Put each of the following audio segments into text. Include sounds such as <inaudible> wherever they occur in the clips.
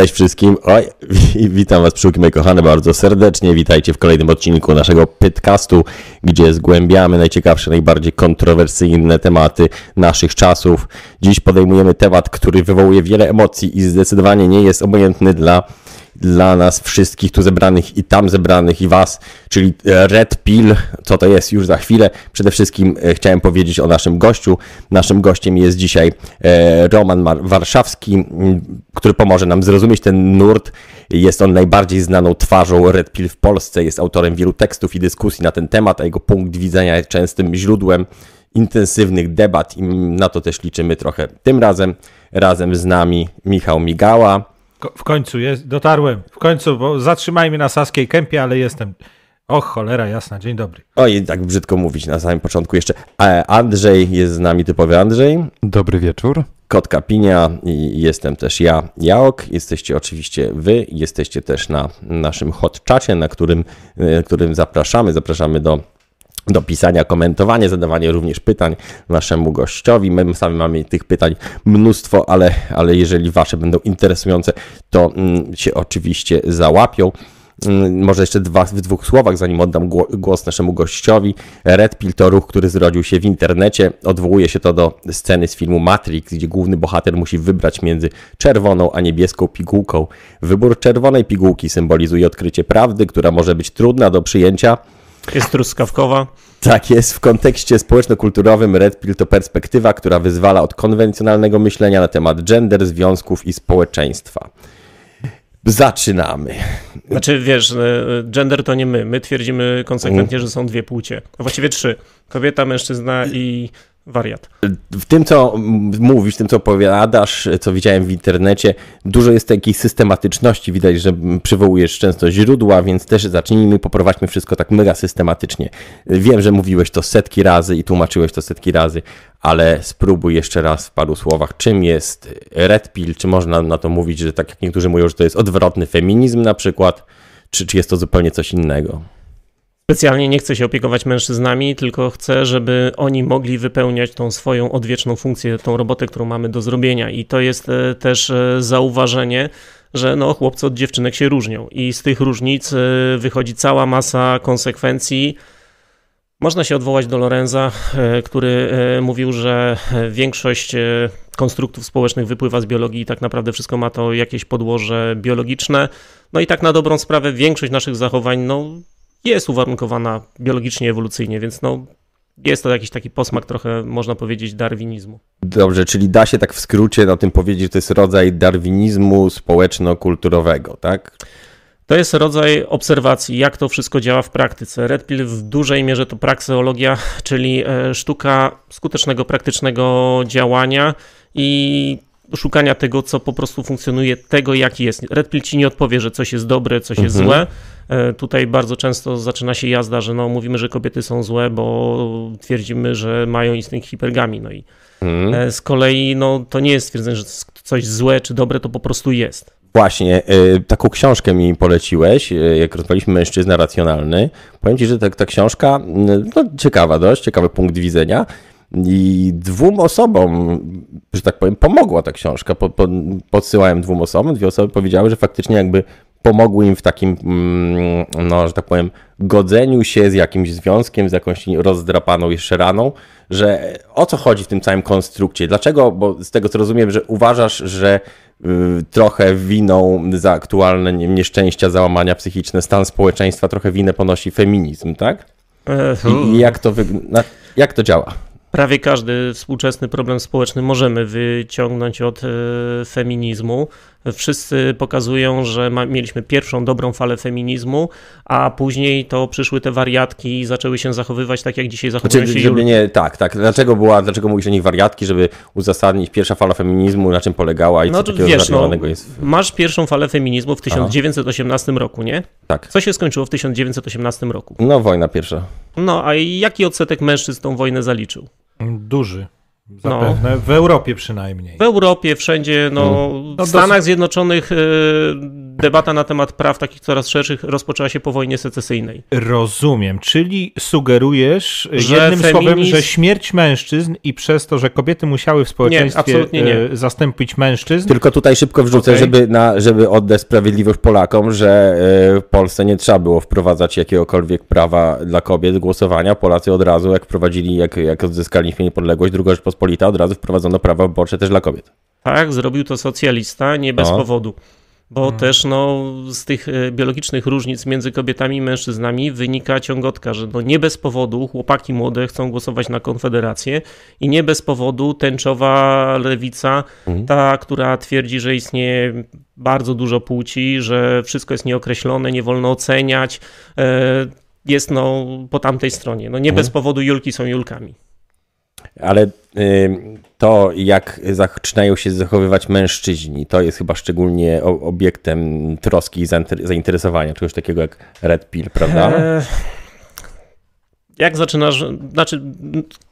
Cześć wszystkim. Oj, witam Was, przyłki moje kochane, bardzo serdecznie. Witajcie w kolejnym odcinku naszego podcastu, gdzie zgłębiamy najciekawsze, najbardziej kontrowersyjne tematy naszych czasów. Dziś podejmujemy temat, który wywołuje wiele emocji i zdecydowanie nie jest obojętny dla dla nas wszystkich tu zebranych i tam zebranych i Was, czyli Red Pill, co to jest już za chwilę. Przede wszystkim e, chciałem powiedzieć o naszym gościu. Naszym gościem jest dzisiaj e, Roman Warszawski, który pomoże nam zrozumieć ten nurt. Jest on najbardziej znaną twarzą Red Pill w Polsce, jest autorem wielu tekstów i dyskusji na ten temat, a jego punkt widzenia jest częstym źródłem intensywnych debat i na to też liczymy trochę. Tym razem razem z nami Michał Migała, w końcu jest, dotarłem. W końcu, bo zatrzymajmy na Saskiej Kępie, ale jestem. Och, cholera jasna, dzień dobry. Oj, tak brzydko mówić na samym początku jeszcze. E, Andrzej jest z nami, typowy Andrzej. Dobry wieczór. Kotka Pinia i jestem też ja, Jaok. Jesteście oczywiście wy, jesteście też na naszym hot czacie, na którym, e, którym zapraszamy. Zapraszamy do do pisania, komentowania, zadawania również pytań naszemu gościowi. My sami mamy tych pytań mnóstwo, ale, ale jeżeli wasze będą interesujące, to mm, się oczywiście załapią. Mm, może jeszcze dwa, w dwóch słowach, zanim oddam głos naszemu gościowi. Red Pill to ruch, który zrodził się w internecie. Odwołuje się to do sceny z filmu Matrix, gdzie główny bohater musi wybrać między czerwoną a niebieską pigułką. Wybór czerwonej pigułki symbolizuje odkrycie prawdy, która może być trudna do przyjęcia jest truskawkowa. Tak jest. W kontekście społeczno-kulturowym Red Pill to perspektywa, która wyzwala od konwencjonalnego myślenia na temat gender, związków i społeczeństwa. Zaczynamy. Znaczy, wiesz, e, gender to nie my. My twierdzimy konsekwentnie, że są dwie płcie. A właściwie trzy. Kobieta, mężczyzna i wariat. W tym, co mówisz, w tym, co opowiadasz, co widziałem w internecie, dużo jest takiej systematyczności. Widać, że przywołujesz często źródła, więc też zacznijmy, poprowadźmy wszystko tak mega systematycznie. Wiem, że mówiłeś to setki razy i tłumaczyłeś to setki razy, ale spróbuj jeszcze raz w paru słowach, czym jest red pill, czy można na to mówić, że tak jak niektórzy mówią, że to jest odwrotny feminizm na przykład, czy, czy jest to zupełnie coś innego? Specjalnie nie chcę się opiekować mężczyznami, tylko chcę, żeby oni mogli wypełniać tą swoją odwieczną funkcję, tą robotę, którą mamy do zrobienia. I to jest e, też e, zauważenie, że no, chłopcy od dziewczynek się różnią i z tych różnic e, wychodzi cała masa konsekwencji. Można się odwołać do Lorenza, który mówił, że większość konstruktów społecznych wypływa z biologii i tak naprawdę wszystko ma to jakieś podłoże biologiczne. No i tak na dobrą sprawę większość naszych zachowań no, jest uwarunkowana biologicznie, ewolucyjnie, więc no, jest to jakiś taki posmak trochę, można powiedzieć, darwinizmu. Dobrze, czyli da się tak w skrócie na tym powiedzieć, że to jest rodzaj darwinizmu społeczno-kulturowego, tak? To jest rodzaj obserwacji, jak to wszystko działa w praktyce. Red Pill w dużej mierze to prakseologia, czyli e, sztuka skutecznego, praktycznego działania i szukania tego, co po prostu funkcjonuje, tego, jaki jest. Red Pill ci nie odpowie, że coś jest dobre, coś mhm. jest złe. E, tutaj bardzo często zaczyna się jazda, że no, mówimy, że kobiety są złe, bo twierdzimy, że mają instynkt hipergami. No i mhm. z kolei no, to nie jest stwierdzenie, że coś złe czy dobre, to po prostu jest. Właśnie, taką książkę mi poleciłeś, jak rozmawialiśmy Mężczyzna Racjonalny. Powiem Ci, że ta, ta książka, no, ciekawa dość, ciekawy punkt widzenia. I dwóm osobom, że tak powiem, pomogła ta książka. Po, po, podsyłałem dwóm osobom, dwie osoby powiedziały, że faktycznie jakby pomogły im w takim, mm, no, że tak powiem, godzeniu się z jakimś związkiem, z jakąś rozdrapaną jeszcze raną, że o co chodzi w tym całym konstrukcie? Dlaczego? Bo z tego co rozumiem, że uważasz, że y, trochę winą za aktualne nieszczęścia, załamania psychiczne, stan społeczeństwa, trochę winę ponosi feminizm, tak? I, jak, to jak to działa? Prawie każdy współczesny problem społeczny możemy wyciągnąć od e, feminizmu. Wszyscy pokazują, że ma, mieliśmy pierwszą dobrą falę feminizmu, a później to przyszły te wariatki i zaczęły się zachowywać tak, jak dzisiaj zachowują znaczy, się żeby nie, Tak, tak. Dlaczego była, dlaczego mówisz o nich wariatki, żeby uzasadnić pierwsza fala feminizmu, na czym polegała i no, co takiego wiesz, no, jest? Masz pierwszą falę feminizmu w 1918 Aha. roku, nie? Tak. Co się skończyło w 1918 roku? No, wojna pierwsza. No, a jaki odsetek mężczyzn tą wojnę zaliczył? Duży. Zapewne, no. w Europie przynajmniej. W Europie, wszędzie, no, no w Stanach Zjednoczonych y, debata na temat praw takich coraz szerszych rozpoczęła się po wojnie secesyjnej. Rozumiem, czyli sugerujesz że jednym feminizm... słowem, że śmierć mężczyzn i przez to, że kobiety musiały w społeczeństwie nie, nie. Zastąpić mężczyzn. Tylko tutaj szybko wrzucę, okay. żeby, na, żeby oddać sprawiedliwość Polakom, że e, w Polsce nie trzeba było wprowadzać jakiegokolwiek prawa dla kobiet głosowania. Polacy od razu, jak wprowadzili, jak, jak odzyskaliśmy niepodległość, druga Rzeczpospolita, od razu wprowadzono prawa wyborcze też dla kobiet. Tak, zrobił to socjalista, nie bez no. powodu bo hmm. też no, z tych e, biologicznych różnic między kobietami i mężczyznami wynika ciągotka, że no, nie bez powodu chłopaki młode chcą głosować na Konfederację i nie bez powodu tęczowa lewica, hmm. ta, która twierdzi, że istnieje bardzo dużo płci, że wszystko jest nieokreślone, nie wolno oceniać, e, jest no, po tamtej stronie. No, nie hmm. bez powodu Julki są Julkami. Ale to, jak zaczynają się zachowywać mężczyźni, to jest chyba szczególnie obiektem troski i zainteresowania, czegoś takiego jak Red Pill, prawda? E, jak zaczynasz, znaczy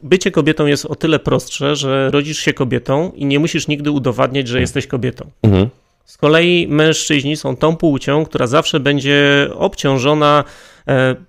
bycie kobietą jest o tyle prostsze, że rodzisz się kobietą i nie musisz nigdy udowadniać, że jesteś kobietą. Mhm. Z kolei mężczyźni są tą płcią, która zawsze będzie obciążona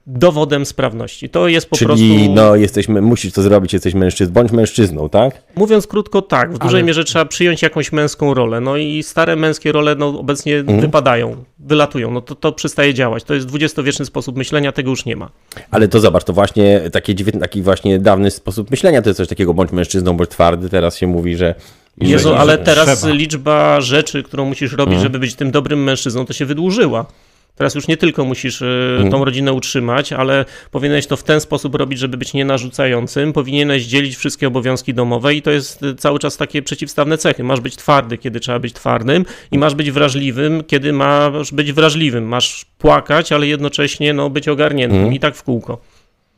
dowodem sprawności. To jest po Czyli, prostu. Czyli no, jesteśmy, musisz to zrobić, jesteś mężczyzną, bądź mężczyzną, tak? Mówiąc krótko, tak. W dużej Ale... mierze trzeba przyjąć jakąś męską rolę. No i stare męskie role no, obecnie mhm. wypadają, wylatują. No to, to przestaje działać. To jest dwudziestowieczny sposób myślenia, tego już nie ma. Ale to zobacz, to właśnie taki, taki właśnie dawny sposób myślenia to jest coś takiego, bądź mężczyzną, bądź twardy. Teraz się mówi, że Jezu, ale teraz trzeba. liczba rzeczy, którą musisz robić, mhm. żeby być tym dobrym mężczyzną, to się wydłużyła. Teraz już nie tylko musisz y, mhm. tą rodzinę utrzymać, ale powinieneś to w ten sposób robić, żeby być nienarzucającym. Powinieneś dzielić wszystkie obowiązki domowe i to jest y, cały czas takie przeciwstawne cechy. Masz być twardy, kiedy trzeba być twardym i masz być wrażliwym, kiedy masz być wrażliwym. Masz płakać, ale jednocześnie no, być ogarniętym mhm. i tak w kółko.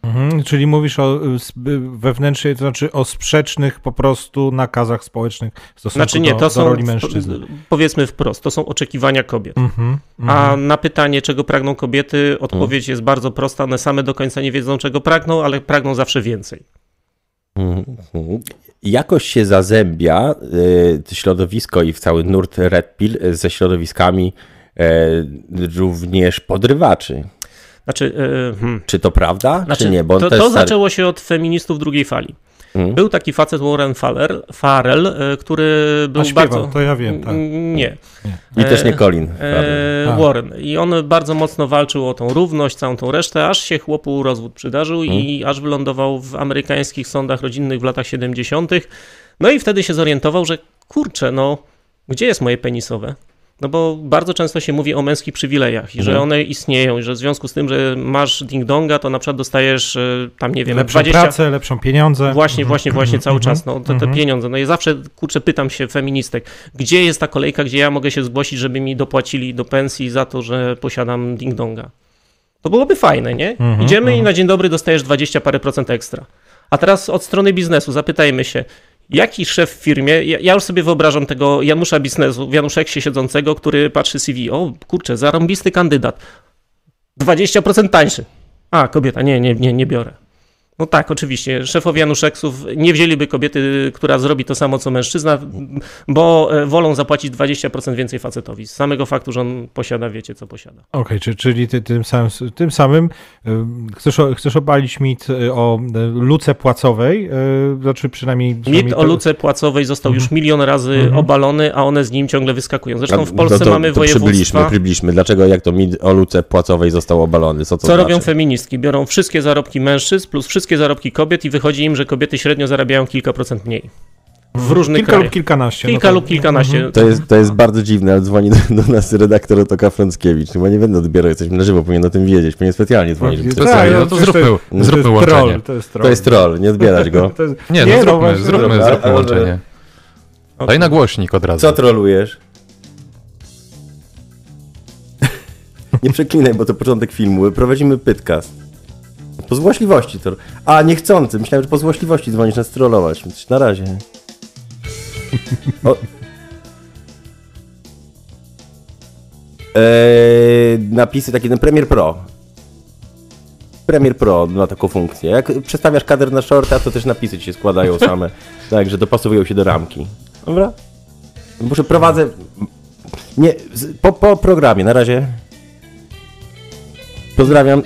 Mhm, czyli mówisz o wewnętrznej, to znaczy o sprzecznych po prostu nakazach społecznych w stosunku znaczy nie, to do, są, do roli mężczyzny. Powiedzmy wprost, to są oczekiwania kobiet. Mhm, A mhm. na pytanie, czego pragną kobiety, odpowiedź jest bardzo prosta. One same do końca nie wiedzą, czego pragną, ale pragną zawsze więcej. Jakoś się zazębia y, środowisko i w cały nurt Red Pill ze środowiskami y, również podrywaczy. Znaczy, yy, hmm. Czy to prawda, znaczy, czy nie? Bo to, to zaczęło się od feministów drugiej fali. Hmm. Był taki facet Warren Farrell, Farrell e, który był A śpiewał, bardzo... to ja wiem, tak. Nie. nie. I też nie Colin e, Warren. I on bardzo mocno walczył o tą równość, całą tą resztę, aż się chłopu rozwód przydarzył hmm. i aż wylądował w amerykańskich sądach rodzinnych w latach 70. No i wtedy się zorientował, że kurczę, no, gdzie jest moje penisowe? No bo bardzo często się mówi o męskich przywilejach i mhm. że one istnieją i że w związku z tym, że masz ding-donga, to na przykład dostajesz e, tam, nie wiem, lepszą 20... pracę, lepszą pieniądze. Właśnie, mhm. właśnie, właśnie cały mhm. czas, no te, te mhm. pieniądze. No i zawsze, kurczę, pytam się feministek, gdzie jest ta kolejka, gdzie ja mogę się zgłosić, żeby mi dopłacili do pensji za to, że posiadam ding-donga? To byłoby fajne, nie? Idziemy i na dzień dobry dostajesz 20 parę procent ekstra. A teraz od strony biznesu zapytajmy się, Jaki szef w firmie, ja, już sobie wyobrażam tego Janusza biznesu, w Januszeksie siedzącego, który patrzy CV, o kurczę, zarąbisty kandydat, 20% tańszy. A, kobieta, nie, nie, nie, nie biorę. No tak, oczywiście. Szefowie Januszeksów nie wzięliby kobiety, która zrobi to samo co mężczyzna, bo e, wolą zapłacić 20% więcej facetowi. Z samego faktu, że on posiada, wiecie co posiada. Okej, okay, czyli ty, tym samym, tym samym e, chcesz, chcesz obalić mit e, o luce płacowej, znaczy przynajmniej... przynajmniej mit o luce płacowej został już mhm. milion razy mm -hmm. obalony, a one z nim ciągle wyskakują. Zresztą w Polsce to, to, mamy to województwa... Przybyliśmy, przybyliśmy. Dlaczego, jak to mit o luce płacowej został obalony? Co, co znaczy? robią feministki? Biorą wszystkie zarobki mężczyzn plus wszystkie wszystkie zarobki kobiet i wychodzi im, że kobiety średnio zarabiają kilka procent mniej. W różnych Kilka krajach. lub kilkanaście. Kilka no to... lub kilkanaście. Mhm. To jest, to jest bardzo dziwne, ale dzwoni do, do nas redaktor Toka Frąckiewicz. Chyba nie będę odbierał, jesteśmy na żywo, powinien o tym wiedzieć. Powinien specjalnie dzwonić. To, tak, no to zróbmy, to, zróbmy łączenie. Troll, to, jest troll. to jest troll, nie odbierać go. <laughs> jest... Nie, no, nie, zróbmy, no, zróbmy, zróbmy, zróbmy łączenie. Daj na głośnik od razu. Co trolujesz? <laughs> nie przeklinaj, bo to początek filmu. Prowadzimy pytkast. Po złośliwości to. A, niechcący. Myślałem, że po złośliwości dzwonisz nas trollować. Na razie. O. Eee, napisy takie, ten Premier Pro. Premier Pro ma taką funkcję. Jak przestawiasz kader na shorta, to też napisy ci się składają same. <laughs> tak, że dopasowują się do ramki. Dobra? Muszę prowadzę Nie, po, po programie, na razie. Pozdrawiam.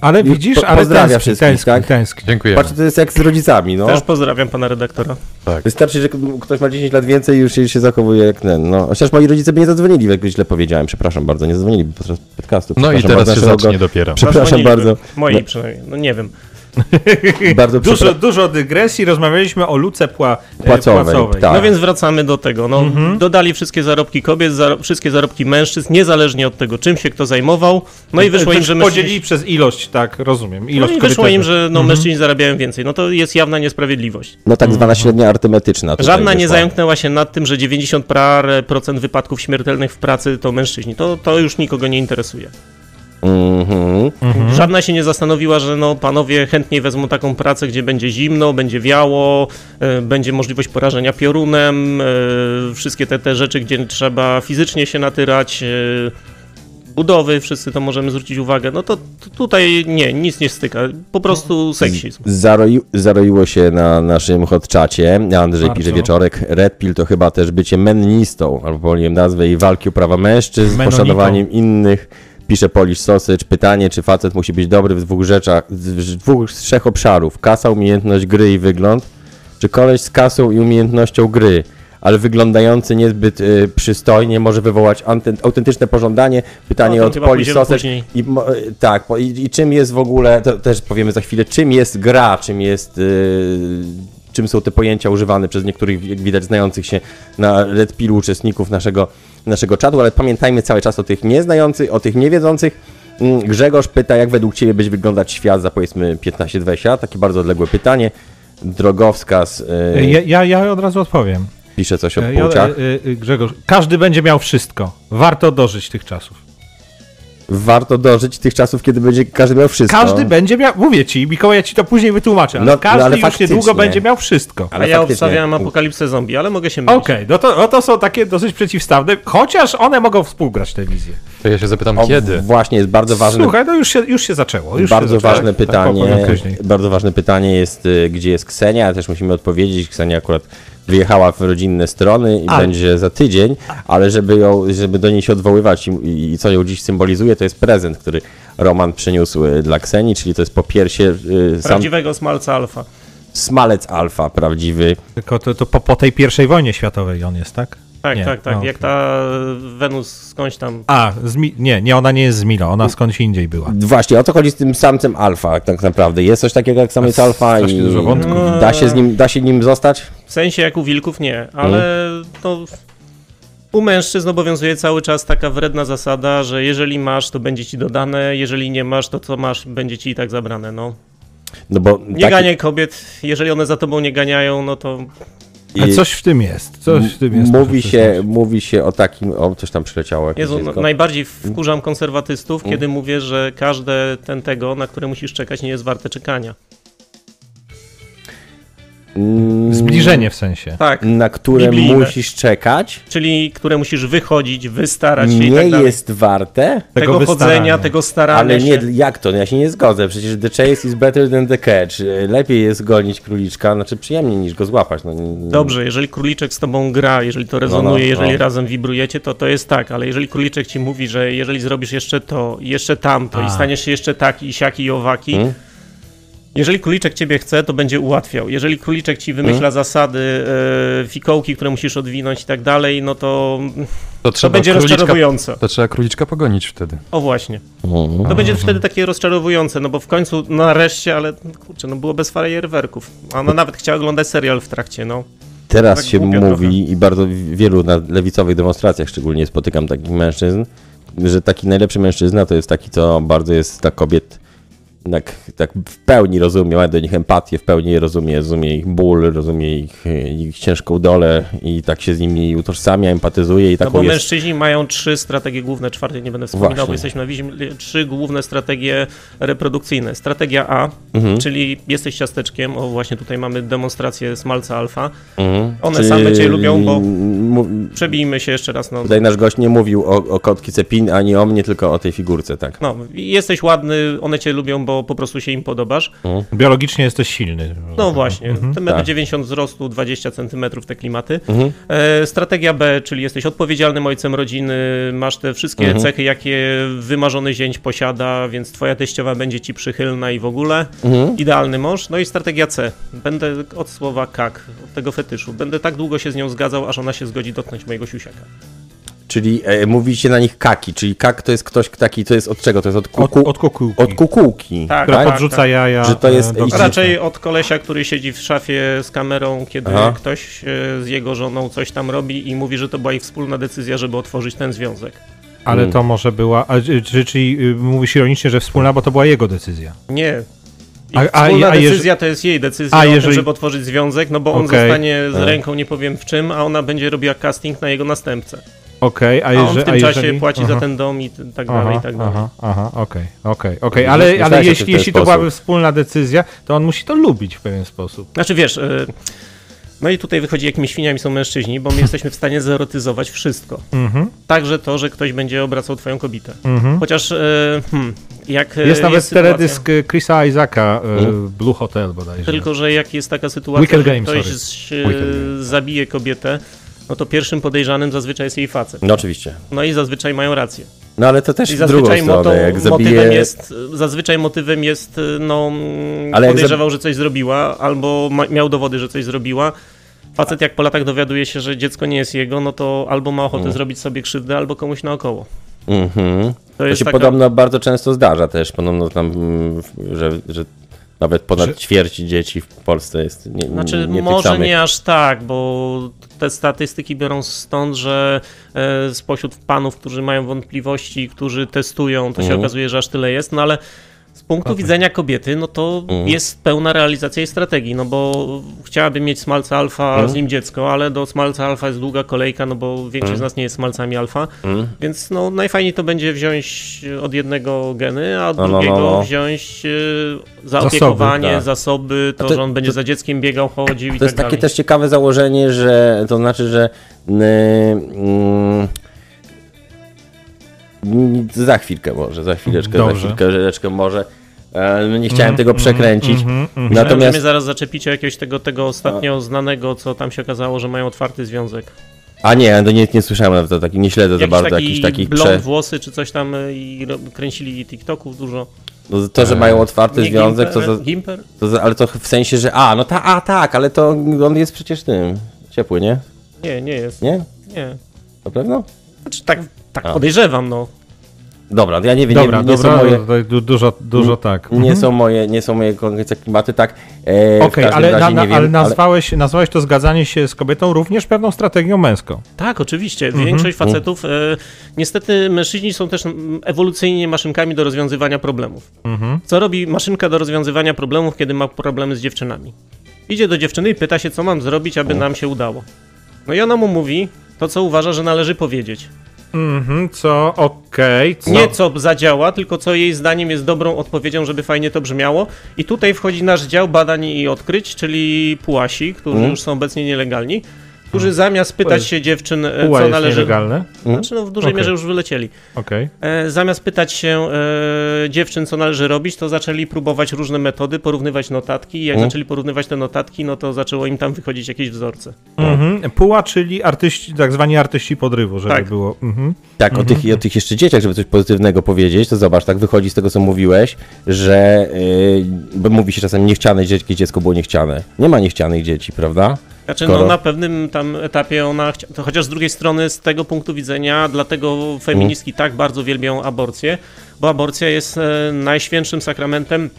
Ale widzisz, ale pozdrawiam tęskni, wszystkich, tęskni, tak? tęskni. Dziękuję. Patrz, to jest jak z rodzicami, no. Też pozdrawiam pana redaktora. Tak. Wystarczy, że ktoś ma 10 lat więcej i już się, się zachowuje jak ten, no. Chociaż moi rodzice by nie zadzwonili, jak źle powiedziałem, przepraszam bardzo, nie zadzwonili podczas podcastu. No i teraz się zacznie dopiero. Przepraszam bardzo. Moi no. przynajmniej, no nie wiem. <laughs> Bardzo dużo, dużo dygresji, rozmawialiśmy o luce pła, e, płacowej. płacowej. Tak. No więc wracamy do tego. No, mhm. Dodali wszystkie zarobki kobiet, wszystkie zarobki mężczyzn, niezależnie od tego, czym się kto zajmował. No i wyszło im, że mężczyźni... Podzielili przez ilość, tak, rozumiem. Ilość no i wyszło im, że no, mhm. mężczyźni zarabiają więcej. No to jest jawna niesprawiedliwość. No tak zwana mhm. średnia arytmetyczna. Żadna nie zająknęła się nad tym, że 90 procent wypadków śmiertelnych w pracy to mężczyźni. To, to już nikogo nie interesuje. Mm-hmm. Żadna się nie zastanowiła, że no, panowie chętniej wezmą taką pracę, gdzie będzie zimno, będzie wiało, y, będzie możliwość porażenia piorunem, y, wszystkie te, te rzeczy, gdzie trzeba fizycznie się natyrać. Y, budowy, wszyscy to możemy zwrócić uwagę, no to, to tutaj nie, nic nie styka, po prostu seksizm. Zaroi, zaroiło się na naszym hotczacie, Andrzej Bardzo. pisze wieczorek, Red Pill to chyba też bycie mennistą, albo pomyliłem nazwę i walki o prawa mężczyzn, z poszanowaniem innych Pisze Polish Sausage, pytanie, czy facet musi być dobry w dwóch rzeczach, w dwóch, z trzech obszarów. Kasa, umiejętność gry i wygląd, czy koleś z kasą i umiejętnością gry, ale wyglądający niezbyt y, przystojnie może wywołać autentyczne pożądanie. Pytanie no, od Polish Sausage. I, y, tak, i, i, czym jest w ogóle, to też powiemy za chwilę, czym jest gra, czym jest... Y, czym są te pojęcia używane przez niektórych, jak widać, znających się na Red uczestników naszego naszego czatu, ale pamiętajmy cały czas o tych nieznających, o tych niewiedzących. Mm, Grzegorz pyta, jak według Ciebie będzie wyglądać świat za powiedzmy 15-20 lat? Takie bardzo odległe pytanie. Drogowskaz. Yy... Ja, ja, ja od razu odpowiem. Pisze coś o płciach. Ja, yy, Grzegorz, każdy będzie miał wszystko. Warto dożyć tych czasów warto dożyć tych czasów, kiedy będzie każdy miał wszystko. Każdy będzie miał, mówię ci, Mikołaj, ja ci to później wytłumaczę, ale no, każdy no, ale już niedługo będzie miał wszystko. Ale ja faktycznie. obstawiam apokalipsę zombie, ale mogę się mylić. Okej, okay, no, to, no to są takie dosyć przeciwstawne, chociaż one mogą współgrać tę wizję. To ja się zapytam, o, kiedy? Właśnie, jest bardzo ważne. Słuchaj, no już się, już się zaczęło. Już bardzo się ważne tak, pytanie. Tak, bardzo ważne pytanie jest, y, gdzie jest Ksenia, też musimy odpowiedzieć. Ksenia akurat wyjechała w rodzinne strony i ale. będzie za tydzień, ale żeby, ją, żeby do niej się odwoływać i, i, co ją dziś symbolizuje, to jest prezent, który Roman przyniósł y, dla Ksenii, czyli to jest po piersie... Sam... Prawdziwego smalca alfa. Smalec alfa, prawdziwy. Tylko to, to po, po tej pierwszej wojnie światowej on jest, tak? Tak, nie. tak, tak. No, jak okay. ta Wenus skądś tam. A, Mi- nie, nie, ona nie jest z Milo, ona skądś indziej była. Właśnie, o co chodzi z tym samcem alfa tak naprawdę? Jest coś takiego jak samiec alfa i dużo wątków. Da, się z nim, da się nim zostać? W sensie jak u wilków nie, ale mm. to u mężczyzn obowiązuje cały czas taka wredna zasada, że jeżeli masz, to będzie ci dodane, jeżeli nie masz, to co masz, będzie ci i tak zabrane, no. No bo nie taki... ganiaj kobiet, jeżeli one za tobą nie ganiają, no to a coś w tym jest. Coś w tym jest. Mówi się, mówi się o takim. O, coś tam przyleciało. Jezu, no, najbardziej wkurzam konserwatystów, mm. kiedy mówię, że każde ten tego, na które musisz czekać, nie jest warte czekania. Mm. Zbliżenie w sensie. Tak. Na które Biblijne. musisz czekać. Czyli które musisz wychodzić, wystarać się nie i tak dalej. jest warte tego, tego chodzenia, tego starania Ale nie, się. jak to? Ja się nie zgodzę. Przecież the chase is better than the catch. Lepiej jest gonić króliczka, znaczy przyjemniej niż go złapać. No, Dobrze, jeżeli króliczek z tobą gra, jeżeli to rezonuje, no, no, jeżeli no. razem wibrujecie, to to jest tak, ale jeżeli króliczek ci mówi, że jeżeli zrobisz jeszcze to, jeszcze tamto A. i staniesz się jeszcze taki, siaki i owaki, hmm? Jeżeli króliczek ciebie chce, to będzie ułatwiał. Jeżeli króliczek ci wymyśla hmm. zasady, e, fikołki, które musisz odwinąć i tak dalej, no to, to, to będzie rozczarowujące. To trzeba króliczka pogonić wtedy. O właśnie. Mhm. To będzie wtedy takie rozczarowujące, no bo w końcu no nareszcie, ale kurczę, no było bez fajerwerków. Ona nawet chciała oglądać serial w trakcie, no. Teraz tak się mówi trochę. i bardzo wielu na lewicowych demonstracjach szczególnie spotykam takich mężczyzn, że taki najlepszy mężczyzna to jest taki, co bardzo jest dla kobiet tak, tak w pełni rozumie, ma do nich empatię, w pełni rozumie, rozumie ich ból, rozumie ich, ich ciężką dolę i tak się z nimi utożsamia, empatyzuje i tak. No bo jest... mężczyźni mają trzy strategie główne, czwartej nie będę wspominał, Właśnie. bo jesteśmy na wizji, trzy główne strategie reprodukcyjne. Strategia A, mhm. czyli jesteś ciasteczkiem, o właśnie tutaj mamy demonstrację smalca alfa. Mhm. One czyli... same cię lubią, bo przebijmy się jeszcze raz. No. Tutaj nasz gość nie mówił o, o kotki Cepin, ani o mnie, tylko o tej figurce, tak? No, jesteś ładny, one cię lubią, bo po prostu się im podobasz. Mhm. Biologicznie jesteś silny. No właśnie, mhm. ten metr tak. 90 wzrostu, 20 cm te klimaty. Mhm. E, strategia B, czyli jesteś odpowiedzialnym ojcem rodziny, masz te wszystkie mhm. cechy, jakie wymarzony zięć posiada, więc twoja teściowa będzie ci przychylna i w ogóle. Mhm. Idealny mąż. No i strategia C. Będę od słowa kak, od tego fetyszu. Będę tak długo się z nią zgadzał, aż ona się zgodzi dotknąć mojego siusiaka. Czyli e, mówicie na nich kaki, czyli kak to jest ktoś taki, to jest od czego? To jest od kuku... Od, od kukułki. Od kukułki. Tak, która tak, podrzuca tak. jaja. Że to jest... Do... Raczej od kolesia, który siedzi w szafie z kamerą, kiedy Aha. ktoś e, z jego żoną coś tam robi i mówi, że to była ich wspólna decyzja, żeby otworzyć ten związek. Ale hmm. to może była, a, czyli y, mówisz ironicznie, że wspólna, bo to była jego decyzja. Nie, a, a, wspólna a, decyzja to jest jej decyzja a, jeżeli... tym, żeby otworzyć związek, no bo on okay. zostanie z ręką nie powiem w czym, a ona będzie robiła casting na jego następcę. Okej, okay, a, jeżeli, a on w tym czasie jeżeli... płaci aha. za ten dom i tak dalej, aha, i tak dalej. Aha, okej, okej, okej, ale, ale jeśli, jeśli to byłaby wspólna decyzja, to on musi to lubić w pewien sposób. Znaczy wiesz, y, no i tutaj wychodzi, jakimi świniami są mężczyźni, bo my jesteśmy w stanie zerotyzować wszystko. Mhm. Także to, że ktoś będzie obracał twoją kobietę. Mhm. Chociaż y, hmm, jak Jest, jest nawet sytuacja... teledysk Chrisa Isaaca, hmm? Blue Hotel bodajże. Tylko, że jak jest taka sytuacja, że Game, ktoś zabije kobietę, no to pierwszym podejrzanym zazwyczaj jest jej facet. No oczywiście. No i zazwyczaj mają rację. No ale to też I drugą stronę, jak zabije... Motywem jest, zazwyczaj motywem jest, no, ale podejrzewał, że coś zrobiła, albo miał dowody, że coś zrobiła. Facet jak po latach dowiaduje się, że dziecko nie jest jego, no to albo ma ochotę mm. zrobić sobie krzywdę, albo komuś naokoło. Mhm. To, to się taka... podobno bardzo często zdarza też, podobno tam, że, że nawet ponad że... ćwierć dzieci w Polsce jest nie, Znaczy, nie może samych. nie aż tak, bo te statystyki biorą stąd, że e, spośród panów, którzy mają wątpliwości, którzy testują, to się mhm. okazuje, że aż tyle jest, no ale punktu okay. widzenia kobiety, no to mm. jest pełna realizacja jej strategii, no bo chciałaby mieć smalca alfa, mm. z nim dziecko, ale do smalca alfa jest długa kolejka, no bo większość mm. z nas nie jest smalcami alfa, mm. więc no najfajniej to będzie wziąć od jednego geny, a od no, no drugiego no, no. wziąć e, zaopiekowanie, zasoby, tak. zasoby to, to, że on będzie to, za dzieckiem biegał, chodził i To jest tak takie też ciekawe założenie, że to znaczy, że yy, za chwilkę może, za chwileczkę, Dobrze. za chwilkę, chwileczkę może. E, no nie chciałem tego przekręcić. Mm, mm, Natomiast mnie zaraz zaczepicie jakiegoś tego, tego ostatnio znanego, co tam się okazało, że mają otwarty związek. A nie, to nie, nie słyszałem nawet o takim, nie śledzę za bardzo taki jakichś takich blond, prze... włosy czy coś tam e, i kręcili TikToków dużo. No to, że mają otwarty nie związek, Gimper, to, za, Gimper? to za, ale to w sensie, że a, no ta, a tak, ale to on jest przecież tym, ciepły, nie? Nie, nie jest. Nie? Nie. Na pewno? Znaczy tak, tak podejrzewam, no. Dobra, ja nie wiem, dobra, nie, nie dobra, są moje... Dużo, dużo tak. Nie mhm. są moje, nie są moje konkurencje klimaty, tak. E, Okej, okay, ale, na, na, ale nazwałeś, ale... nazwałeś to zgadzanie się z kobietą również pewną strategią męską. Tak, oczywiście. Mhm. Większość facetów, e, niestety mężczyźni są też ewolucyjnie maszynkami do rozwiązywania problemów. Mhm. Co robi maszynka do rozwiązywania problemów, kiedy ma problemy z dziewczynami? Idzie do dziewczyny i pyta się, co mam zrobić, aby nam się udało. No i ona mu mówi to, co uważa, że należy powiedzieć. Mhm, co okej. Okay, Nie co zadziała, tylko co jej zdaniem jest dobrą odpowiedzią, żeby fajnie to brzmiało. I tutaj wchodzi nasz dział badań i odkryć, czyli pułasi, którzy mm. już są obecnie nielegalni którzy zamiast pytać się dziewczyn, e, co należy. Legalne? Znaczy, no w dużej okay. mierze już wylecieli. Okay. E, zamiast pytać się e, dziewczyn, co należy robić, to zaczęli próbować różne metody, porównywać notatki. I jak mm. zaczęli porównywać te notatki, no to zaczęło im tam wychodzić jakieś wzorce. Mm-hmm. Puła, czyli artyści, tak zwani artyści podrywu, żeby tak. było. Mm-hmm. Tak, o, tych, o tych jeszcze dzieciach, żeby coś pozytywnego powiedzieć, to zobacz, tak wychodzi z tego, co mówiłeś, że yy, bo mówi się czasem niechciane dziecko, dziecko było niechciane. Nie ma niechcianych dzieci, prawda? Znaczy, no na pewnym tam etapie ona, to chociaż z drugiej strony z tego punktu widzenia, dlatego feministki mm. tak bardzo wielbią aborcję, bo aborcja jest e, najświętszym sakramentem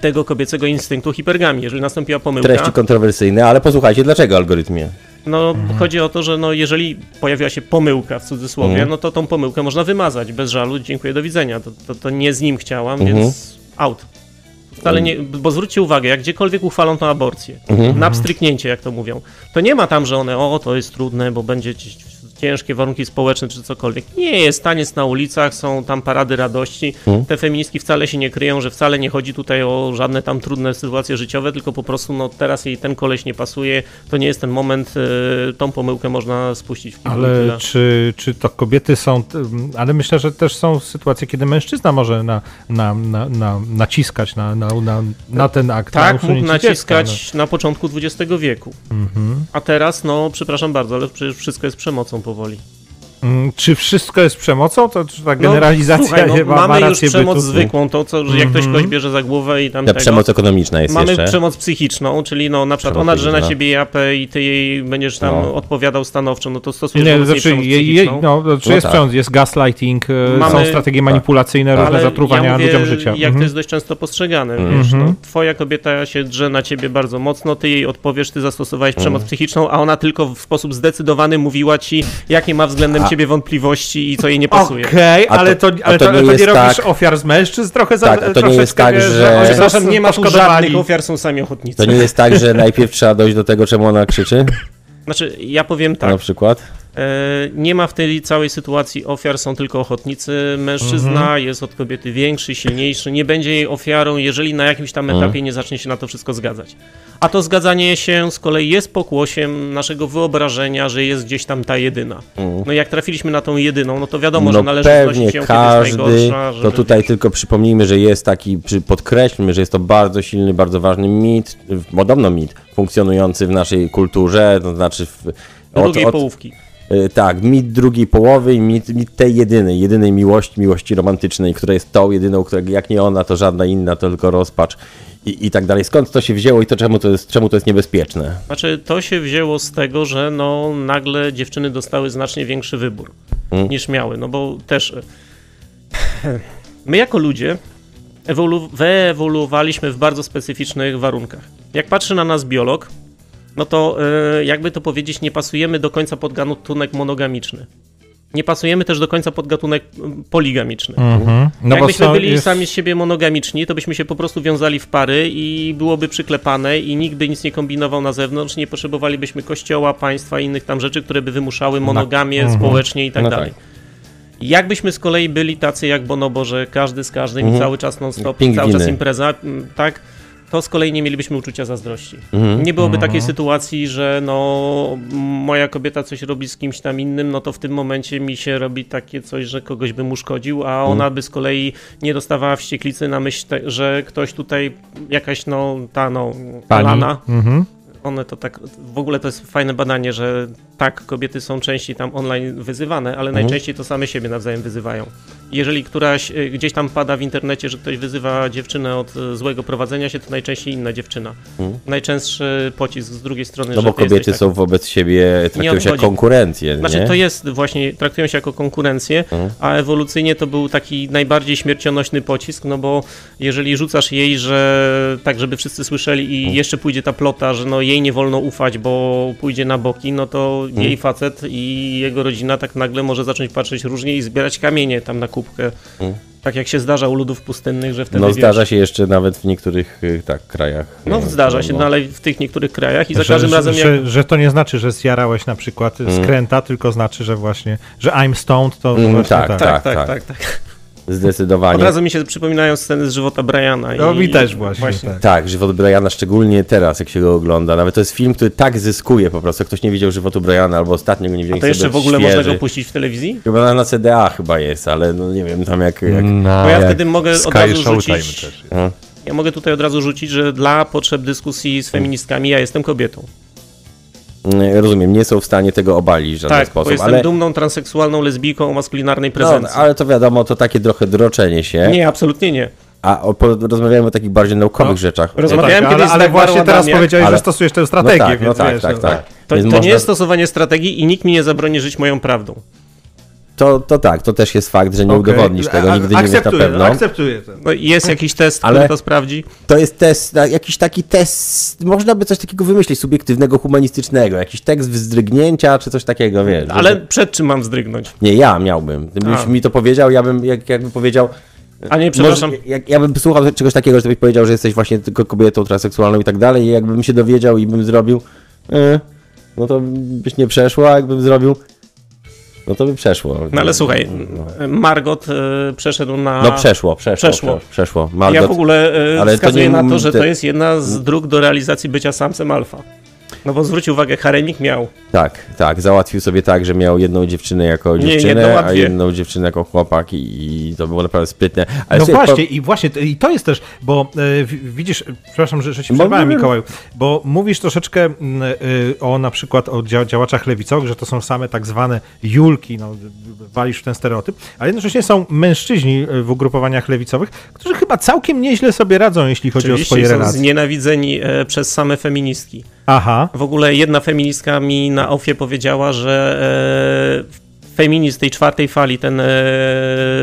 tego kobiecego instynktu hipergamii. Jeżeli nastąpiła pomyłka... Treści kontrowersyjne, ale posłuchajcie, dlaczego algorytmie? No, mhm. chodzi o to, że no, jeżeli pojawiła się pomyłka w cudzysłowie, mhm. no to tą pomyłkę można wymazać bez żalu, dziękuję, do widzenia. To, to, to nie z nim chciałam, mhm. więc out. Wcale nie, bo zwróćcie uwagę, jak gdziekolwiek uchwalą tą aborcję, mhm. na pstryknięcie, jak to mówią, to nie ma tam, że one, o, to jest trudne, bo będzie ciężkie warunki społeczne czy cokolwiek. Nie jest taniec na ulicach, są tam parady radości. Hmm. Te feministki wcale się nie kryją, że wcale nie chodzi tutaj o żadne tam trudne sytuacje życiowe, tylko po prostu no teraz jej ten koleś nie pasuje, to nie jest ten moment, y, tą pomyłkę można spuścić w Ale czy, czy to kobiety są, ale myślę, że też są sytuacje, kiedy mężczyzna może na, na, na, na naciskać na, na, na, na ten akt. Tak, mógł naciskać dziecka, no. na początku XX wieku. Mhm. A teraz, no przepraszam bardzo, ale przecież wszystko jest przemocą powoli. Mm, czy wszystko jest przemocą? To czy ta no, generalizacja no, słuchaj, no, ma, mamy już przemoc bytu. zwykłą, to co, że jak ktoś kogoś mhm. bierze za głowę i tam Ta tego, przemoc ekonomiczna jest Mamy jeszcze. przemoc psychiczną, czyli no na przykład przemoc ona drze na ciebie japę i ty jej będziesz tam no. odpowiadał stanowczo, no to stosujesz Nie, znaczy, przemoc je, je, no, znaczy no jest tak. przemoc, jest gaslighting, e, mamy, są strategie tak. manipulacyjne, różne zatruwania ja mówię, ludziom życia. jak mhm. to jest dość często postrzegane, mhm. wiesz, no, twoja kobieta się drze na ciebie bardzo mocno, ty jej odpowiesz, ty zastosowałeś przemoc mhm. psychiczną, a ona tylko w sposób zdecydowany mówiła ci, jakie ma względem ciebie wątpliwości i co jej nie pasuje. Okej, okay, ale to, ale to, to, nie, to nie robisz tak... ofiar z mężczyzn trochę za tak, to nie jest tak, że... że... Przepraszam, nie ma tu żadnych ofiar, są sami ochotnicy. To nie jest tak, że najpierw trzeba dojść do tego, czemu ona krzyczy? Znaczy, ja powiem tak. Na przykład? E, nie ma w tej całej sytuacji ofiar, są tylko ochotnicy. Mężczyzna mhm. jest od kobiety większy, silniejszy, nie będzie jej ofiarą, jeżeli na jakimś tam etapie mhm. nie zacznie się na to wszystko zgadzać. A to zgadzanie się z kolei jest pokłosiem naszego wyobrażenia, że jest gdzieś tam ta jedyna. Mhm. No jak trafiliśmy na tą jedyną, no to wiadomo, no że należy pewnie się każdy, najgorsza. To tutaj tylko przypomnijmy, że jest taki, podkreślmy, że jest to bardzo silny, bardzo ważny mit, podobno mit, funkcjonujący w naszej kulturze, to znaczy w, drugiej od, połówki. E, tak, mit drugiej połowy i mit, mit, tej jedynej, jedynej miłości, miłości romantycznej, która jest tą jedyną, która jak nie ona, to żadna inna, to tylko rozpacz i, i tak dalej. Skąd to się wzięło i to czemu to jest, czemu to jest niebezpieczne? Znaczy, to się wzięło z tego, że no, nagle dziewczyny dostały znacznie większy wybór hmm. niż miały, no bo też my jako ludzie ewolu wyewoluowaliśmy w bardzo specyficznych warunkach. Jak patrzy na nas biolog, no to e, jakby to powiedzieć, nie pasujemy do końca pod gatunek monogamiczny. Nie pasujemy też do końca pod gatunek poligamiczny. Mhm. No Jakbyśmy byli jest... sami z siebie monogamiczni, to byśmy się po prostu wiązali w pary i byłoby przyklepane i nikt by nic nie kombinował na zewnątrz, nie potrzebowalibyśmy kościoła, państwa i innych tam rzeczy, które by wymuszały monogamię no. społecznie i tak no dalej. Tak. Jakbyśmy z kolei byli tacy jak Bonobo, że każdy z każdym mhm. i cały czas non-stop, cały czas impreza, tak, to z kolei nie mielibyśmy uczucia zazdrości. Mhm. Nie byłoby takiej mhm. sytuacji, że no moja kobieta coś robi z kimś tam innym, no to w tym momencie mi się robi takie coś, że kogoś bym uszkodził, a ona mhm. by z kolei nie dostawała wścieklicy na myśl, te, że ktoś tutaj, jakaś no ta no, Lana, mhm one to tak, w ogóle to jest fajne badanie, że tak, kobiety są częściej tam online wyzywane, ale mhm. najczęściej to same siebie nawzajem wyzywają. Jeżeli któraś y, gdzieś tam pada w internecie, że ktoś wyzywa dziewczynę od y, złego prowadzenia się, to najczęściej inna dziewczyna. Mhm. Najczęstszy pocisk z drugiej strony. No bo kobiety są tak, wobec siebie, traktują się jako konkurencję. Znaczy to jest właśnie, traktują się jako konkurencję, mhm. a ewolucyjnie to był taki najbardziej śmiercionośny pocisk, no bo jeżeli rzucasz jej, że tak, żeby wszyscy słyszeli i mhm. jeszcze pójdzie ta plota, że no jej nie wolno ufać, bo pójdzie na boki, no to hmm. jej facet i jego rodzina tak nagle może zacząć patrzeć różnie i zbierać kamienie tam na kubkę. Hmm. Tak jak się zdarza u ludów pustynnych, że wtedy. No zdarza wiesz, się jeszcze nawet w niektórych y, tak, krajach. No y, zdarza się, no, ale w tych niektórych krajach i za że, każdym razem. Że, jak... że, to nie znaczy, że zjarałeś na przykład hmm. skręta, tylko znaczy, że właśnie, że I'm stoned to. Mm, tak, tak, tak, tak, tak, tak. Zdecydowanie. Od razu mi się przypominają sceny z żywota Briana. No i, mi też właśnie. właśnie. Tak. tak, żywot Briana, szczególnie teraz, jak się go ogląda. Nawet to jest film, który tak zyskuje po prostu. Ktoś nie widział żywotu Briana albo ostatnio go nie widział. A to jeszcze w ogóle świeży. można go puścić w telewizji? Chyba na CDA chyba jest, ale no nie wiem tam jak... jak... No, Bo ja jak wtedy mogę Sky od razu rzucić... Też Ja mogę tutaj od razu rzucić, że dla potrzeb dyskusji z feministkami ja jestem kobietą. Mm, rozumiem, nie są w stanie tego obalić w żaden tak, sposób. Bo jestem ale... dumną transseksualną lesbijką o maskulinarnej prezencji. No, ale to wiadomo, to takie trochę droczenie się. Nie, absolutnie nie. A o, po, rozmawiamy o takich bardziej naukowych no. rzeczach. Rozmawiałem no tak, kiedyś ale, ale właśnie teraz powiedziałeś, ale... że stosujesz tę strategię. No tak, no tak, wiesz, tak, no. tak. To, to można... nie jest stosowanie strategii i nikt mi nie zabroni żyć moją prawdą. To, to tak, to też jest fakt, że nie okay. udowodnisz tego, nigdy nie wiesz na pewno. Akceptuję to. No, jest jakiś test, który Ale to sprawdzi? To jest test, jakiś taki test, można by coś takiego wymyślić, subiektywnego, humanistycznego, jakiś tekst wzdrygnięcia, czy coś takiego, wiesz. Ale że... przed czym mam wzdrygnąć? Nie, ja miałbym. Gdybyś mi to powiedział, ja bym, jak, jakby powiedział... A nie, przepraszam. Może, jak, ja bym słuchał czegoś takiego, że byś powiedział, że jesteś właśnie tylko kobietą transseksualną i tak dalej i jakbym się dowiedział i bym zrobił, e, no to byś nie przeszło, a jakbym zrobił, no to by przeszło. No ale słuchaj, no. Margot e, przeszedł na... No przeszło, przeszło, przeszło. przeszło. Margot, ja w ogóle ale wskazuję to nie, na to, że to jest jedna z dróg do realizacji bycia samcem alfa. No bo zwróć uwagę, Haremik miał. Tak, tak, załatwił sobie tak, że miał jedną dziewczynę jako nie, dziewczynę, a jedną dziewczynę jako chłopak i, i to było naprawdę sprytne. Ale no właśnie, po... i właśnie, i to jest też, bo e, widzisz, przepraszam, że, że się przerwałem, Mikołaju, bo mówisz troszeczkę e, o na przykład o działaczach lewicowych, że to są same tak zwane julki, no, walisz w ten stereotyp, ale jednocześnie są mężczyźni w ugrupowaniach lewicowych, którzy chyba całkiem nieźle sobie radzą, jeśli chodzi Oczywiście o swoje relacje. są znienawidzeni e, przez same feministki. Aha. W ogóle jedna feministka mi na ofie powiedziała, że e, feminizm tej czwartej fali, ten e,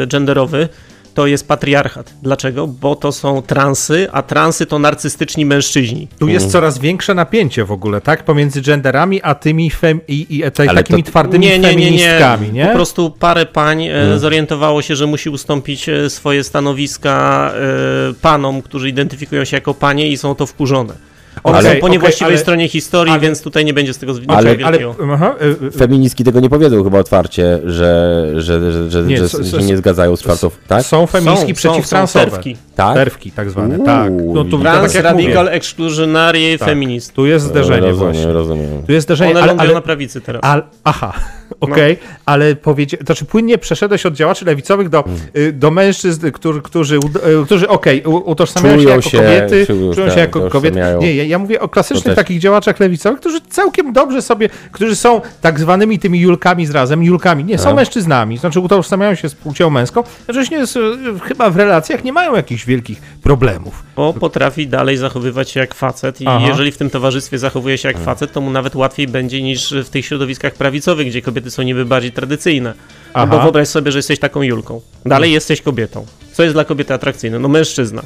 genderowy, to jest patriarchat. Dlaczego? Bo to są transy, a transy to narcystyczni mężczyźni. Tu jest coraz większe napięcie w ogóle, tak? Pomiędzy genderami, a tymi fem i, i takimi to... twardymi nie, nie, feministkami, nie, nie, nie? Po prostu parę pań mm. zorientowało się, że musi ustąpić e, swoje stanowiska e, panom, którzy identyfikują się jako panie i są to wkurzone. One ale, są po niewłaściwej okay, stronie historii, ale, więc tutaj nie będzie z tego ale, ale, aha, y, y, Feministki tego nie powiedzą chyba otwarcie, że, że, że, że, nie, że się nie zgadzają z czwartą, tak? Są feministki przeciwtransowe. Tak? Terwki tak zwane, Uuu, tak. No, tu, Trans, tak radical, exclusionary, tak. feminist. Tu jest zderzenie rozumiem, właśnie. Rozumiem. Tu jest zderzenie, One ale, ale na prawicy teraz. Al, aha, okej, okay, no. ale powiedzie, to znaczy płynnie przeszedłeś od działaczy lewicowych do, hmm. do mężczyzn, którzy, którzy, którzy okej, okay, utożsamiają się jako się, kobiety, czują się tak, jako kobiety. Nie, ja, ja mówię o klasycznych takich działaczach lewicowych, którzy całkiem dobrze sobie, którzy są tak zwanymi tymi julkami z razem, julkami, nie, są no. mężczyznami, znaczy utożsamiają się z płcią męską, jednocześnie chyba w relacjach nie mają jakichś wielkich problemów. Bo potrafi dalej zachowywać się jak facet i Aha. jeżeli w tym towarzystwie zachowuje się jak facet, to mu nawet łatwiej będzie niż w tych środowiskach prawicowych, gdzie kobiety są niby bardziej tradycyjne. No bo wyobraź sobie, że jesteś taką Julką. Dalej hmm. jesteś kobietą. Co jest dla kobiety atrakcyjne? No mężczyzna.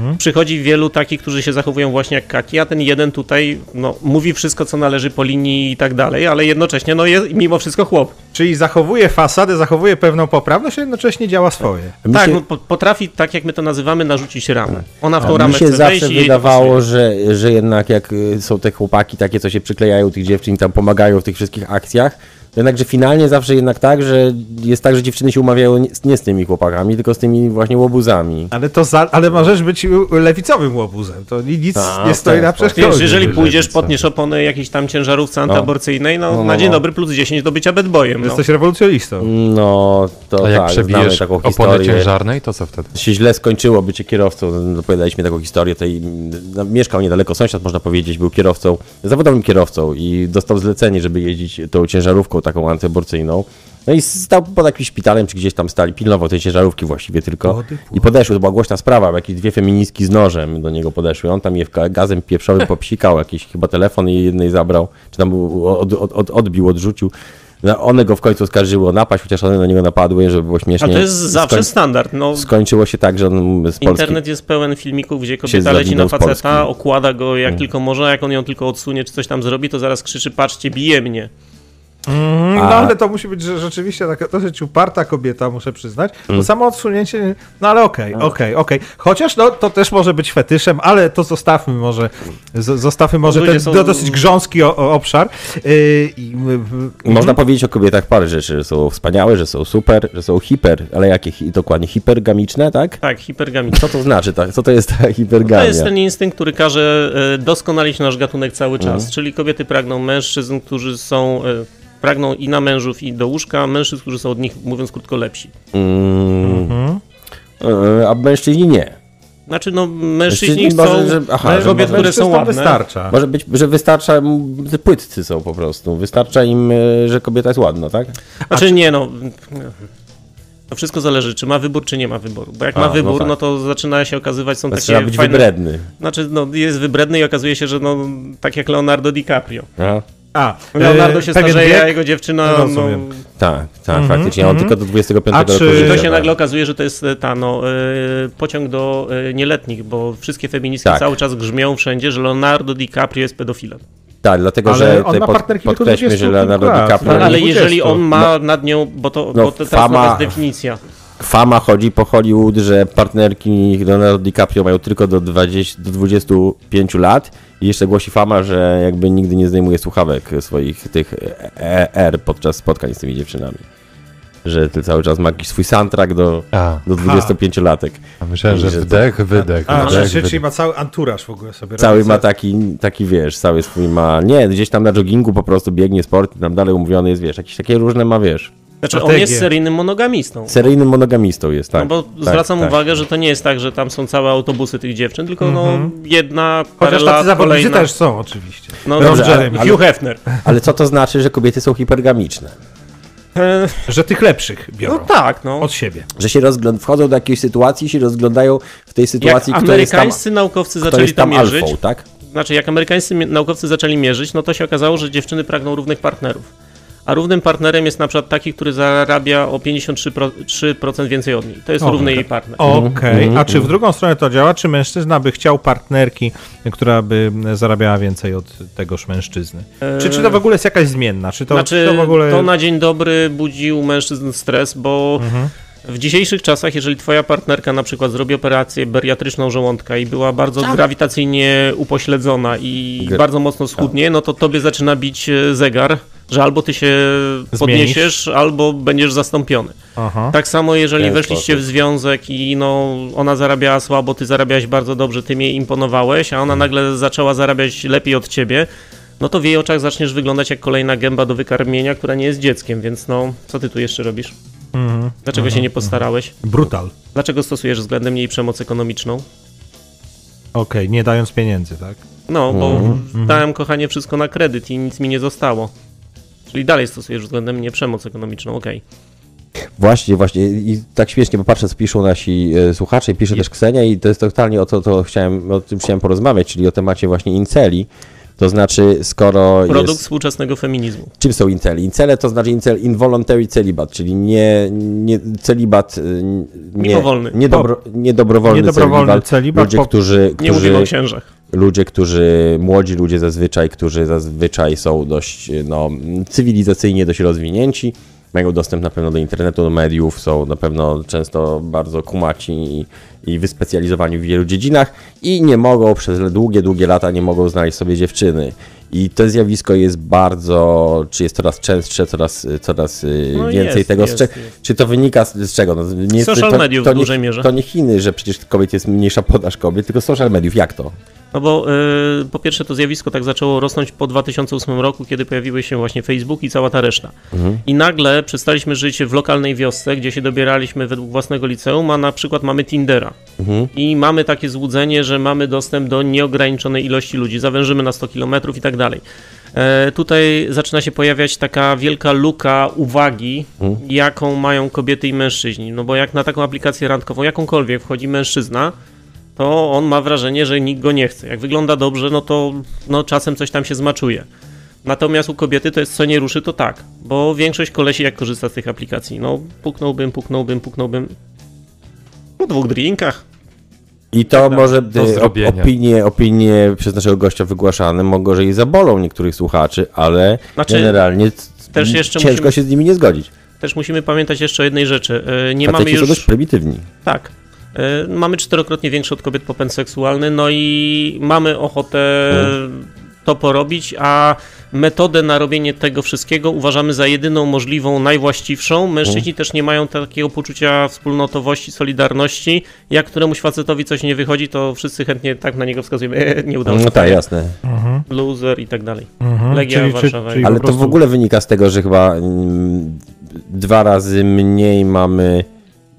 Hmm? Przychodzi wielu takich, którzy się zachowują właśnie jak kaki, a ten jeden tutaj no, mówi wszystko, co należy po linii i tak dalej, ale jednocześnie no, jest mimo wszystko chłop. Czyli zachowuje fasadę, zachowuje pewną poprawność, a jednocześnie działa swoje. Tak, się... no, potrafi, tak jak my to nazywamy, narzucić ramę. Ona w tą a ramę mi się chce zawsze wydawało, że, że jednak jak y, są te chłopaki takie, co się przyklejają tych dziewczyn, tam pomagają w tych wszystkich akcjach, Jednakże finalnie zawsze jednak tak, że jest tak, że dziewczyny się umawiają nie, nie z tymi chłopakami, tylko z tymi właśnie łobuzami. Ale to za, ale możesz być lewicowym łobuzem, to nic A, nie stoi na przeszkodzie. jeżeli pójdziesz, potniesz opony jakiejś tam ciężarówce no. antyaborcyjnej, no, no, no, na dzień no. dobry plus 10 do bycia bedboyem. No. Jesteś rewolucjonistą. No, to A jak tak, przebijesz taką opony historię. ciężarnej, to co wtedy? Się źle skończyło bycie kierowcą, opowiadaliśmy taką historię, tej, no, mieszkał niedaleko sąsiad, można powiedzieć, był kierowcą, zawodowym kierowcą i dostał zlecenie, żeby jeździć tą ciężarówką taką antyaborcyjną. No i stał pod jakimś szpitalem, czy gdzieś tam stali, pilnował tej ciężarówki właściwie tylko. I podeszły, to była głośna sprawa, jakieś dwie feministki z nożem do niego podeszły. On tam je gazem pieprzowym <laughs> popsikał, jakiś chyba telefon i jednej zabrał, czy tam od, od, od, odbił, odrzucił. No, one go w końcu oskarżyły o napaść, chociaż one na niego napadły, żeby było śmiesznie. A to jest zawsze Skoń... standard. No, skończyło się tak, że on z Polski... Internet jest pełen filmików, gdzie kobieta leci na faceta, okłada go jak hmm. tylko może, jak on ją tylko odsunie, czy coś tam zrobi, to zaraz krzyczy, patrzcie, bije mnie. Mm, no ale to musi być rzeczywiście taka dosyć uparta kobieta, muszę przyznać. To mm. samo odsunięcie, no ale okej, okay, okej, okay, okej. Okay. Chociaż no, to też może być fetyszem, ale to zostawmy może, zostawmy może ten są... dosyć grząski o, o obszar. Yy, Można powiedzieć o kobietach parę rzeczy, że są wspaniałe, że są super, że są hiper, ale jakie dokładnie? Hipergamiczne, tak? Tak, hipergamiczne. Co to znaczy? Tak? Co to jest ta hipergamia? No to jest ten instynkt, który każe e, doskonalić nasz gatunek cały czas, mm. czyli kobiety pragną mężczyzn, którzy są e, pragną i na mężów, i do łóżka mężczyzn, którzy są od nich, mówiąc krótko, lepsi. Mm. E, a mężczyźni nie. Znaczy, no, mężczyźni, chcą, może, że, aha, kobiet, które są ładne. wystarcza. Może być, że wystarcza, płytcy są po prostu. Wystarcza im, e, że kobieta jest ładna, tak? Znaczy, czy... nie, no... To wszystko zależy, czy ma wybór, czy nie ma wyboru. Bo jak A, ma no wybór, no, tak. no, to zaczyna się okazywać, są takie Trzeba być fajne... wybredny. Znaczy, no, jest wybredny i okazuje się, że no, tak jak Leonardo DiCaprio. A. A, Leonardo się starzeje, a jego dziewczyna... No, no, tak, tak, mm -hmm, faktycznie. On mm -hmm. tylko do 25 a roku czy... to się nagle okazuje, że to jest e, ta, no, y, pociąg do y, nieletnich, bo wszystkie feministki tak. cały czas grzmią wszędzie, że Leonardo DiCaprio jest pedofilem. Tak, dlatego, ale że on ma pod, podkreślmy, że Leonardo DiCaprio... No, ale jeżeli on ma nad nią, bo to, no, bo to fama, teraz jest definicja. Fama chodzi po Hollywood, że partnerki Leonardo DiCaprio mają tylko do, 20, do 25 lat i jeszcze głosi fama, że jakby nigdy nie zdejmuje słuchawek swoich tych R podczas spotkań z tymi dziewczynami że ty cały czas ma jakiś swój soundtrack do, do 25-latek. A myślałem, że wdech, wydech. A, wydech, że, czyli ma cały anturaż w ogóle sobie. Cały ma taki, taki, wiesz, cały swój ma, nie, gdzieś tam na joggingu po prostu biegnie sport, tam dalej umówiony jest, wiesz, jakieś takie różne ma, wiesz. Znaczy strategię. on jest seryjnym monogamistą. Seryjnym monogamistą jest, tak. No bo tak, zwracam tak. uwagę, że to nie jest tak, że tam są całe autobusy tych dziewczyn, tylko mm -hmm. no mhm. jedna parę Chociaż tacy zawodnicy też są oczywiście. No dobrze, ale, Hugh Hefner. Ale co to znaczy, że kobiety są hipergamiczne? E, że tych lepszych biorą. No tak, no. Od siebie. Że się rozgląd- wchodzą do jakiejś sytuacji i się rozglądają w tej sytuacji, Jak amerykańscy tam, naukowcy zaczęli tam, tam mierzyć. Alfą, tak? Znaczy, jak amerykańscy naukowcy zaczęli mierzyć, no to się okazało, że dziewczyny pragną równych partnerów a równym partnerem jest na przykład taki, który zarabia o 53% więcej od niej. To jest okay. równy jej partner. Okej, okay. Mhm. a czy w drugą stronę to działa? Czy mężczyzna by chciał partnerki, która by zarabiała więcej od tegoż mężczyzny? Czy, czy to w ogóle jest jakaś zmienna? Czy to, znaczy, to w ogóle... to na dzień dobry budzi u mężczyzn stres, bo mhm. W dzisiejszych czasach, jeżeli twoja partnerka na przykład zrobi operację bariatryczną żołądka i była bardzo tak. grawitacyjnie upośledzona i bardzo mocno schudnie, no to tobie zaczyna bić e, zegar, że albo ty się podniesiesz, albo będziesz zastąpiony. Aha. Tak samo jeżeli Ten weszliście sposób. w związek i no, ona zarabiała słabo, ty zarabiałeś bardzo dobrze, ty mnie imponowałeś, a ona hmm. nagle zaczęła zarabiać lepiej od ciebie, no to w jej oczach zaczniesz wyglądać jak kolejna gęba do wykarmienia, która nie jest dzieckiem, więc no, co ty tu jeszcze robisz? Mhm. Dlaczego mhm. się nie postarałeś? Brutal. Dlaczego stosujesz względem niej przemoc ekonomiczną? Okej, okay, nie dając pieniędzy, tak? No, bo mhm. dałem kochanie wszystko na kredyt i nic mi nie zostało. Czyli dalej stosujesz względem mnie przemoc ekonomiczną, okej. Okay. Właśnie, właśnie. I tak śmiesznie, bo patrzę, co piszą nasi e, słuchacze, i pisze też Ksenia i to jest totalnie o to, to chciałem, o tym chciałem porozmawiać, czyli o temacie właśnie inceli. To znaczy, skoro. Produkt jest... współczesnego feminizmu. Czym są inceli? Incele to znaczy incel involuntary celibat, czyli nie, nie celibat. Y, nie, Mimowolny. Niedobro, niedobrovolny, niedobrovolny celibat. celibat ludzie, którzy, którzy, nie mówimy o księżach. Ludzie, którzy, młodzi ludzie zazwyczaj, którzy zazwyczaj są dość no, cywilizacyjnie dość rozwinięci, mają dostęp na pewno do internetu, do mediów, są na pewno często bardzo kumaci i, i wyspecjalizowani w wielu dziedzinach i nie mogą przez długie, długie lata nie mogą znaleźć sobie dziewczyny. I to zjawisko jest bardzo, czy jest coraz częstsze, coraz, coraz y, no więcej jest, tego. Jest, jest. Czy to wynika z, z czego? No, nie, social to, mediów to, w dużej mierze. To nie Chiny, że przecież kobiet jest mniejsza podaż kobiet, tylko social mediów. Jak to? No bo y, po pierwsze to zjawisko tak zaczęło rosnąć po 2008 roku, kiedy pojawiły się właśnie Facebook i cała ta reszta. Mhm. I nagle przestaliśmy żyć w lokalnej wiosce, gdzie się dobieraliśmy według własnego liceum, a na przykład mamy Tindera. Mhm. I mamy takie złudzenie, że mamy dostęp do nieograniczonej ilości ludzi, zawężymy na 100 km i tak dalej. E, tutaj zaczyna się pojawiać taka wielka luka uwagi, mhm. jaką mają kobiety i mężczyźni. No bo jak na taką aplikację randkową, jakąkolwiek wchodzi mężczyzna, to on ma wrażenie, że nikt go nie chce. Jak wygląda dobrze, no to no, czasem coś tam się zmaczuje. Natomiast u kobiety to jest co nie ruszy, to tak. Bo większość kolesi jak korzysta z tych aplikacji? No puknąłbym, puknąłbym, puknąłbym po dwóch drinkach. I to tak, może y, opinie, opinie przez naszego gościa wygłaszane mogą, że i zabolą niektórych słuchaczy, ale znaczy, generalnie też jeszcze ciężko musimy, się z nimi nie zgodzić. Też musimy pamiętać jeszcze o jednej rzeczy. Y, nie Faceci mamy już... są dość prymitywni. Tak. E, mamy czterokrotnie większy od kobiet popęd seksualny, no i mamy ochotę to porobić, a metodę na robienie tego wszystkiego uważamy za jedyną możliwą, najwłaściwszą. Mężczyźni też nie mają takiego poczucia wspólnotowości, solidarności. Jak któremuś facetowi coś nie wychodzi, to wszyscy chętnie tak na niego wskazujemy, e, <laughs> nie udało się. No tak, jasne. Mhm. Loser i tak dalej. Mhm. Legia czyli, Warszawa. Czyli, Ale to w ogóle wynika z tego, że chyba mm, dwa razy mniej mamy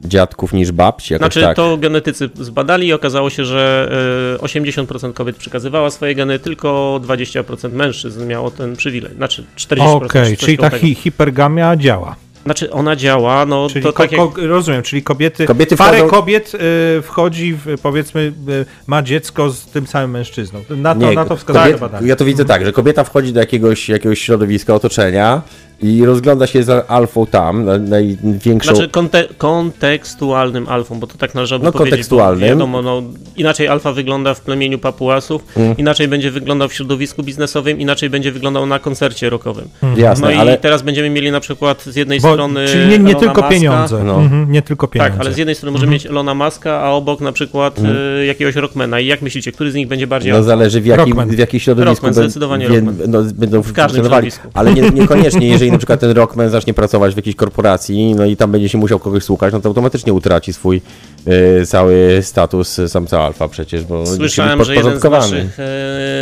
dziadków niż babci. Jakoś znaczy tak. to genetycy zbadali i okazało się, że 80% kobiet przekazywała swoje geny, tylko 20% mężczyzn miało ten przywilej. Znaczy 40%. Okej, okay, czyli ta hi hipergamia działa. Znaczy ona działa, no czyli to tak jak... Rozumiem, czyli kobiety, kobiety parę wchodzą... kobiet y, wchodzi, w, powiedzmy, y, ma dziecko z tym samym mężczyzną. Na to, Nie, na to wskazuje badanie. Ja to widzę tak, że kobieta wchodzi do jakiegoś, jakiegoś środowiska, otoczenia i rozgląda się za alfą tam, największą... Znaczy konte kontekstualnym alfą, bo to tak należałoby no, powiedzieć. kontekstualnym. Wiadomo, no, inaczej alfa wygląda w plemieniu papuasów, mm. inaczej będzie wyglądał w środowisku biznesowym, inaczej będzie wyglądał na koncercie rockowym. Mm. Jasne, no ale... i teraz będziemy mieli na przykład z jednej Boże, strony. Czyli nie, nie tylko Muska. pieniądze. No. Mhm, nie tylko pieniądze. Tak, ale z jednej strony możemy mhm. mieć Elona Muska, a obok na przykład mhm. y, jakiegoś Rockmana. I jak myślicie, który z nich będzie bardziej. No zależy w jakim, w jakim środowisku. Rockman, zdecydowanie wie, Rockman. No, będą w każdym środowisku. Ale nie, niekoniecznie, jeżeli <laughs> na przykład ten Rockman zacznie pracować w jakiejś korporacji, no i tam będzie się musiał kogoś słuchać, no to automatycznie utraci swój y, cały status samca alfa przecież, bo Słyszałem, że jeden z naszych y,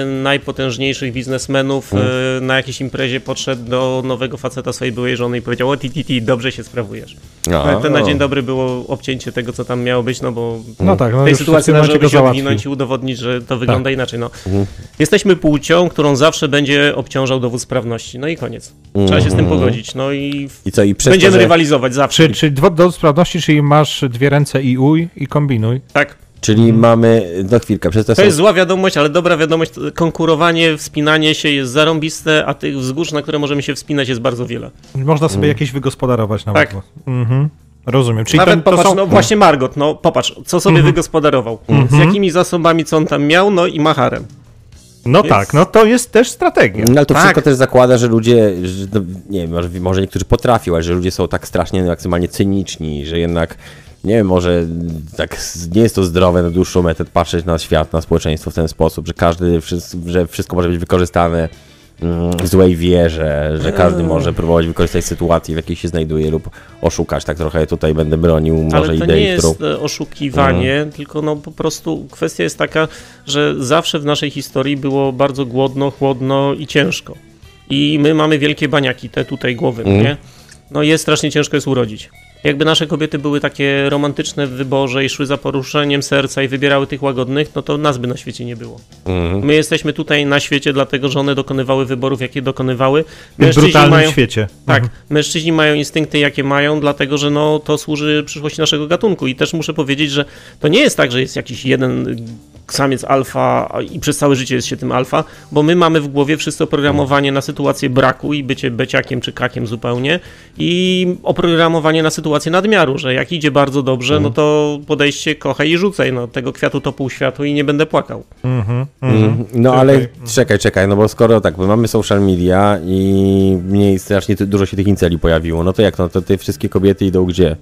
najpotężniejszych biznesmenów hmm. na jakiejś imprezie podszedł do nowego faceta swojej byłej żony i powiedział, o ti, ti, ti dobrze się sprawujesz. A, ten na dzień dobry było obcięcie tego, co tam miało być, no bo no tak, no w tej sytuacji należałoby się odwinąć i udowodnić, że to wygląda tak. inaczej. No. Mhm. Jesteśmy płcią, którą zawsze będzie obciążał dowód sprawności. No i koniec. Trzeba się z tym mhm. pogodzić. No i, I co, i będziemy to, że... rywalizować zawsze. Czy, czy dowód sprawności, czyli masz dwie ręce i uj i kombinuj? Tak. Czyli hmm. mamy, no chwilkę, przez to, to jest zła wiadomość, ale dobra wiadomość, konkurowanie, wspinanie się jest zarąbiste, a tych wzgórz, na które możemy się wspinać jest bardzo wiele. Można sobie hmm. jakieś wygospodarować nawet. Tak. Mhm. Rozumiem. Czyli Nawet ten, popatrz, są... no właśnie Margot, no popatrz, co sobie mhm. wygospodarował, z jakimi zasobami, co on tam miał, no i macharem. No Więc... tak, no to jest też strategia. No ale to tak. wszystko też zakłada, że ludzie, że, no, nie wiem, może, może niektórzy potrafią, ale że ludzie są tak strasznie maksymalnie cyniczni, że jednak nie wiem, może tak nie jest to zdrowe na dłuższą metę patrzeć na świat, na społeczeństwo w ten sposób, że każdy, że wszystko może być wykorzystane złej wierze, że każdy może próbować wykorzystać sytuację, w jakiej się znajduje lub oszukać. Tak trochę tutaj będę bronił może Ale to idei, nie jest którą... E, oszukiwanie, mm. tylko no po prostu kwestia jest taka, że zawsze w naszej historii było bardzo głodno, chłodno i ciężko. I my mamy wielkie baniaki, te tutaj głowy, mm. nie? No jest strasznie ciężko jest urodzić jakby nasze kobiety były takie romantyczne w wyborze i szły za poruszeniem serca i wybierały tych łagodnych, no to nas by na świecie nie było. Mhm. My jesteśmy tutaj na świecie, dlatego że one dokonywały wyborów, jakie dokonywały. Mężczyźni w brutalnym mają, świecie. Tak, mhm. mężczyźni mają instynkty, jakie mają, dlatego że no, to służy przyszłości naszego gatunku. I też muszę powiedzieć, że to nie jest tak, że jest jakiś jeden samiec alfa i przez całe życie jest się tym alfa, bo my mamy w głowie wszyscy oprogramowanie na sytuację braku i bycie beciakiem czy kakiem zupełnie i oprogramowanie na sytuację nadmiaru, że jak idzie bardzo dobrze, mm. no to podejście kochaj i rzucaj, no tego kwiatu to pół światu i nie będę płakał. Mm -hmm, mm. No ale czekaj, czekaj, no bo skoro tak, bo mamy social media i mniej strasznie dużo się tych inceli pojawiło, no to jak, no to te wszystkie kobiety idą gdzie?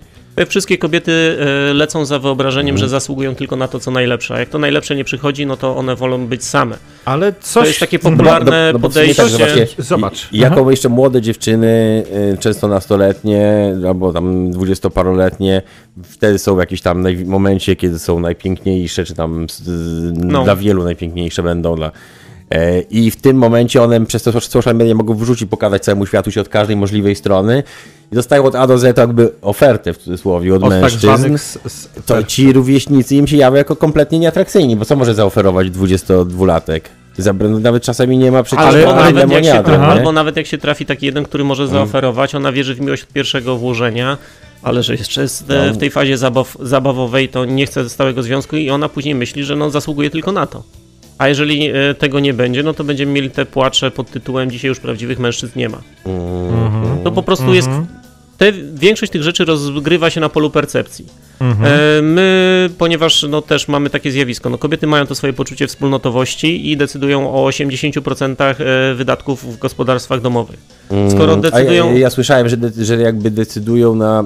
Wszystkie kobiety e, lecą za wyobrażeniem, mm. że zasługują tylko na to, co najlepsze. A jak to najlepsze nie przychodzi, no to one wolą być same. Ale coś... To jest takie popularne no, no, podejście. Tak, zobaczcie, Zobacz. I, jaką jeszcze młode dziewczyny, e, często nastoletnie, albo tam dwudziestoparoletnie, wtedy są w jakimś tam momencie, kiedy są najpiękniejsze, czy tam no. dla wielu najpiękniejsze będą, dla E, I w tym momencie one przez to social media mogą wrzucić, pokazać całemu światu się od każdej możliwej strony i dostają od A do Z jakby ofertę w cudzysłowie od, od tak mężczyzn. Tak to ci rówieśnicy im się jawią jako kompletnie nieatrakcyjni, bo co może zaoferować 22-latek? Nawet czasami nie ma przecież albo, nawet jak się, albo nawet jak się trafi taki jeden, który może mhm. zaoferować, ona wierzy w miłość od pierwszego włożenia, ale że jeszcze jest e, no. w tej fazie zabaw, zabawowej, to nie chce stałego związku i ona później myśli, że no zasługuje tylko na to. A jeżeli e, tego nie będzie, no to będziemy mieli te płacze pod tytułem dzisiaj już prawdziwych mężczyzn nie ma. Mm-hmm. To po prostu jest mhm. te, większość tych rzeczy rozgrywa się na polu percepcji. Mhm. E, my, ponieważ no, też mamy takie zjawisko, no, kobiety mają to swoje poczucie wspólnotowości i decydują o 80% e, wydatków w gospodarstwach domowych. Skoro decydują... Ja, ja, słyszałem, że, de, że jakby decydują na...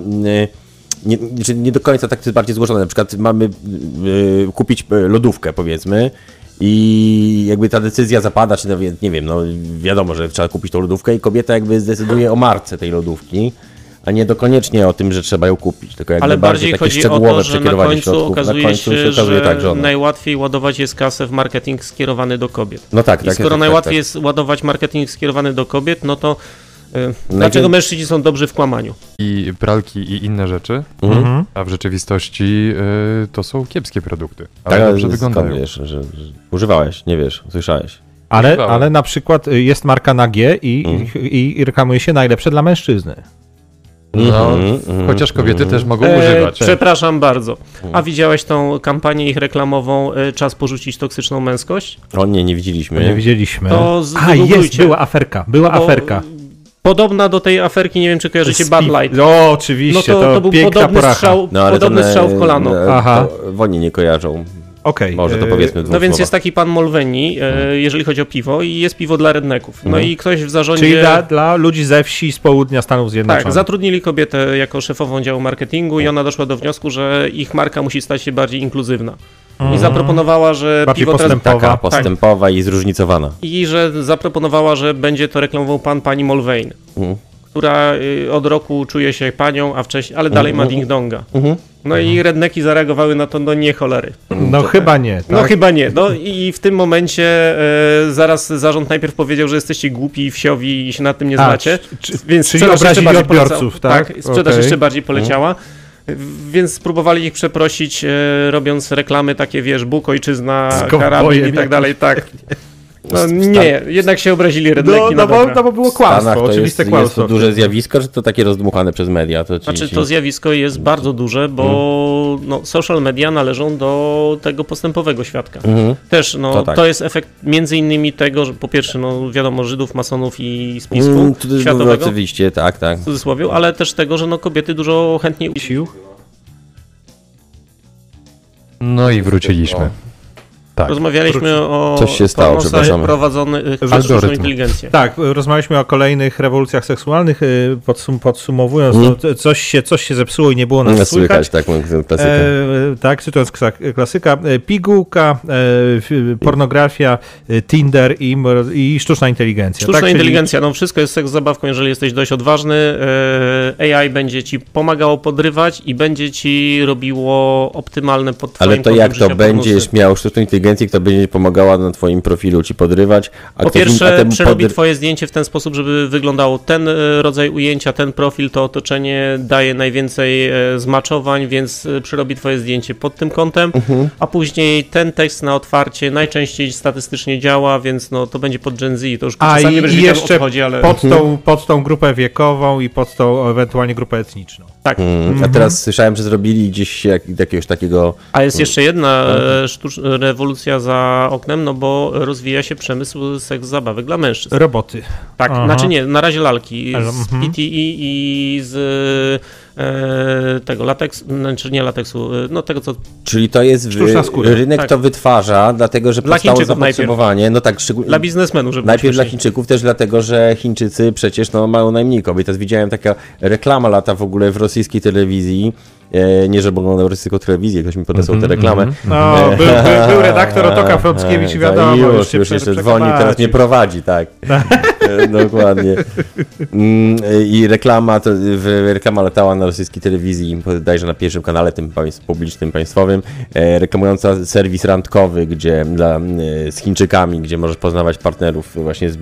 Nie, nie, do końca tak to jest bardziej złożone. Na przykład mamy y, kupić lodówkę, powiedzmy, i jakby ta decyzja zapada, czy nie wiem, no wiadomo, że trzeba kupić tą lodówkę i kobieta jakby zdecyduje o marce tej lodówki, a nie dokoniecznie o tym, że trzeba ją kupić, tylko jakby Ale bardziej takie chodzi o to, że na końcu środków. okazuje na końcu się, okazuje że, tak, że najłatwiej ładować jest kasę w marketing skierowany do kobiet. No tak, I tak. skoro tak, najłatwiej tak, jest ładować marketing skierowany do kobiet, no to dlaczego mężczyźni są dobrzy w kłamaniu? I pralki i inne rzeczy, mhm. a w rzeczywistości y, to są kiepskie produkty. Ale tak, dobrze wyglądają. wiesz, że, że, używałeś, nie wiesz, słyszałeś. Ale, ale na przykład y, jest marka na G i, mhm. i, i reklamuje się najlepsze dla mężczyzny. No, mm, chociaż kobiety mm. też mogą e, używać. Przepraszam bardzo. A widziałeś tą kampanię ich reklamową e, Czas porzucić toksyczną męskość? O nie, nie widzieliśmy. nie widzieliśmy. To A, jest, była aferka, była aferka. Podobna do tej aferki, nie wiem czy kojarzycie Bad Light. No oczywiście, no to, to, to był podobny strzał, no, podobny strzał w kolano. Aha. To, oni nie kojarzą. Okej. Okay. Może to powiedzmy No więc jest taki pan Molweni, hmm. jeżeli chodzi o piwo i jest piwo dla redneków. No hmm. i ktoś w zarządzie... Czyli dla, dla, ludzi ze wsi z południa Stanów Zjednoczonych. Tak, zatrudnili kobietę jako szefową działu marketingu i ona doszła do wniosku, że ich marka musi stać się bardziej inkluzywna. I mhm. zaproponowała, że Bardziej piwo postępowa. Taka postępowa tak. i zróżnicowana. I że zaproponowała, że będzie to reklamował pan pani Molvein. Mhm która y, od roku czuje się panią, a wcześniej, ale dalej ma mhm. ding-donga. Mhm. No i redneki zareagowały na to, no nie cholery. No chyba nie. No tak? No chyba nie. No i w tym momencie e, zaraz zarząd najpierw powiedział, że jesteście głupi i wsiowi i się nad tym nie znacie. A, czy, więc czyli obrazili odbiorców, tak? Tak, sprzedaż okay. jeszcze bardziej poleciała. Więc spróbowali ich przeprosić, e, robiąc reklamy takie, wiesz, Bóg, ojczyzna, karabin i tak dalej, tak. <laughs> No, nie, jednak się obrazili redneki no, no, bo, no bo było kłamstwo, to oczywiste jest, kłamstwo. Jest to duże zjawisko, czy to takie rozdmuchane przez media? To ci, znaczy to zjawisko jest bardzo duże, bo hmm. no, social media należą do tego postępowego świadka. Hmm. Też no, to, tak. to, jest efekt między innymi tego, że po pierwsze no, wiadomo Żydów, masonów i spisku hmm, światowego. Oczywiście, tak, tak. W cudzysłowie, ale też tego, że no, kobiety dużo chętniej... Sił. No i wróciliśmy. Tak. Rozmawialiśmy o Coś się stało, przepraszam. prowadzonych przez sztuczną inteligencję. Tak, rozmawialiśmy o kolejnych rewolucjach seksualnych. Y, podsum podsumowując, hmm. to coś, się, coś się zepsuło i nie było nas nie słychać. tak, klasyka. E, tak, cytując klasyka. E, pigułka, e, pornografia, e, Tinder i, i sztuczna inteligencja. Sztuczna tak? inteligencja, Czyli... no wszystko jest seks zabawką, jeżeli jesteś dość odważny. E, AI będzie ci pomagało podrywać i będzie ci robiło optymalne pod Ale to jak to będziesz miał sztuczną inteligencję inteligencji, która będzie pomagała na twoim profilu ci podrywać. A po pierwsze, przerobi podry... twoje zdjęcie w ten sposób, żeby wyglądało ten e, rodzaj ujęcia, ten profil, to otoczenie daje najwięcej e, zmaczowań, więc e, przerobi twoje zdjęcie pod tym kątem, mhm. a później ten tekst na otwarcie najczęściej statystycznie działa, więc no, to będzie pod Gen Z, to już a czasami i, nie i jeszcze chodzi, ale... pod, tą, pod tą grupę wiekową i pod tą ewentualnie grupę etniczną. Tak. Mm, a mhm. teraz słyszałem, że zrobili gdzieś jak, jakiegoś takiego... A jest jeszcze jedna sztucz... rewolucja za oknem, no bo rozwija się przemysł seks zabawek dla mężczyzn. Roboty. Tak, Aha. znaczy nie, na razie lalki z mhm. PTE i z e, tego lateksu, znaczy nie lateksu, e, no tego co... Czyli to jest wy, rynek tak. to wytwarza, dlatego że dla powstało zapotrzebowanie, najpierw. no tak, szczególnie... Dla biznesmenów, żeby Najpierw dla Chińczyków też dlatego, że Chińczycy przecież no, mają najmniej kobiet. Teraz widziałem taka reklama lata w ogóle w rosyjskiej telewizji, nie, żeby oglądał tylko telewizję, ktoś mi podesłał mm -hmm, tę reklamę. Mm -hmm. No, był, był, był, redaktor <laughs> Otoka Frąckiewicz i wiadomo, już, już, już jeszcze dzwoni, teraz nie prowadzi, <laughs> tak. E, dokładnie. Mm, I reklama, to, reklama latała na rosyjskiej telewizji, bodajże na pierwszym kanale, tym publicznym, państwowym, e, reklamująca serwis randkowy, gdzie dla, z Chińczykami, gdzie możesz poznawać partnerów właśnie z,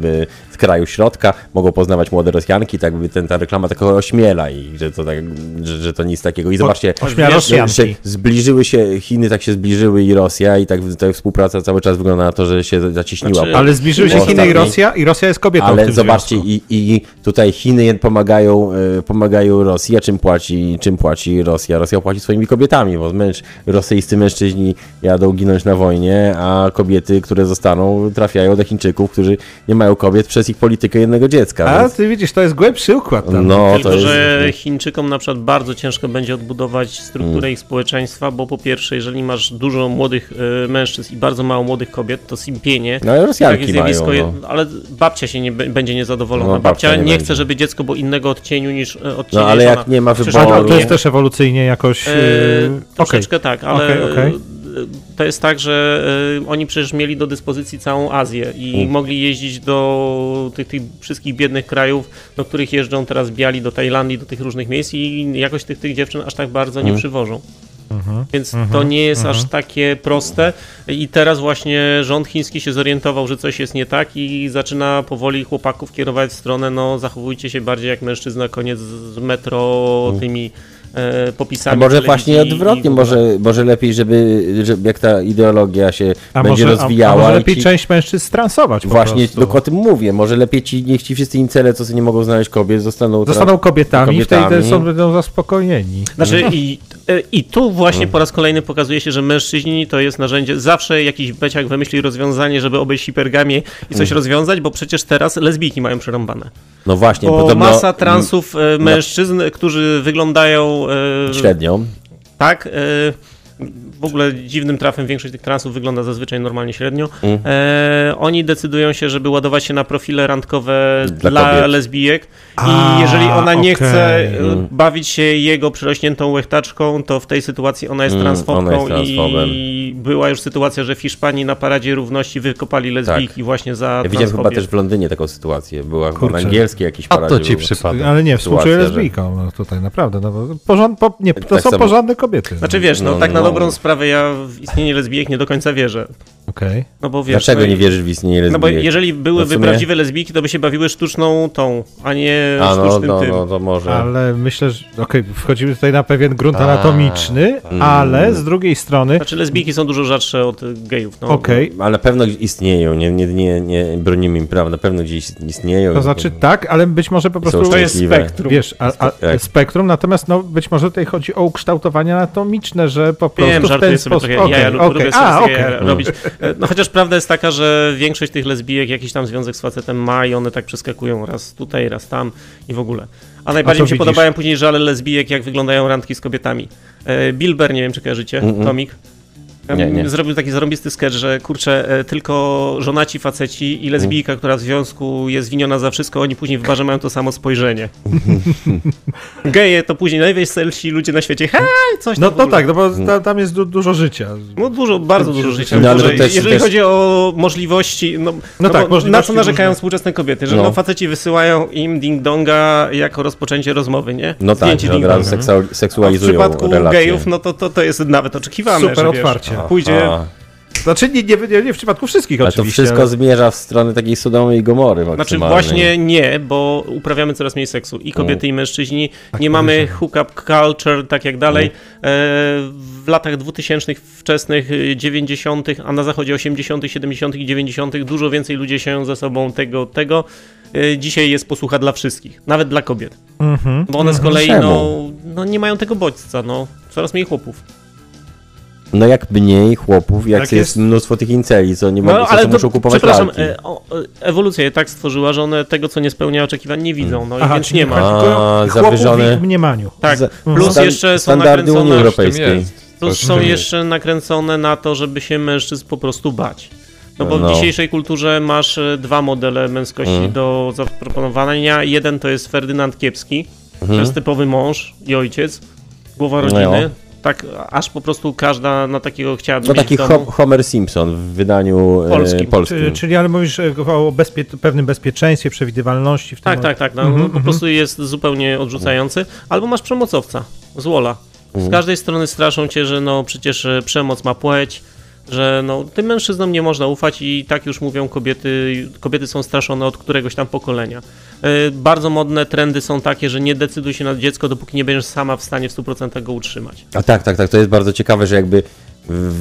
z kraju środka, mogą poznawać młode Rosjanki, tak by ten, ta reklama takiego ośmiela i że to, tak, że, że to nic takiego. I zobacz, wiesz, zbliżyły się, Chiny tak się zbliżyły i Rosja i tak ta współpraca cały czas wygląda na to, że się zacieśniła. Znaczy, ale zbliżyły się Chiny i Rosja i Rosja jest kobietą Ale zobaczcie i, i tutaj Chiny pomagają, e, pomagają Rosji, a czym płaci, czym płaci Rosja? Rosja płaci swoimi kobietami, bo męż, rosyjscy mężczyźni jadą ginąć na wojnie, a kobiety, które zostaną, trafiają do Chińczyków, którzy nie mają kobiet przez ich politykę jednego dziecka. A więc... ty widzisz, to jest głębszy układ. Tam. No, Tylko, to jest... że Chińczykom na przykład bardzo ciężko będzie odbudować budować strukturę mm. ich społeczeństwa, bo po pierwsze, jeżeli masz dużo młodych y, mężczyzn i bardzo mało młodych kobiet, to simpienie. No ale Rosjanki zjawisko, mają, no. ale babcia się nie będzie niezadowolona. No, babcia, babcia nie, nie chce, żeby dziecko było innego odcieniu niż e, odcienie No ale jak nie ma wyboru. To jest też ewolucyjnie jakoś... Yy... troszeczkę okay. tak, ale... Okay, okay to jest tak, że oni przecież mieli do dyspozycji całą Azję i mm. mogli jeździć do tych, tych, wszystkich biednych krajów, do których jeżdżą teraz biali, do Tajlandii, do tych różnych miejsc i jakoś tych, tych dziewczyn aż tak bardzo nie mm. przywożą. Mhm. Więc to mhm. nie jest aż mhm. takie proste. I teraz właśnie rząd chiński się zorientował, że coś jest nie tak i zaczyna powoli chłopaków kierować w stronę, no zachowujcie się bardziej jak mężczyzna, koniec z metro, tymi e, popisami. A może właśnie odwrotnie, może, może lepiej, żeby, żeby jak ta ideologia się a będzie może, rozwijała. A, może lepiej ci... część mężczyzn stransować. Właśnie tylko o tym mówię. Może lepiej ci, niech ci wszyscy incele, co sobie nie mogą znaleźć kobiet, zostaną, zostaną kobietami, kobietami. wtedy są, będą zaspokojeni. Znaczy i, e, i tu właśnie po raz kolejny pokazuje się, że mężczyźni to jest narzędzie. Zawsze jakiś beciak wymyśli rozwiązanie, żeby obejść hipergamię i coś mm. rozwiązać, bo przecież teraz lesbijki mają przerąbane. No właśnie. Bo podobno... masa transów e, mężczyzn, no. którzy wyglądają E, Średnią. Tak. W ogóle dziwnym trafem większość tych transów wygląda zazwyczaj normalnie średnio. Mm. E, oni decydują się, żeby ładować się na profile randkowe dla, dla lesbijek A, i jeżeli ona nie okay. chce mm. bawić się jego przyrośniętą łechtaczką, to w tej sytuacji ona jest mm, transfobką ona jest i była już sytuacja, że w Hiszpanii na paradzie równości wykopali lesbijki tak. właśnie za ja Widziałem chyba też w Londynie taką sytuację. Była w angielskiej jakiś paradzie. A to ci przypadek. Ale nie, współczuję lesbijkom no, tutaj, naprawdę. No, porząd, po, nie, to tak są samo. porządne kobiety. Znaczy wiesz, no, no tak na no. dobrą sprawę ja w istnienie lesbijek nie do końca wierzę. Okej. Okay. No bo wiesz, Dlaczego no, nie wierzysz w istnienie lesbijek? No bo jeżeli byłyby sumie... prawdziwe lesbijki, to by się bawiły sztuczną tą, a nie a, no, sztucznym no, tym. No, to może. Ale myślę, że okej, okay, wchodzimy tutaj na pewien grunt a, anatomiczny, hmm. ale z drugiej strony... Znaczy lesbijki są dużo rzadsze od gejów. No. Okej. Okay. Ale pewno istnieją, nie, nie, nie, nie bronimy im prawa, na pewno gdzieś istnieją. To znaczy tak, ale być może po prostu... To jest spektrum. Wiesz, a, a, tak. spektrum, natomiast no, być może tutaj chodzi o ukształtowanie anatomiczne, że po prostu Wiem, w ten sposób... Trochę, okay, ja okay. A, okay. robić. No chociaż prawda jest taka, że większość tych lesbijek jakiś tam związek z facetem ma i one tak przeskakują raz tutaj, raz tam i w ogóle. A najbardziej A mi się widzisz? podobają później żale lesbijek, jak wyglądają randki z kobietami. E, Bilber, nie wiem czy kojarzycie, mm -mm. Tomik. Nie, nie. Zrobił taki zarąbisty sketch, że kurczę, e, tylko żonaci faceci i lesbijka, która w związku jest winiona za wszystko, oni później w barze mają to samo spojrzenie. <laughs> Geje to później najweselsi ludzie na świecie. Hej, coś No to tak, no bo ta, tam jest du dużo życia. No dużo, bardzo dużo życia. No, ale też, jeżeli też... chodzi o możliwości, no, no, no tak, możliwości na co narzekają różne. współczesne kobiety, że no. no faceci wysyłają im ding-donga jako rozpoczęcie rozmowy, nie? No tak, od razu seksualizują A w przypadku relacje. gejów, no to, to, to jest nawet oczekiwane. Super że, otwarcie. Pójdzie. A. Znaczy nie, nie, nie, w przypadku wszystkich ale oczywiście. to wszystko ale... zmierza w stronę takiej Sodomy i Gomory Znaczy właśnie nie, bo uprawiamy coraz mniej seksu. I kobiety, mm. i mężczyźni. Tak nie mamy hookup culture, tak jak dalej. Mm. w latach 2000 wczesnych, 90., a na zachodzie 80., 70. i 90. dużo więcej ludzie się ze sobą tego, tego. E, dzisiaj jest posłucha dla wszystkich, nawet dla kobiet. Mm -hmm. Bo one z mhm. kolei no, no, nie mają tego bodźca, no. Coraz mniej chłopów. No jak mniej chłopów, jak tak jest, jest, mnóstwo tych inceli, co nie no, mogą, ale to, muszą kupować Przepraszam, lalki. E, ewolucja je tak stworzyła, że one tego, co nie spełnia oczekiwań, nie widzą, no Aha, więc nie ma. A, zawyżone... w mniemaniu. Tak, plus Stan jeszcze są nakręcone... Unii Europejskiej. Plus są jeszcze nakręcone na to, żeby się mężczyzn po prostu bać. No bo no. w dzisiejszej kulturze masz e, dwa modele męskości mm. do zaproponowania. Jeden to jest Ferdynand Kiepski, mm. to jest typowy mąż i ojciec, głowa rodziny. No tak aż po prostu każda na takiego chciałaby No taki Homer Simpson w wydaniu e, polskim. polskim. Czyli, czyli ale mówisz e, o bezpie pewnym bezpieczeństwie, przewidywalności. W tym tak, tak, tak. No, mm -hmm. Po mhm. prostu jest zupełnie odrzucający. Albo masz przemocowca z Wola. Z mhm. każdej strony straszą cię, że no przecież e, przemoc ma płeć, że no, tym mężczyznom nie można ufać i tak już mówią kobiety, kobiety są straszone od któregoś tam pokolenia. E, bardzo modne trendy są takie, że nie decyduj się na dziecko, dopóki nie będziesz sama w stanie w 100% go utrzymać. A tak, tak, tak, to jest bardzo ciekawe, że jakby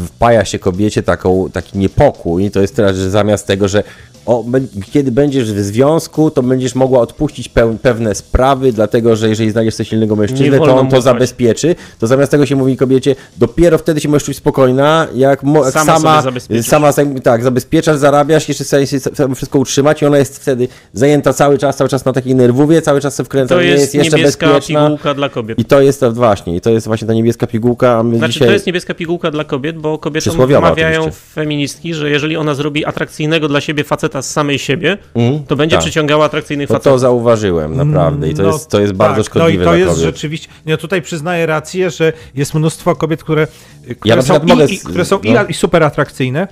wpaja się kobiecie taką, taki niepokój, to jest teraz, że zamiast tego, że o, kiedy będziesz w związku, to będziesz mogła odpuścić pewne sprawy, dlatego że jeżeli znajdziesz coś silnego mężczyznę, to on to zabezpieczy. To zamiast tego się mówi kobiecie, dopiero wtedy się możesz czuć spokojna, jak, jak sama, sama, sama tak, zabezpieczasz, zarabiasz, jeszcze sobie wszystko utrzymać i ona jest wtedy zajęta cały czas, cały czas na takiej nerwówie, cały czas sobie wkręca, to jest, jest jeszcze niebieska pigułka dla kobiet. I to jest właśnie, i to jest właśnie ta niebieska pigułka. znaczy, dzisiaj... to jest niebieska pigułka dla kobiet, bo kobiety mawiają feministki, że jeżeli ona zrobi atrakcyjnego dla siebie faceta z samej siebie, mm, to będzie tak. przyciągała atrakcyjnych facetów. To zauważyłem, naprawdę. I to, no, jest, to jest bardzo tak, szkodliwe No i to jest kobiet. rzeczywiście, ja tutaj przyznaję rację, że jest mnóstwo kobiet, które, które ja są, i, i, które są no. i, super atrakcyjne,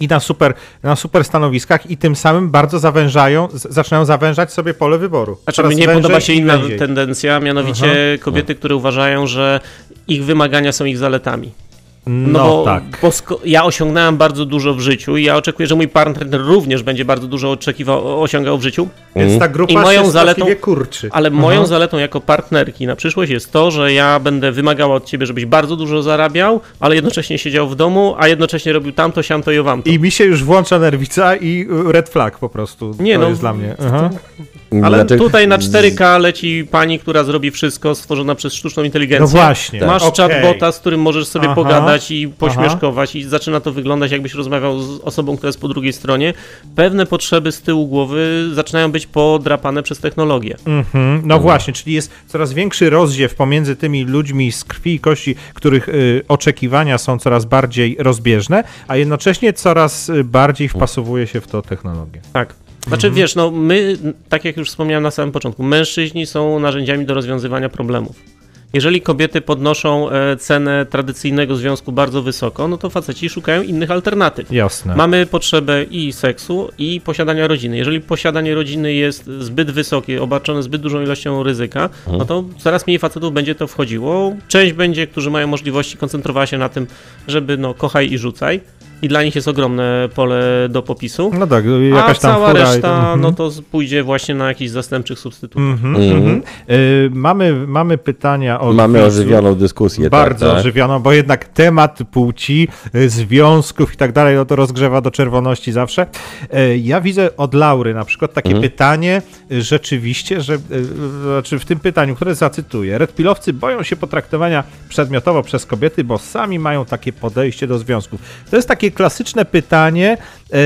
i na super, na super stanowiskach i tym samym bardzo zawężają, zaczynają zawężać sobie pole wyboru. Znaczy mnie podoba się inna tendencja, mianowicie Aha. kobiety, które uważają, że ich wymagania są ich zaletami. No, no bo, tak. Bo ja osiągnąłem bardzo dużo w życiu i ja oczekuję, że mój partner również będzie bardzo dużo oczekiwał, osiągał w życiu. Więc ta grupa I moją zaletą, kurczy. Ale Aha. moją zaletą jako partnerki na przyszłość jest to, że ja będę wymagała od ciebie, żebyś bardzo dużo zarabiał, ale jednocześnie siedział w domu, a jednocześnie robił tamto, siamto i owamto. I mi się już włącza nerwica i red flag po prostu. Nie, to no, jest dla mnie. Aha. Ale znaczy... tutaj na 4K leci pani, która zrobi wszystko, stworzona przez sztuczną inteligencję. No właśnie. Masz okay. chatbota, z którym możesz sobie Aha. pogadać i pośmieszkować Aha. i zaczyna to wyglądać jakbyś rozmawiał z osobą, która jest po drugiej stronie. Pewne potrzeby z tyłu głowy zaczynają być podrapane przez technologię. Mhm. No mhm. właśnie, czyli jest coraz większy rozziew pomiędzy tymi ludźmi z krwi i kości, których y, oczekiwania są coraz bardziej rozbieżne, a jednocześnie coraz y, bardziej wpasowuje się w to technologię. Tak. Znaczy, mhm. wiesz, no my, tak jak już wspomniałem na samym początku, mężczyźni są narzędziami do rozwiązywania problemów. Jeżeli kobiety podnoszą e, cenę tradycyjnego związku bardzo wysoko, no to faceci szukają innych alternatyw. Jasne. Mamy potrzebę i seksu, i posiadania rodziny. Jeżeli posiadanie rodziny jest zbyt wysokie, obarczone zbyt dużą ilością ryzyka, mhm. no to coraz mniej facetów będzie to wchodziło. Część będzie, którzy mają możliwości, koncentrowała się na tym, żeby no kochaj i rzucaj i dla nich jest ogromne pole do popisu. No tak, jakaś a tam cała reszta, mhm. no to pójdzie właśnie na jakichś zastępczych substytutach. Mm -hmm, y mamy, mamy pytania od Mamy ożywioną dyskusję. Tak, Bardzo tak, ożywioną, bo jednak temat płci, y, związków i tak dalej, no to rozgrzewa do czerwoności zawsze. Y ja widzę od Laury na przykład takie mhm. pytanie, y, rzeczywiście, że znaczy w tym pytaniu, które zacytuję, redpilowcy boją się potraktowania przedmiotowo przez kobiety, bo sami mają takie podejście do związków. To jest takie klasyczne pytanie e,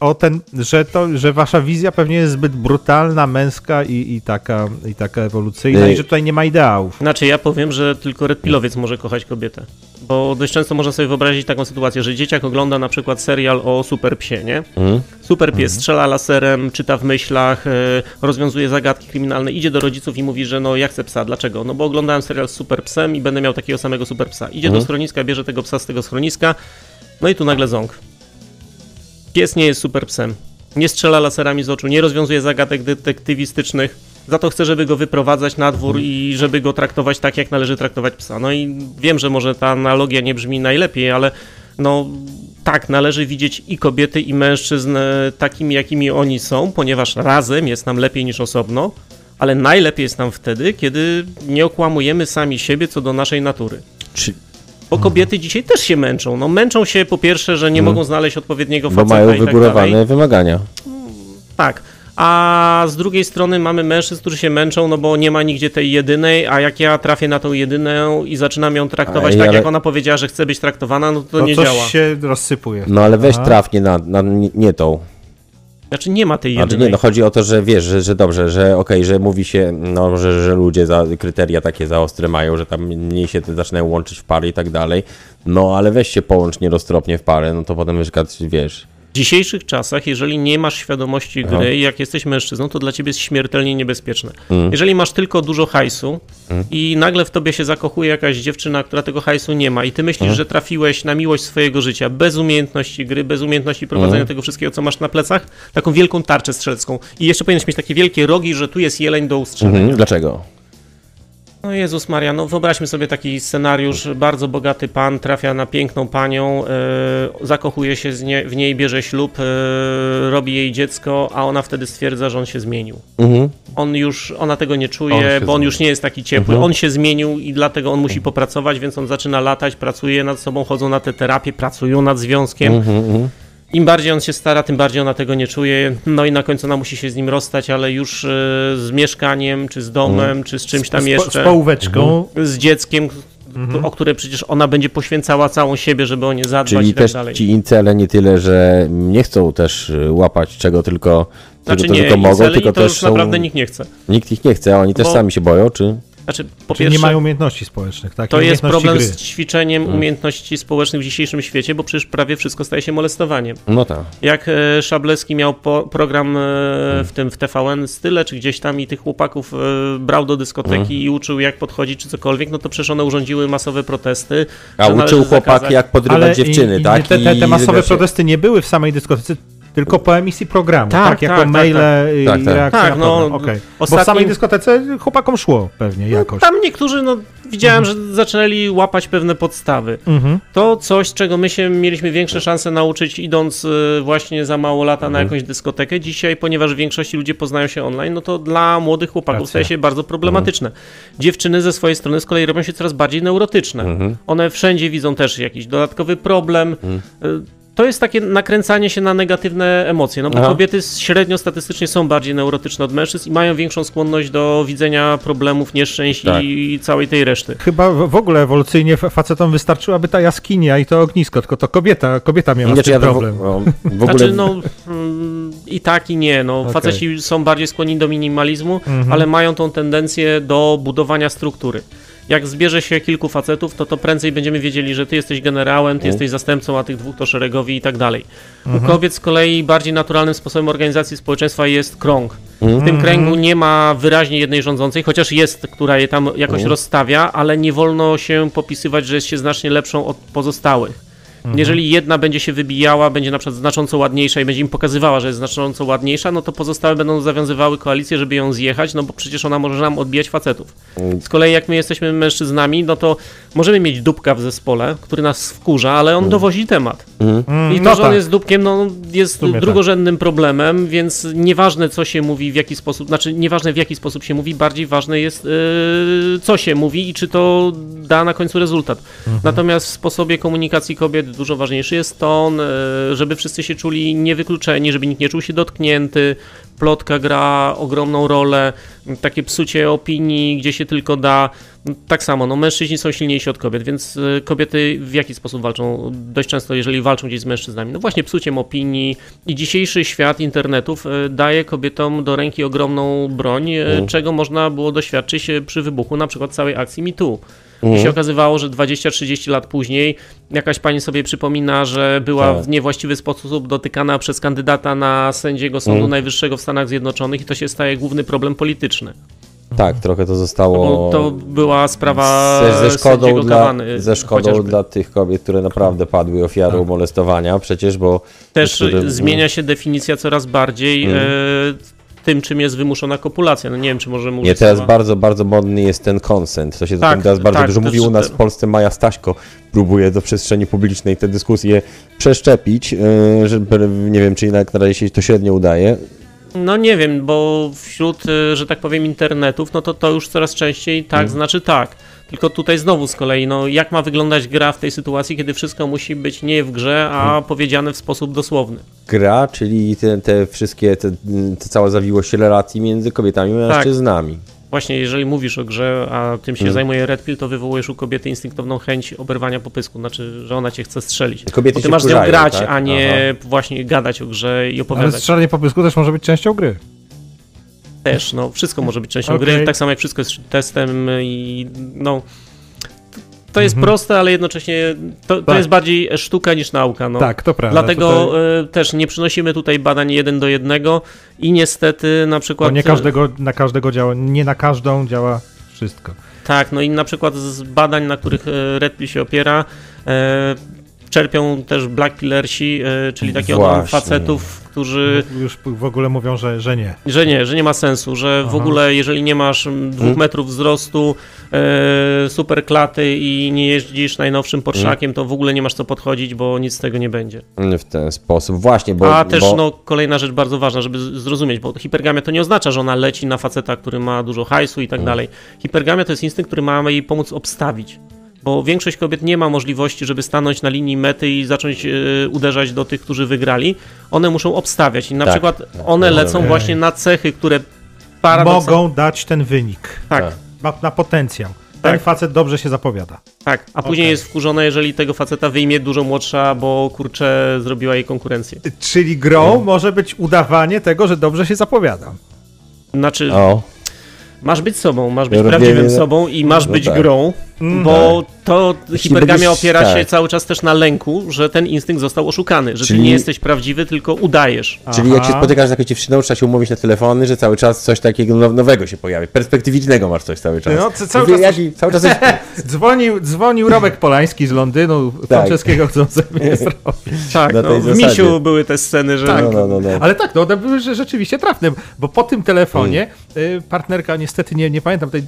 o ten, że, to, że wasza wizja pewnie jest zbyt brutalna, męska i, i, taka, i taka ewolucyjna i że tutaj nie ma ideałów. Znaczy ja powiem, że tylko Red Pilowiec może kochać kobietę. Bo dość często można sobie wyobrazić taką sytuację, że dzieciak ogląda na przykład serial o super psie, nie? Mm. Super pies mm. strzela laserem, czyta w myślach, e, rozwiązuje zagadki kryminalne, idzie do rodziców i mówi, że no ja chcę psa. Dlaczego? No bo oglądałem serial z super psem i będę miał takiego samego super psa. Idzie mm. do mhm. schroniska, bierze tego psa z tego schroniska, no i tu nagle ząg. Pies nie jest super psem. Nie strzela laserami z oczu, nie rozwiązuje zagadek detektywistycznych. Za to chce, żeby go wyprowadzać na dwór i żeby go traktować tak, jak należy traktować psa. No i wiem, że może ta analogia nie brzmi najlepiej, ale no tak, należy widzieć i kobiety, i mężczyzn e, takimi, jakimi oni są, ponieważ razem jest nam lepiej niż osobno, ale najlepiej jest nam wtedy, kiedy nie okłamujemy sami siebie co do naszej natury. Czy bo kobiety dzisiaj też się męczą. No męczą się po pierwsze, że nie hmm. mogą znaleźć odpowiedniego faceta Bo mają wygórowane tak wymagania. Tak. A z drugiej strony mamy mężczyzn, którzy się męczą, no bo nie ma nigdzie tej jedynej, a jak ja trafię na tą jedynę i zaczynam ją traktować tak, ale... jak ona powiedziała, że chce być traktowana, no to, to nie coś działa. się rozsypuje. No ale weź trafnie na, na nie tą. Znaczy nie ma tej jedynej. Znaczy nie, no chodzi o to, że wiesz, że, że dobrze, że okej, okay, że mówi się, no, że, że ludzie za kryteria takie za ostre mają, że tam mniej się zaczynają łączyć w pary i tak dalej, no ale weź się połącz nieroztropnie w parę, no to potem przykład, wiesz, w dzisiejszych czasach, jeżeli nie masz świadomości gry, Aha. jak jesteś mężczyzną, to dla ciebie jest śmiertelnie niebezpieczne. Mm. Jeżeli masz tylko dużo hajsu mm. i nagle w tobie się zakochuje jakaś dziewczyna, która tego hajsu nie ma i ty myślisz, mm. że trafiłeś na miłość swojego życia bez umiejętności gry, bez umiejętności prowadzenia tego wszystkiego, co masz na plecach, taką wielką tarczę strzelecką i jeszcze powinieneś mieć takie wielkie rogi, że tu jest jeleń do ustrzelenia. Mm. Dlaczego? No Jezus Maria, no wyobraźmy sobie taki scenariusz, bardzo bogaty pan trafia na piękną panią, yy, zakochuje się nie, w niej, bierze ślub, yy, robi jej dziecko, a ona wtedy stwierdza, że on się zmienił. Mhm. On już, ona tego nie czuje, on bo on już nie jest taki ciepły, mhm. on się zmienił i dlatego on musi mhm. popracować, więc on zaczyna latać, pracuje nad sobą, chodzą na te terapie, pracują nad związkiem. Mhm, mhm. Im bardziej on się stara, tym bardziej ona tego nie czuje. No i na końcu ona musi się z nim rozstać, ale już e, z mieszkaniem, czy z domem, mhm. czy z czymś tam jeszcze. Z połóweczką. Mhm. Z dzieckiem, mhm. o które przecież ona będzie poświęcała całą siebie, żeby o nie zadbać Czyli i tak też dalej. ci incele nie tyle, że nie chcą też e, łapać czego tylko, znaczy, tylko, nie, tylko mogą, tylko to też są... naprawdę nikt nie chce. Nikt ich nie chce, a oni też Bo... sami się boją, czy... Znaczy, po Czyli pierwsze, nie mają umiejętności społecznych, tak? To jest problem gry. z ćwiczeniem hmm. umiejętności społecznych w dzisiejszym świecie, bo przecież prawie wszystko staje się molestowaniem. No tak. Jak e, Szableski miał po, program e, hmm. w tym w TVN Style, czy gdzieś tam i tych chłopaków e, brał do dyskoteki hmm. i uczył jak podchodzić, czy cokolwiek, no to przecież one urządziły masowe protesty. A uczył chłopaki jak podrywać Ale dziewczyny, i, tak? Te, te, te masowe protesty nie były w samej dyskotece, tylko po emisji programu, tak? tak jako tak, tak maile tak, i tak, tak. reakcja tak, no, okay. Ostatnim... Bo w samej dyskotece chłopakom szło pewnie no, jakoś. No, tam niektórzy, no widziałem, mhm. że zaczęli łapać pewne podstawy. Mhm. To coś, czego my się mieliśmy większe szanse nauczyć idąc y, właśnie za mało lata mhm. na jakąś dyskotekę. Dzisiaj, ponieważ w większości ludzi poznają się online, no to dla młodych chłopaków Racja. staje się bardzo problematyczne. Mhm. Dziewczyny ze swojej strony z kolei robią się coraz bardziej neurotyczne. Mhm. One wszędzie widzą też jakiś dodatkowy problem. To jest takie nakręcanie się na negatywne emocje, no bo Aha. kobiety średnio statystycznie są bardziej neurotyczne od mężczyzn i mają większą skłonność do widzenia problemów, nieszczęść tak. i całej tej reszty. Chyba w ogóle ewolucyjnie facetom wystarczyłaby ta jaskinia i to ognisko, tylko to kobieta, kobieta miała znaczy, z tym problem. W, no, <laughs> w ogóle... Znaczy, no mm, i tak i nie, no okay. faceci są bardziej skłonni do minimalizmu, mhm. ale mają tą tendencję do budowania struktury jak zbierze się kilku facetów, to to prędzej będziemy wiedzieli, że ty jesteś generałem, ty mm. jesteś zastępcą, a tych dwóch to szeregowi i tak dalej. Mhm. U kobiet z kolei bardziej naturalnym sposobem organizacji społeczeństwa jest krąg. Mhm. W tym kręgu nie ma wyraźnie jednej rządzącej, chociaż jest, która je tam jakoś mhm. rozstawia, ale nie wolno się popisywać, że jest się znacznie lepszą od pozostałych. Mhm. Jeżeli jedna będzie się wybijała, będzie na przykład znacząco ładniejsza i będzie im pokazywała, że jest znacząco ładniejsza, no to pozostałe będą zawiązywały koalicję, żeby ją zjechać, no bo przecież ona może nam odbijać facetów. Mm. Z kolei jak my jesteśmy mężczyznami, no to możemy mieć dupka w zespole, który nas wkurza, ale on mm. dowozi temat. Mm. I to, no że on tak. jest dupkiem, no jest drugorzędnym tak. problemem, więc nieważne co się mówi, w jaki sposób, znaczy nieważne w jaki sposób się mówi, bardziej ważne jest yy, co się mówi i czy to da na końcu rezultat. Mhm. Natomiast w sposobie komunikacji kobiet dużo ważniejszy jest ton, e, żeby wszyscy się czuli niewykluczeni, żeby nikt nie czuł się dotknięty. Plotka gra ogromną rolę, takie psucie opinii, gdzie się tylko da. Tak samo, no mężczyźni są silniejsi od kobiet, więc e, kobiety w jaki sposób walczą? Dość często, jeżeli walczą gdzieś z mężczyznami, no właśnie psuciem opinii i dzisiejszy świat internetów e, daje kobietom do ręki ogromną broń, mm. czego można było doświadczyć przy wybuchu na przykład całej akcji MeToo. Mhm. I się okazywało, że 20-30 lat później jakaś pani sobie przypomina, że była tak. w niewłaściwy sposób dotykana przez kandydata na sędziego Sądu mhm. Najwyższego w Stanach Zjednoczonych i to się staje główny problem polityczny. Tak, trochę to zostało. Bo to była sprawa ze, ze szkodą, dla, Kawany, ze szkodą dla tych kobiet, które naprawdę padły ofiarą tak. molestowania, przecież, bo. Też zmienia się definicja coraz bardziej. Mm. E, tym, czym jest wymuszona kopulacja. No nie wiem, czy możemy mówić. Nie, teraz słowa. bardzo, bardzo modny jest ten konsent. To się tak, teraz bardzo tak, dużo mówi u nas w Polsce. Maja Staśko próbuje do przestrzeni publicznej te dyskusje przeszczepić, e, żeby nie wiem, czy jednak na razie się to średnio udaje. No nie wiem, bo wśród, e, że tak powiem, internetów, no to to już coraz częściej tak hmm. znaczy tak. Tylko tutaj znowu z kolei, no jak ma wyglądać gra w tej sytuacji, kiedy wszystko musi być nie w grze, a hmm. powiedziane w sposób dosłowny. Gra, czyli te, te wszystkie, te, te cała zawiłość relacji między kobietami a tak. Właśnie, jeżeli mówisz o grze, a tym się hmm. zajmuje Red Pill, to wywołujesz u kobiety instynktowną chęć oberwania po pysku, znaczy, że ona cię chce strzelić. Kobiety Bo ty masz z nią grać, tak? a nie Aha. właśnie gadać o grze i opowiadać. Ale strzelanie po pysku też może być częścią gry. Też, no wszystko może być częścią okay. gry, tak samo jak wszystko jest testem i no... To jest mhm. proste, ale jednocześnie to, to tak. jest bardziej sztuka niż nauka. No. Tak, to prawda. Dlatego tutaj... E, też nie przynosimy tutaj badań jeden do jednego i niestety na przykład... Bo nie każdego, na każdego działa, nie na każdą działa wszystko. Tak, no i na przykład z badań, na których e, Red Pill się opiera, e, czerpią też black pillersi, czyli takie od facetów, którzy... Już w ogóle mówią, że, że nie. Że nie, że nie ma sensu, że Aha. w ogóle jeżeli nie masz dwóch hmm. metrów wzrostu, e, super klaty i nie jeździsz najnowszym Porszakiem, hmm. to w ogóle nie masz co podchodzić, bo nic z tego nie będzie. W ten sposób, właśnie, bo... A też bo... no, kolejna rzecz bardzo ważna, żeby zrozumieć, bo hipergamia to nie oznacza, że ona leci na faceta, który ma dużo hajsu i tak hmm. dalej. Hipergamia to jest instynkt, który ma jej pomóc obstawić bo większość kobiet nie ma możliwości, żeby stanąć na linii mety i zacząć y, uderzać do tych, którzy wygrali. One muszą obstawiać i na tak, przykład one lecą właśnie na cechy, które mogą dać ten wynik. Tak. Na, na potencjał. Ten tak. facet dobrze się zapowiada. Tak, a później okay. jest wkurzone, jeżeli tego faceta wyjmie dużo młodsza, bo kurczę zrobiła jej konkurencję. Czyli grą no. może być udawanie tego, że dobrze się zapowiada. Znaczy, o. masz być sobą, masz być prawdziwym sobą i masz no być tak. grą, Mm, bo tak. to hipergamia opiera tak. się cały czas też na lęku, że ten instynkt został oszukany, że Czyli... ty nie jesteś prawdziwy, tylko udajesz. Czyli Aha. jak się spotykasz z jakąś dziewczyną, trzeba się umówić na telefony, że cały czas coś takiego nowego się pojawi. Perspektywicznego masz coś cały czas. No, cały, Mówię, czas... Coś... cały czas coś... <laughs> dzwonił, dzwonił Robek Polański z Londynu, tak. Franceskiego chcą sobie <laughs> zrobić. Tak, no, w Misiu były te sceny, że... Tak. No, no, no, Ale tak, no one były rzeczywiście trafne, bo po tym telefonie hmm. partnerka, niestety nie, nie pamiętam tej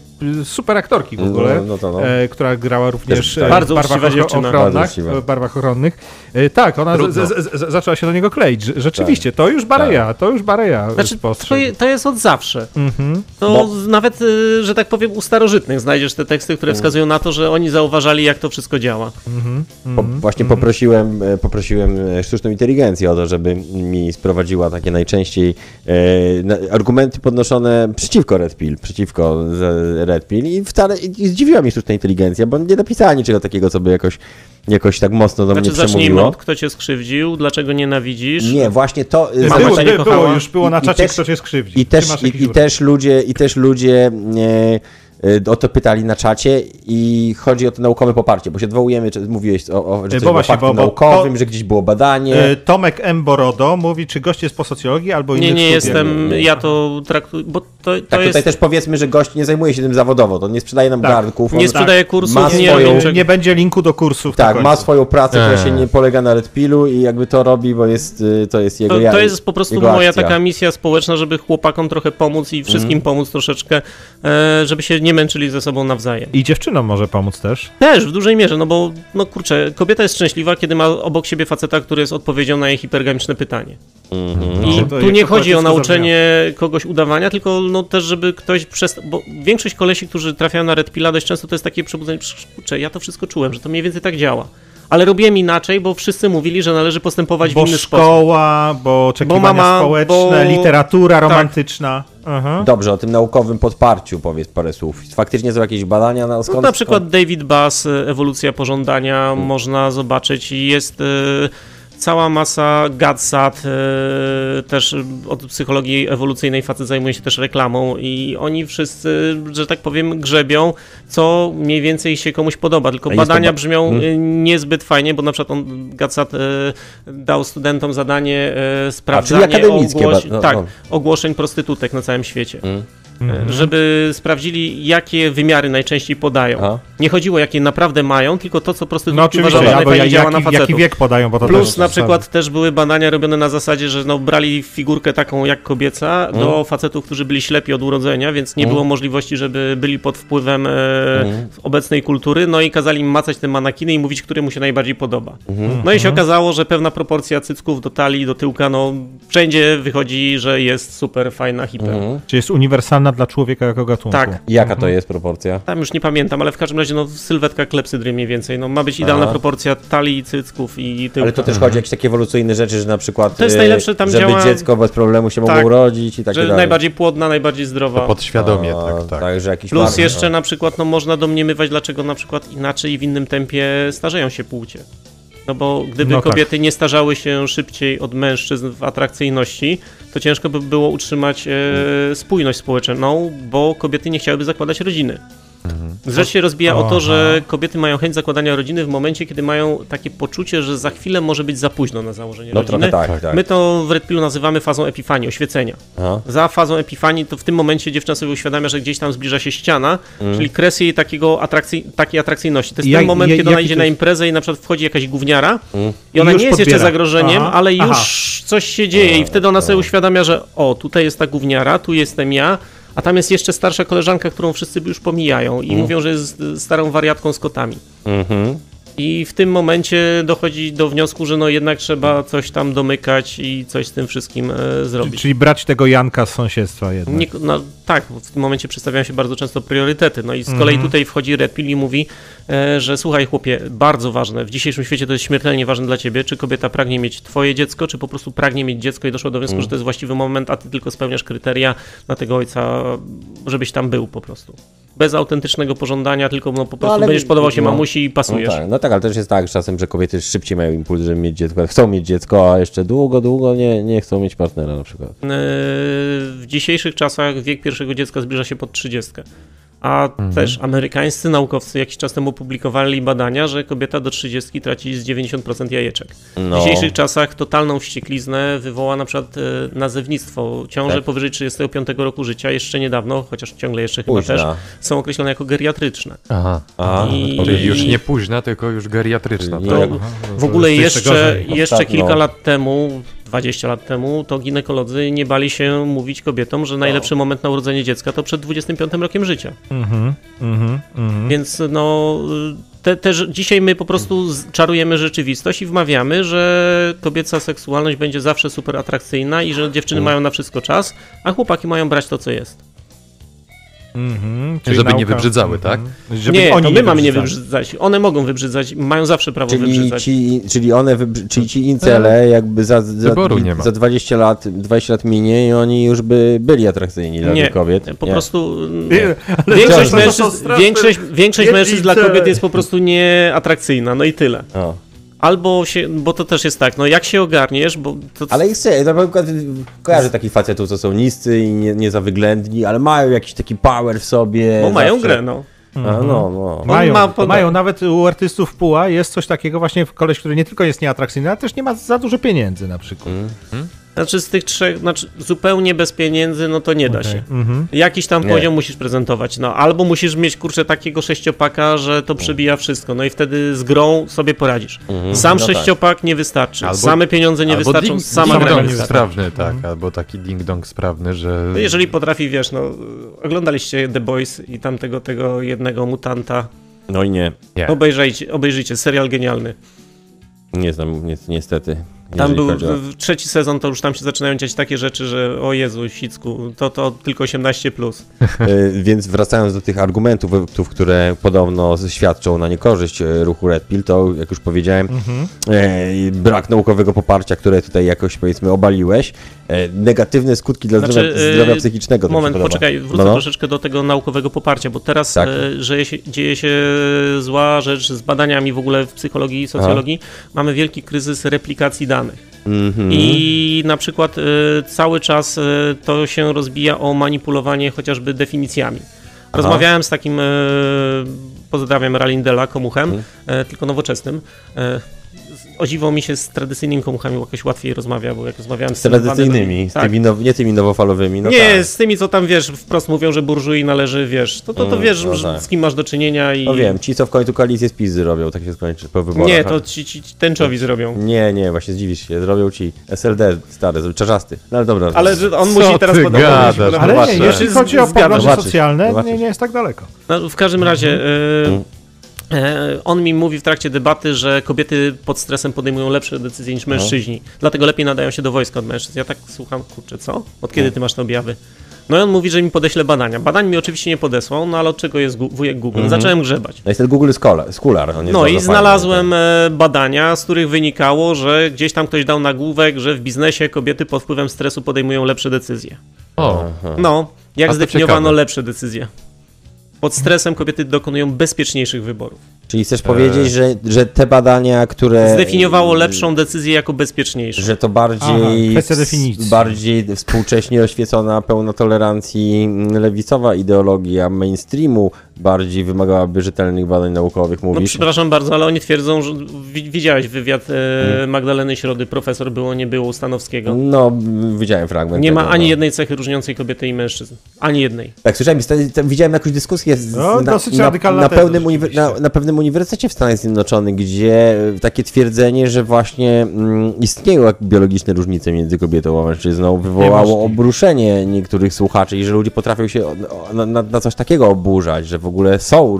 super aktorki w ogóle, no, no no e, która grała również e, bardzo w barwach ochronnych. barwach ochronnych. E, tak, ona z, z, z, zaczęła się do niego kleić. Rzeczywiście, tak. to już Bareja, tak. to już Bareja znaczy, to, to, jest od zawsze. Mhm. To Bo... nawet, że tak powiem, u starożytnych znajdziesz te teksty, które mhm. wskazują na to, że oni zauważali, jak to wszystko działa. Mhm. Po, mhm. właśnie mhm. poprosiłem, poprosiłem sztuczną inteligencję o to, żeby mi sprowadziła takie najczęściej e, argumenty podnoszone przeciwko Red Pill, przeciwko Red Pill i wcale i zdziwiła mnie sztuczna inteligencja, bo nie napisała niczego takiego, co by jakoś jakoś tak mocno do znaczy, mnie przemówiło. Zacznijmy od kto cię skrzywdził, dlaczego nienawidzisz. Nie, właśnie to... Było, było, było już, było na czacie, kto cię skrzywdził. I też, i, i, też ludzie, i też ludzie... Nie, Y, o to pytali na czacie i chodzi o to naukowe poparcie, bo się odwołujemy, czy mówiłeś o, o, że coś bo właśnie, bo, naukowym, bo, że gdzieś było badanie. Y, Tomek M. Borodo mówi, czy gość jest po socjologii albo Nie, nie jestem, ja to traktuję, bo to, to tak, jest... tutaj też powiedzmy, że gość nie zajmuje się tym zawodowo, to nie sprzedaje nam tak. garnków. Nie sprzedaje kursów, ma nie, swoją... nie będzie linku do kursów. Tak, ma swoją pracę, która się nie polega na Red Pillu i jakby to robi, bo jest, y, to jest jego To, to jest po prostu moja akcja. taka misja społeczna, żeby chłopakom trochę pomóc i wszystkim mm. pomóc troszeczkę, e, żeby się nie męczyli ze sobą na nawzajem. I dziewczynom może pomóc też? Też, w dużej mierze, no bo, no kurczę, kobieta jest szczęśliwa, kiedy ma obok siebie faceta, który jest odpowiedzią na jej hipergamiczne pytanie. Mhm. I no, tu nie chodzi o nauczenie kogoś udawania, tylko no też, żeby ktoś przez... Bo większość kolesi, którzy trafiają na Red Pilla, dość często to jest takie przebudzenie, kurczę, ja to wszystko czułem, że to mniej więcej tak działa ale robiłem inaczej, bo wszyscy mówili, że należy postępować bo w inny szkoła, sposób. Bo szkoła, bo oczekiwania bo mama, społeczne, bo... literatura tak. romantyczna. Tak. Dobrze, o tym naukowym podparciu powiedz parę słów. Faktycznie są jakieś badania na skąd? No, na przykład David Bass, Ewolucja pożądania, hmm. można zobaczyć i jest... Yy cała masa GADSAT, e, też od psychologii ewolucyjnej facet zajmuje się też reklamą i oni wszyscy, że tak powiem, grzebią, co mniej więcej się komuś podoba, tylko badania ba brzmią hmm. niezbyt fajnie, bo na przykład on, GADSAT e, dał studentom zadanie sprawdzania ogłoś no, tak, no. ogłoszeń prostytutek na całym świecie. Hmm. Mhm. żeby sprawdzili, jakie wymiary najczęściej podają. Aha. Nie chodziło, jakie naprawdę mają, tylko to, co prostytutki no, uważają, że najfajniej działa na facetów. Jaki wiek podają, bo to Plus też na przykład też były badania robione na zasadzie, że no, brali figurkę taką jak kobieca do mhm. facetów, którzy byli ślepi od urodzenia, więc nie mhm. było możliwości, żeby byli pod wpływem e, obecnej kultury, no i kazali im macać te manakiny i mówić, który mu się najbardziej podoba. No i się okazało, że pewna proporcja cycków do talii, do tyłka, no wszędzie wychodzi, że jest super fajna hiper. Czy jest uniwersalna dla człowieka jako gatunku. Tak. Jaka to jest proporcja? Tam już nie pamiętam, ale w każdym razie no, sylwetka klepsydry mniej więcej. No, ma być idealna Aha. proporcja talii, cycków i tyłka. Ale to też chodzi o jakieś takie ewolucyjne rzeczy, że na przykład to jest najlepsze, tam żeby działa... dziecko bez problemu się mogło tak, urodzić i takie że dalej. najbardziej płodna, najbardziej zdrowa. To podświadomie, A, tak, tak. tak że jakiś Plus jeszcze na przykład no, można domniemywać, dlaczego na przykład inaczej i w innym tempie starzeją się płcie. No bo gdyby no tak. kobiety tak. nie starzały się szybciej od mężczyzn w atrakcyjności, to ciężko by było utrzymać e, spójność społeczną, bo kobiety nie chciałyby zakładać rodziny. Mhm. Rzecz się rozbija o to, że kobiety mają chęć zakładania rodziny w momencie, kiedy mają takie poczucie, że za chwilę może być za późno na założenie no, rodziny. Tak, tak. My to w Red Pillu nazywamy fazą epifanii, oświecenia. Aha. Za fazą epifanii to w tym momencie dziewczyna sobie uświadamia, że gdzieś tam zbliża się ściana, mm. czyli kres jej takiego atrakcji, takiej atrakcyjności. To jest ja, ten moment, ja, kiedy ona idzie na imprezę i na przykład wchodzi jakaś gówniara mm. i ona I nie jest podbiera. jeszcze zagrożeniem, Aha. ale już Aha. coś się dzieje i wtedy ona sobie uświadamia, że o, tutaj jest ta gówniara, tu jestem ja, a tam jest jeszcze starsza koleżanka, którą wszyscy już pomijają i mm. mówią, że jest starą wariatką z kotami. -hmm. I w tym momencie dochodzi do wniosku, że no jednak trzeba coś tam domykać i coś z tym wszystkim e, zrobić. Czyli brać tego Janka z sąsiedztwa jednak. Nie, no, tak, w tym momencie przedstawiają się bardzo często priorytety. No i z kolei mm -hmm. tutaj wchodzi Red Pill i mówi, e, że słuchaj chłopie, bardzo ważne, w dzisiejszym świecie to jest śmiertelnie ważne dla ciebie, czy kobieta pragnie mieć twoje dziecko, czy po prostu pragnie mieć dziecko i doszła do wniosku, mm. że to jest właściwy moment, a ty tylko spełniasz kryteria na tego ojca, żebyś tam był po prostu bez autentycznego pożądania, tylko no, po prostu no, będziesz podobał się no, mamusi i pasujesz. No tak, no tak, ale też jest tak czasem, że kobiety szybciej mają impuls, żeby mieć dziecko, chcą mieć dziecko, a jeszcze długo, długo nie, nie chcą mieć partnera na przykład. Yy, w dzisiejszych czasach wiek pierwszego dziecka zbliża się pod 30 a mhm. też amerykańscy naukowcy jakiś czas temu publikowali badania, że kobieta do 30 traci z 90% jajeczek. No. W dzisiejszych czasach totalną wściekliznę wywoła na przykład e, nazewnictwo. Ciąże tak. powyżej 35 roku życia jeszcze niedawno, chociaż ciągle jeszcze chyba też, są określone jako geriatryczne. Aha. A, I, Czyli już nie późna, tylko już geriatryczna. To w ogóle jeszcze, jeszcze kilka lat temu 20 lat temu, to ginekolodzy nie bali się mówić kobietom, że najlepszy moment na urodzenie dziecka to przed 25 rokiem życia. Mhm, mhm, mhm. Więc no, te, te, dzisiaj my po prostu czarujemy rzeczywistość i wmawiamy, że kobieca seksualność będzie zawsze super atrakcyjna i że dziewczyny mają na wszystko czas, a chłopaki mają brać to, co jest. Mhm, żeby nauka... nie wybrzydzały, tak? Mhm. Żeby nie, to my mamy nie wybrzydzać. One mogą wybrzydzać, mają zawsze prawo czyli wybrzydzać. Ci, czyli one, wybrzy... czyli ci incele jakby za, za, za 20 lat 20 lat minie i oni już by byli atrakcyjni dla nie, kobiet. po nie. prostu nie, większość, mężczyzn, większość, większość mężczyzn dla kobiet jest po prostu nieatrakcyjna, no i tyle. O. Albo się, bo to też jest tak, no jak się ogarniesz, bo... To... Ale ich na przykład kojarzę takich facetów, co są niscy i nie, nie za wyględni, ale mają jakiś taki power w sobie. Bo mają grę, no. A, no, no. Mają, ma mają, nawet u artystów Puła jest coś takiego właśnie w koleś, który nie tylko jest nieatrakcyjny, ale też nie ma za dużo pieniędzy na przykład. Mm. Znaczy z tych trzech, znaczy zupełnie bez pieniędzy, no to nie da okay. się. Mhm. Jakiś tam nie. poziom musisz prezentować, no albo musisz mieć kurczę takiego sześciopaka, że to przebija wszystko, no i wtedy z grą sobie poradzisz. Mhm. Sam no tak. sześciopak tak. nie wystarczy, albo, same pieniądze nie wystarczą, ding, sama gra nie sprawny, tak, mhm. albo taki ding-dong sprawny, że... No jeżeli potrafi, wiesz, no oglądaliście The Boys i tamtego tego jednego mutanta. No i nie. nie. Obejrzyjcie, obejrzyjcie, serial genialny. Nie znam, ni niestety. Tam był trzeci sezon, to już tam się zaczynają dziać takie rzeczy, że o Jezu, Sicku, to, to tylko 18+. Plus. E, <laughs> więc wracając do tych argumentów, które podobno świadczą na niekorzyść e, ruchu Red Pill, to jak już powiedziałem, mhm. E, brak naukowego poparcia, które tutaj jakoś powiedzmy obaliłeś, negatywne skutki dla znaczy, zdrowia, zdrowia psychicznego. Moment, poczekaj, wrócę no, no. troszeczkę do tego naukowego poparcia, bo teraz tak. że się, dzieje się zła rzecz z badaniami w ogóle w psychologii i socjologii. Aha. Mamy wielki kryzys replikacji danych danych. Mm-hmm. I na przykład y, cały czas y, to się rozbija o manipulowanie chociażby definicjami. Aha. Rozmawiałem z takim, y, pozdrawiam Ralindela, komuchem, mm. tylko nowoczesnym o dziwo mi się z tradycyjnymi komuchami jakoś łatwiej rozmawia, bo jak rozmawiałem z, z tradycyjnymi, z tak. tymi now, nie tymi nowofalowymi. No nie, tak. z tymi, co tam wiesz, wprost mówią, że burżui należy, wiesz, to, to, to mm, wiesz, no tak. z kim masz do czynienia i... No wiem, ci, co w końcu koalicję z PiS zrobią, tak się skończy po wyborach. Nie, to ci, ci, tęczowi zrobią. Nie, nie, właśnie zdziwisz się, zrobią ci SLD stary, czarzasty, no ale dobra. Ale że on co musi teraz podobać. Ale nie, jeśli chodzi o poglądy socjalne, nie, nie jest tak daleko. No, w każdym razie... Mhm. E, on mi mówi w trakcie debaty, że kobiety pod stresem podejmują lepsze decyzje niż mężczyźni, no. dlatego lepiej nadają się do wojska od mężczyzn. Ja tak słucham, kurczę, co? Od kiedy no. ty masz te objawy? No i on mówi, że mi podeśle badania. Badań mi oczywiście nie podesłał, no ale od czego jest wujek Google? Mhm. Zacząłem grzebać. No jest ten Google Scholar. No i znalazłem fajny, tak. E, badania, z których wynikało, że gdzieś tam ktoś dał nagłówek, że w biznesie kobiety pod wpływem stresu podejmują lepsze decyzje. O. No, jak zdefiniowano lepsze decyzje? Pod stresem kobiety dokonują bezpieczniejszych wyborów. Czyli chcesz powiedzieć, że, że te badania, które. Zdefiniowało lepszą decyzję jako bezpieczniejszą. Że to bardziej. Aha, bardziej współcześnie oświecona, pełna tolerancji lewicowa ideologia mainstreamu bardziej wymagałaby rzetelnych badań naukowych, no, mówisz? No, przepraszam bardzo, ale oni twierdzą, że widziałeś wywiad e, hmm. Magdaleny Środy, profesor było, nie było Stanowskiego. No, widziałem fragment. Nie tego, ma ani no. jednej cechy różniącej kobiety i mężczyzn. Ani jednej. Tak, słyszałem, widziałem jakąś dyskusję z, no, na, na, na, pełnym na, na pewnym uniwersytecie w Stanach Zjednoczonych, gdzie takie twierdzenie, że właśnie mm, istnieją biologiczne różnice między kobietą a mężczyzną, wywołało obruszenie niektórych słuchaczy i że ludzie potrafią się na, na, na coś takiego oburzać, że w ogóle są,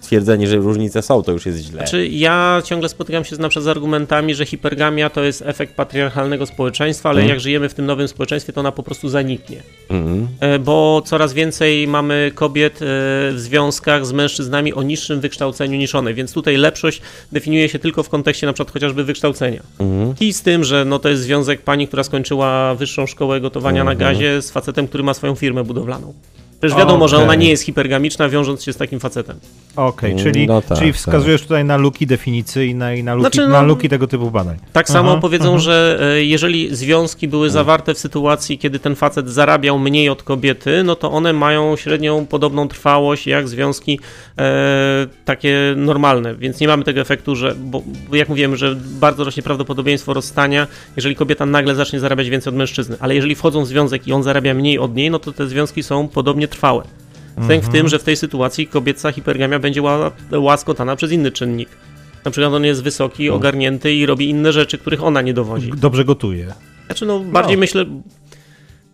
twierdzenie, że różnice są, to już jest źle. Znaczy, ja ciągle spotykam się z, z argumentami, że hipergamia to jest efekt patriarchalnego społeczeństwa, ale mm. jak żyjemy w tym nowym społeczeństwie, to ona po prostu zaniknie. Mm. Bo coraz więcej mamy kobiet e, w związkach z mężczyznami o niższym wykształceniu niż one, więc tutaj lepszość definiuje się tylko w kontekście na przykład chociażby wykształcenia. Mm. I z tym, że no to jest związek pani, która skończyła wyższą szkołę gotowania na mhm. gazie z facetem, który ma swoją firmę budowlaną. Też wiadomo, okay. że ona nie jest hipergamiczna, wiążąc się z takim facetem. Okej, okay, czyli, no tak, czyli wskazujesz tak. tutaj na luki definicyjne i na luki, znaczy, no, na luki tego typu badań. Tak aha, samo powiedzą, aha. że e, jeżeli związki były mhm. zawarte w sytuacji, kiedy ten facet zarabiał mniej od kobiety, no to one mają średnią podobną trwałość jak związki e, takie normalne, więc nie mamy tego efektu, że, bo, bo jak mówiłem, że bardzo rośnie prawdopodobieństwo rozstania, jeżeli kobieta nagle zacznie zarabiać więcej od mężczyzny, ale jeżeli wchodzą w związek i on zarabia mniej od niej, no to te związki są podobnie trwałe. Sęk w tym, że w tej sytuacji kobieca hipergamia będzie łaskotana przez inny czynnik. Na przykład on jest wysoki, ogarnięty i robi inne rzeczy, których ona nie dowodzi. Dobrze gotuje. Znaczy, no, bardziej no. myślę,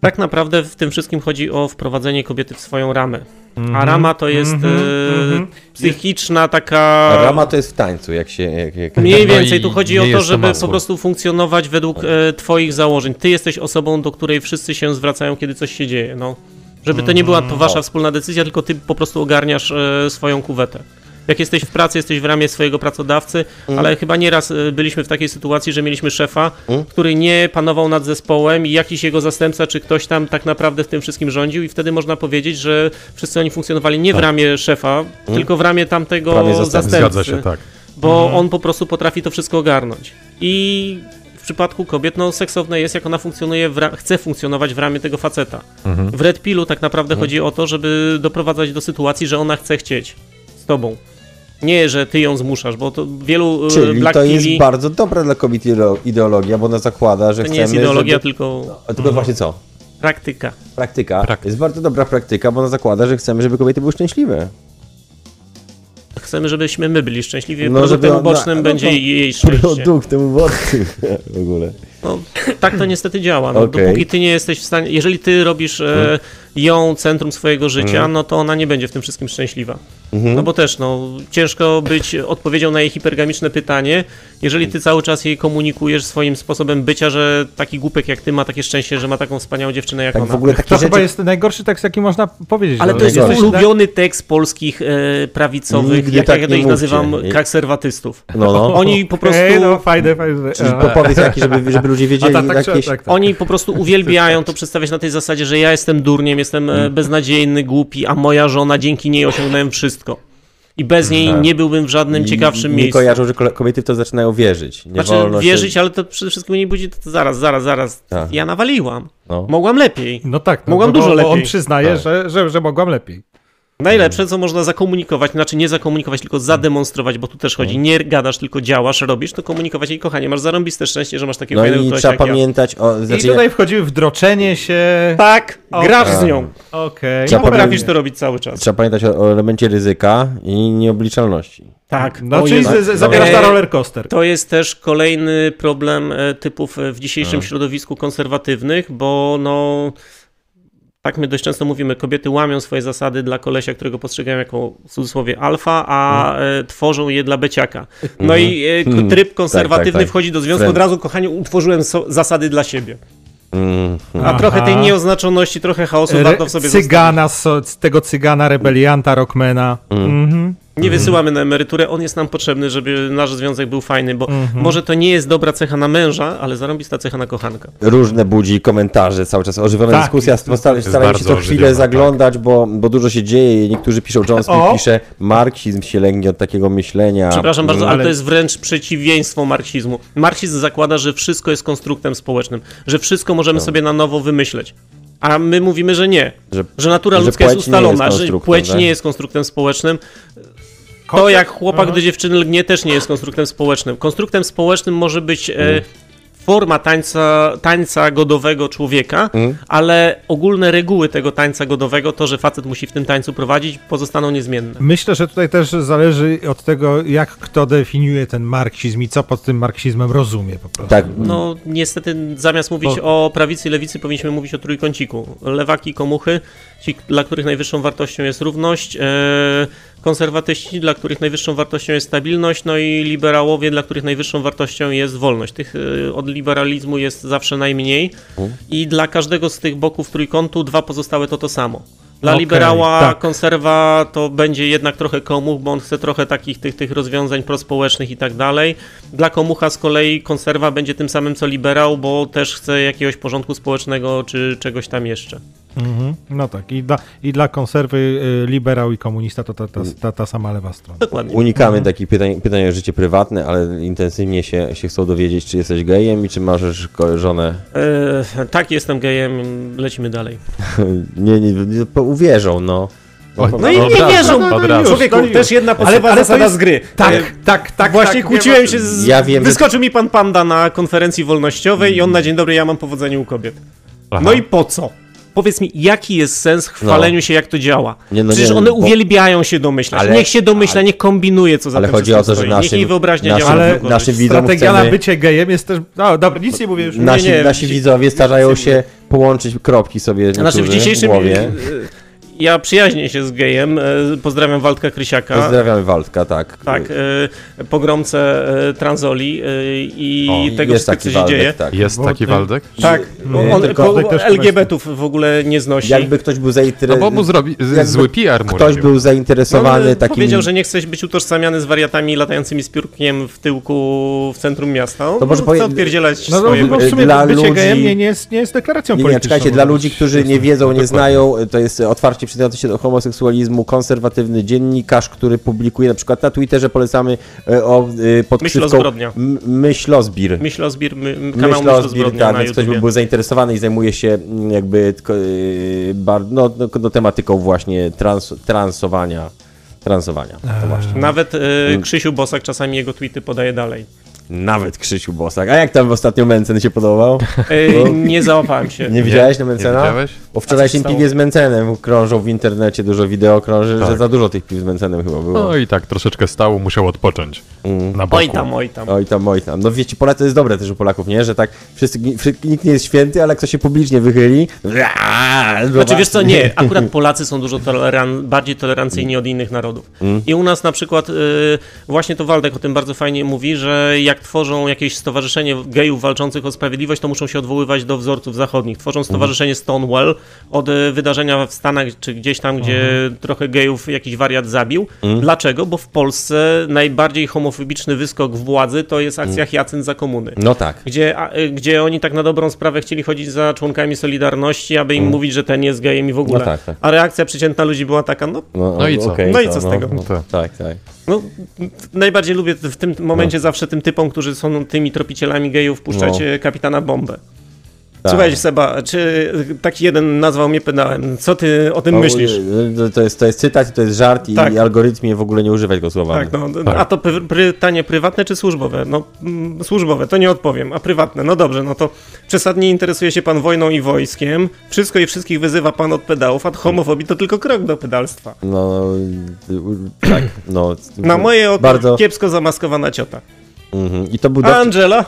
tak naprawdę w tym wszystkim chodzi o wprowadzenie kobiety w swoją ramę. A mhm. rama to jest mm -hmm, psychiczna taka. Rama to jest w tańcu, jak się. Jak, jak... Mniej no więcej tu chodzi o to, żeby po prostu funkcjonować według e, Twoich założeń. Ty jesteś osobą, do której wszyscy się zwracają, kiedy coś się dzieje. No. Żeby to nie była to wasza wspólna decyzja, tylko ty po prostu ogarniasz e, swoją kuwetę. Jak jesteś w pracy, jesteś w ramie swojego pracodawcy, mm. ale chyba nieraz e, byliśmy w takiej sytuacji, że mieliśmy szefa, mm. który nie panował nad zespołem i jakiś jego zastępca, czy ktoś tam tak naprawdę w tym wszystkim rządził i wtedy można powiedzieć, że wszyscy oni funkcjonowali nie tak. w ramię szefa, mm. tylko w ramię tamtego ramię zastępcy. Zgadza się, tak. Bo mhm. on po prostu potrafi to wszystko ogarnąć. I przypadku kobiet, no seksowne jest, jak ona funkcjonuje, chce funkcjonować w ramię tego faceta. Mhm. W Red Pillu tak naprawdę mhm. chodzi o to, żeby doprowadzać do sytuacji, że ona chce chcieć z tobą. Nie, że ty ją zmuszasz, bo to wielu e, Czyli Black to jest bardzo dobra dla kobiet ideologia, bo ona zakłada, że to chcemy... nie jest ideologia, żeby... tylko... No, tylko mhm. właśnie co? Praktyka. Praktyka. Praktyka. Jest bardzo dobra praktyka, bo ona zakłada, że chcemy, żeby kobiety były szczęśliwe. Chcemy, żebyśmy my byli szczęśliwi. No, Produktem żeby, ubocznym no, będzie no, jej szczęście. Produktem ubocznym <laughs> w ogóle. No, tak to niestety działa. No, okay. Dopóki ty nie jesteś w stanie... Jeżeli ty robisz... E, hmm ją centrum swojego życia, mm. no to ona nie będzie w tym wszystkim szczęśliwa. Mm-hmm. No bo też, no, ciężko być odpowiedzią na jej hipergamiczne pytanie, jeżeli ty cały czas jej komunikujesz swoim sposobem bycia, że taki głupek jak ty ma takie szczęście, że ma taką wspaniałą dziewczynę jak tak, ona. W ogóle to rzeczy... chyba jest najgorszy tekst, jaki można powiedzieć. Ale to jest ulubiony tekst polskich e, prawicowych, Nigdy jak tak ja to ich nazywam, konserwatystów. No, no. Oni po prostu... Okay, no, fajne, fajne. Czyli powiedz jaki, żeby, żeby ludzie wiedzieli tak, tak, jakieś... Tak, tak, Oni po prostu <laughs> uwielbiają to przedstawiać na tej zasadzie, że ja jestem durniem, jestem e, mm. beznadziejny, głupi, a moja żona, dzięki niej osiągnąłem wszystko. I bez niej tak. nie byłbym w żadnym I, ciekawszym nie miejscu. Nie kojarzą, że kobiety w to zaczynają wierzyć. Nie znaczy wierzyć, się... ale to przede wszystkim nie budzi, to, zaraz, zaraz, zaraz. Tak. Ja nawaliłam. No. Mogłam lepiej. No tak. No, Mogłam dużo lepiej. On przyznaje, tak. że, że, że mogłam lepiej. Najlepsze, co można zakomunikować, znaczy nie zakomunikować, tylko zademonstrować, bo tu też chodzi, nie gadasz, tylko działasz, robisz, to komunikować i kochanie, masz zarąbiste szczęście, że masz takiego no i trzeba pamiętać ja. o... Znaczy I tutaj wchodzimy w droczenie się... Tak, okay. grasz z nią. Okej. Okay. potrafisz to robić cały czas. Trzeba pamiętać o, o elemencie ryzyka i nieobliczalności. Tak. No, czyli jest, zabierasz na roller coaster. To jest też kolejny problem e, typów w dzisiejszym A. środowisku konserwatywnych, bo no tak my dość często mówimy, kobiety łamią swoje zasady dla kolesia, którego postrzegają jako w cudzysłowie alfa, a mm. tworzą je dla beciaka. No mm. i e, mhm. tryb konserwatywny tak, tak, tak. wchodzi do związku, od razu, kochanie, utworzyłem so zasady dla siebie. Mm. A Aha. trochę tej nieoznaczoności, trochę chaosu warto w sobie Cygana, so, tego cygana, rebelianta, rockmana. Mm. -hmm. Nie mhm. wysyłamy na emeryturę, on jest nam potrzebny, żeby nasz związek był fajny, bo mhm. może to nie jest dobra cecha na męża, ale zarąbista cecha na kochanka. Różne budzi komentarze, cały czas ożywiona tak, dyskusja, staramy się co chwilę tak. zaglądać, tak. bo, bo dużo się dzieje. Niektórzy piszą, John Smith pisze, marksizm się lęgnie od takiego myślenia. Przepraszam bardzo, ale... ale to jest wręcz przeciwieństwo marksizmu. Marksizm zakłada, że wszystko jest konstruktem społecznym, że wszystko możemy no. sobie na nowo wymyśleć. A my mówimy, że nie. Że, że natura ludzka jest ustalona, jest że płeć tak? nie jest konstruktem społecznym. To jak chłopak do dziewczyny lgnie też nie jest konstruktem społecznym. Konstruktem społecznym może być e, mm. forma tańca, tańca godowego człowieka, mm. ale ogólne reguły tego tańca godowego, to, że facet musi w tym tańcu prowadzić, pozostaną niezmienne. Myślę, że tutaj też zależy od tego, jak kto definiuje ten marksizm i co pod tym marksizmem rozumie po prostu. Tak. No niestety zamiast mówić Bo... o prawicy i lewicy, powinniśmy mówić o trójkąciku. Lewaki, komuchy, ci, dla których najwyższą wartością jest równość, e, konserwatyści, dla których najwyższą wartością jest stabilność, no i liberałowie, dla których najwyższą wartością jest wolność. Tych y, od liberalizmu jest zawsze najmniej mhm. i dla każdego z tych boków trójkątu dwa pozostałe to to samo. Dla okay, liberała tak. konserwa to będzie jednak trochę komuch, bo on chce trochę takich tych, tych rozwiązań prospołecznych i tak dalej. Dla komucha z kolei konserwa będzie tym samym co liberał, bo też chce jakiegoś porządku społecznego czy czegoś tam jeszcze. Mhm. No tak, i dla, i dla konserwy y, liberał i komunista to ta, ta, ta, ta sama lewa strona. Dokładnie. Unikamy mhm. takich pytań, pytań o życie prywatne, ale intensywnie się, się chcą dowiedzieć, czy jesteś gejem i czy masz żonę. E, tak, jestem gejem, lecimy dalej. <laughs> nie, nie, nie, uwierzą, no. no, no i nie wierzą. No, no, Człowieku, no, też jedna podstawowa ale, ale zasada jest... z gry. Tak, e, tak, tak. Właśnie tak, kłóciłem się z... Ja wiem, Wyskoczył że... mi pan Panda na konferencji wolnościowej i on na dzień dobry, ja mam powodzenie u kobiet. Aha. No i po co? Powiedz mi, jaki jest sens chwaleniu no. się, jak to działa? Nie, no, Przecież nie, one bo... uwielbiają się domyślać. Ale, niech się domyśla, ale, niech kombinuje, co za Ale chodzi o to, że naszym, niech jej wyobraźnia naszym, działa. Ale naszym widzom strategia chcemy... na bycie gejem jest też... No dobra, nic nie mówię już. Nasi, nie, nie, nasi widzowie starają się połączyć kropki sobie znaczy w dzisiejszym głowie ja przyjaźnię się z gejem. E, pozdrawiam Waldka Krysiaka. Pozdrawiamy Waldka, tak. Tak, e, pogromcę e, Transoli i o, tego taki co się dzieje. Tak. Jest taki Waldek? Tak, nie, on LGBT-ów w ogóle nie znosi. Jakby ktoś był zainteresowany... No bo mu zrobi zły PR mu Ktoś był zainteresowany no, takim... Powiedział, że nie chce być utożsamiany z wariatami latającymi z piórkiem w tyłku w centrum miasta. No, to może no, powie... odpierdzielać no, swoje... No, w sumie dla ludzi... gejem nie, nie, jest, nie jest deklaracją nie, polityczną. Nie, czekajcie, dla ludzi, którzy nie wiedzą, nie znają, to jest otwarcie przyznający się do homoseksualizmu, konserwatywny dziennikarz, który publikuje na przykład na Twitterze, polecamy e, o, e, pod Myślozbrodnia. Myślozbir. Myślozbir, my, kanał Myślozbir, tak, więc ktoś by był zainteresowany i zajmuje się jakby e, no, no, no, tematyką właśnie trans, transowania. Transowania. Nawet y, Krzysiu Bosak czasami jego tweety podaje dalej. Nawet Krzysiu Bosak. A jak tam w ostatnio Mencen się podobał? Yy, nie załapałem się. Nie widziałeś na Mencena? Nie widziałeś? O wczorajszym piwie z Mencenem krążą w internecie, dużo wideo krąży, tak. że za dużo tych piw z Mencenem chyba było. No i tak, troszeczkę stało, musiał odpocząć. Mm. Na boku. Oj tam, oj tam. Oj tam, oj tam. No wiecie, Polacy to jest dobre też u Polaków, nie? Że tak wszyscy, nikt nie jest święty, ale ktoś się publicznie wychyli... Znaczy wiesz co, nie. <laughs> Akurat Polacy są dużo toleran bardziej tolerancyjni od innych narodów. Mm. I u nas na przykład, yy, właśnie to Waldek o tym bardzo fajnie mówi, że jak tworzą jakieś stowarzyszenie gejów walczących o sprawiedliwość, to muszą się odwoływać do wzorców zachodnich. Tworzą stowarzyszenie Stonewall od y, wydarzenia w Stanach, czy gdzieś tam, gdzie mhm. trochę gejów jakiś wariat zabił. Mhm. Dlaczego? Bo w Polsce najbardziej homofobiczny wyskok władzy to jest akcja mhm. Za komuny. No tak. Gdzie, a, y, gdzie oni tak na dobrą sprawę chcieli chodzić za członkami Solidarności, aby im mhm. mówić, że ten jest gejem i w ogóle. No tak, tak. A reakcja przeciętna ludzi była taka, no, no, no i co? Okay, no i co z no, tego? No, tak, tak. No, najbardziej lubię w tym momencie no. zawsze tym typom, którzy są tymi tropicielami gejów, puszczać no. kapitana bombę. Tak. Słuchaj, Seba, czy taki jeden nazwał mnie pedałem? Co ty o tym myślisz? To jest, to jest cytat, to jest żart tak. i algorytmie w ogóle nie używać go słowa. Tak, no, tak. a to pytanie prywatne czy służbowe? No, mm, służbowe, to nie odpowiem, a prywatne, no dobrze, no to przesadnie interesuje się pan wojną i wojskiem, wszystko i wszystkich wyzywa pan od pedałów, a homofobii to tylko krok do pedalstwa. No, tak, no. Na moje oko bardzo... kiepsko zamaskowana ciota. Mhm. I to był A Angela?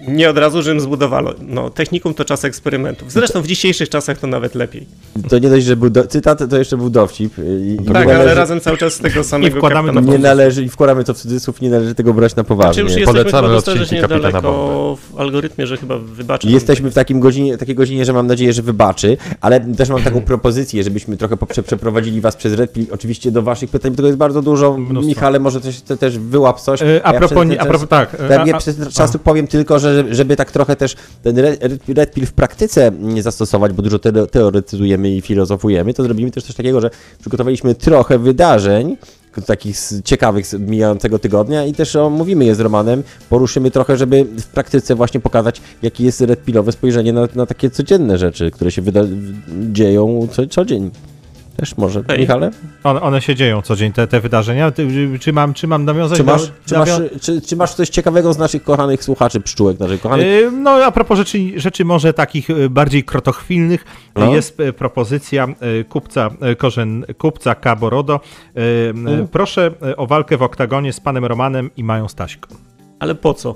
Nie od razu Rzym zbudowano. No, technikum to czas eksperymentów. Zresztą w dzisiejszych czasach to nawet lepiej. To nie dość, że był do... cytat, to jeszcze był dowcip. I tak, należy... ale razem cały czas z tego samego I wkładamy to Nie należy, i wkładamy to w cudzysłów, nie należy tego brać na poważnie. Znaczy już Polecamy dostatecznie daleko w algorytmie, że chyba wybaczy. Jesteśmy w takim godzinie, takiej godzinie, że mam nadzieję, że wybaczy, ale też mam taką propozycję, żebyśmy trochę przeprowadzili was przez Red Pill, oczywiście do waszych pytań, bo tego jest bardzo dużo. Mnóstwo. Michale, może też, też wyłap coś. E, a, propos, ja a propos, tak. Ja a, przez czasu powiem tylko, że żeby tak trochę też ten Red Pill w praktyce zastosować, bo dużo teoretyzujemy i filozofujemy, to zrobimy też coś takiego, że przygotowaliśmy trochę wydarzeń, takich ciekawych z mijającego tygodnia i też omówimy je z Romanem, poruszymy trochę, żeby w praktyce właśnie pokazać, jakie jest redpilowe spojrzenie na, na takie codzienne rzeczy, które się dzieją co, co dzień. Też może, Ej. Michale? One, one się dzieją co dzień, te, te wydarzenia. Czy mam, czy mam nawiązać czy masz, do, czy, masz, czy, czy, masz coś ciekawego z naszych kochanych słuchaczy, pszczółek naszych kochanych? Yy, no a propos rzeczy, rzeczy może takich y, bardziej krotochwilnych, no. jest y, propozycja y, kupca, korzen kupca Kaborodo. Mm. Proszę o walkę w oktagonie z panem Romanem i Mają Staśką. Ale po co?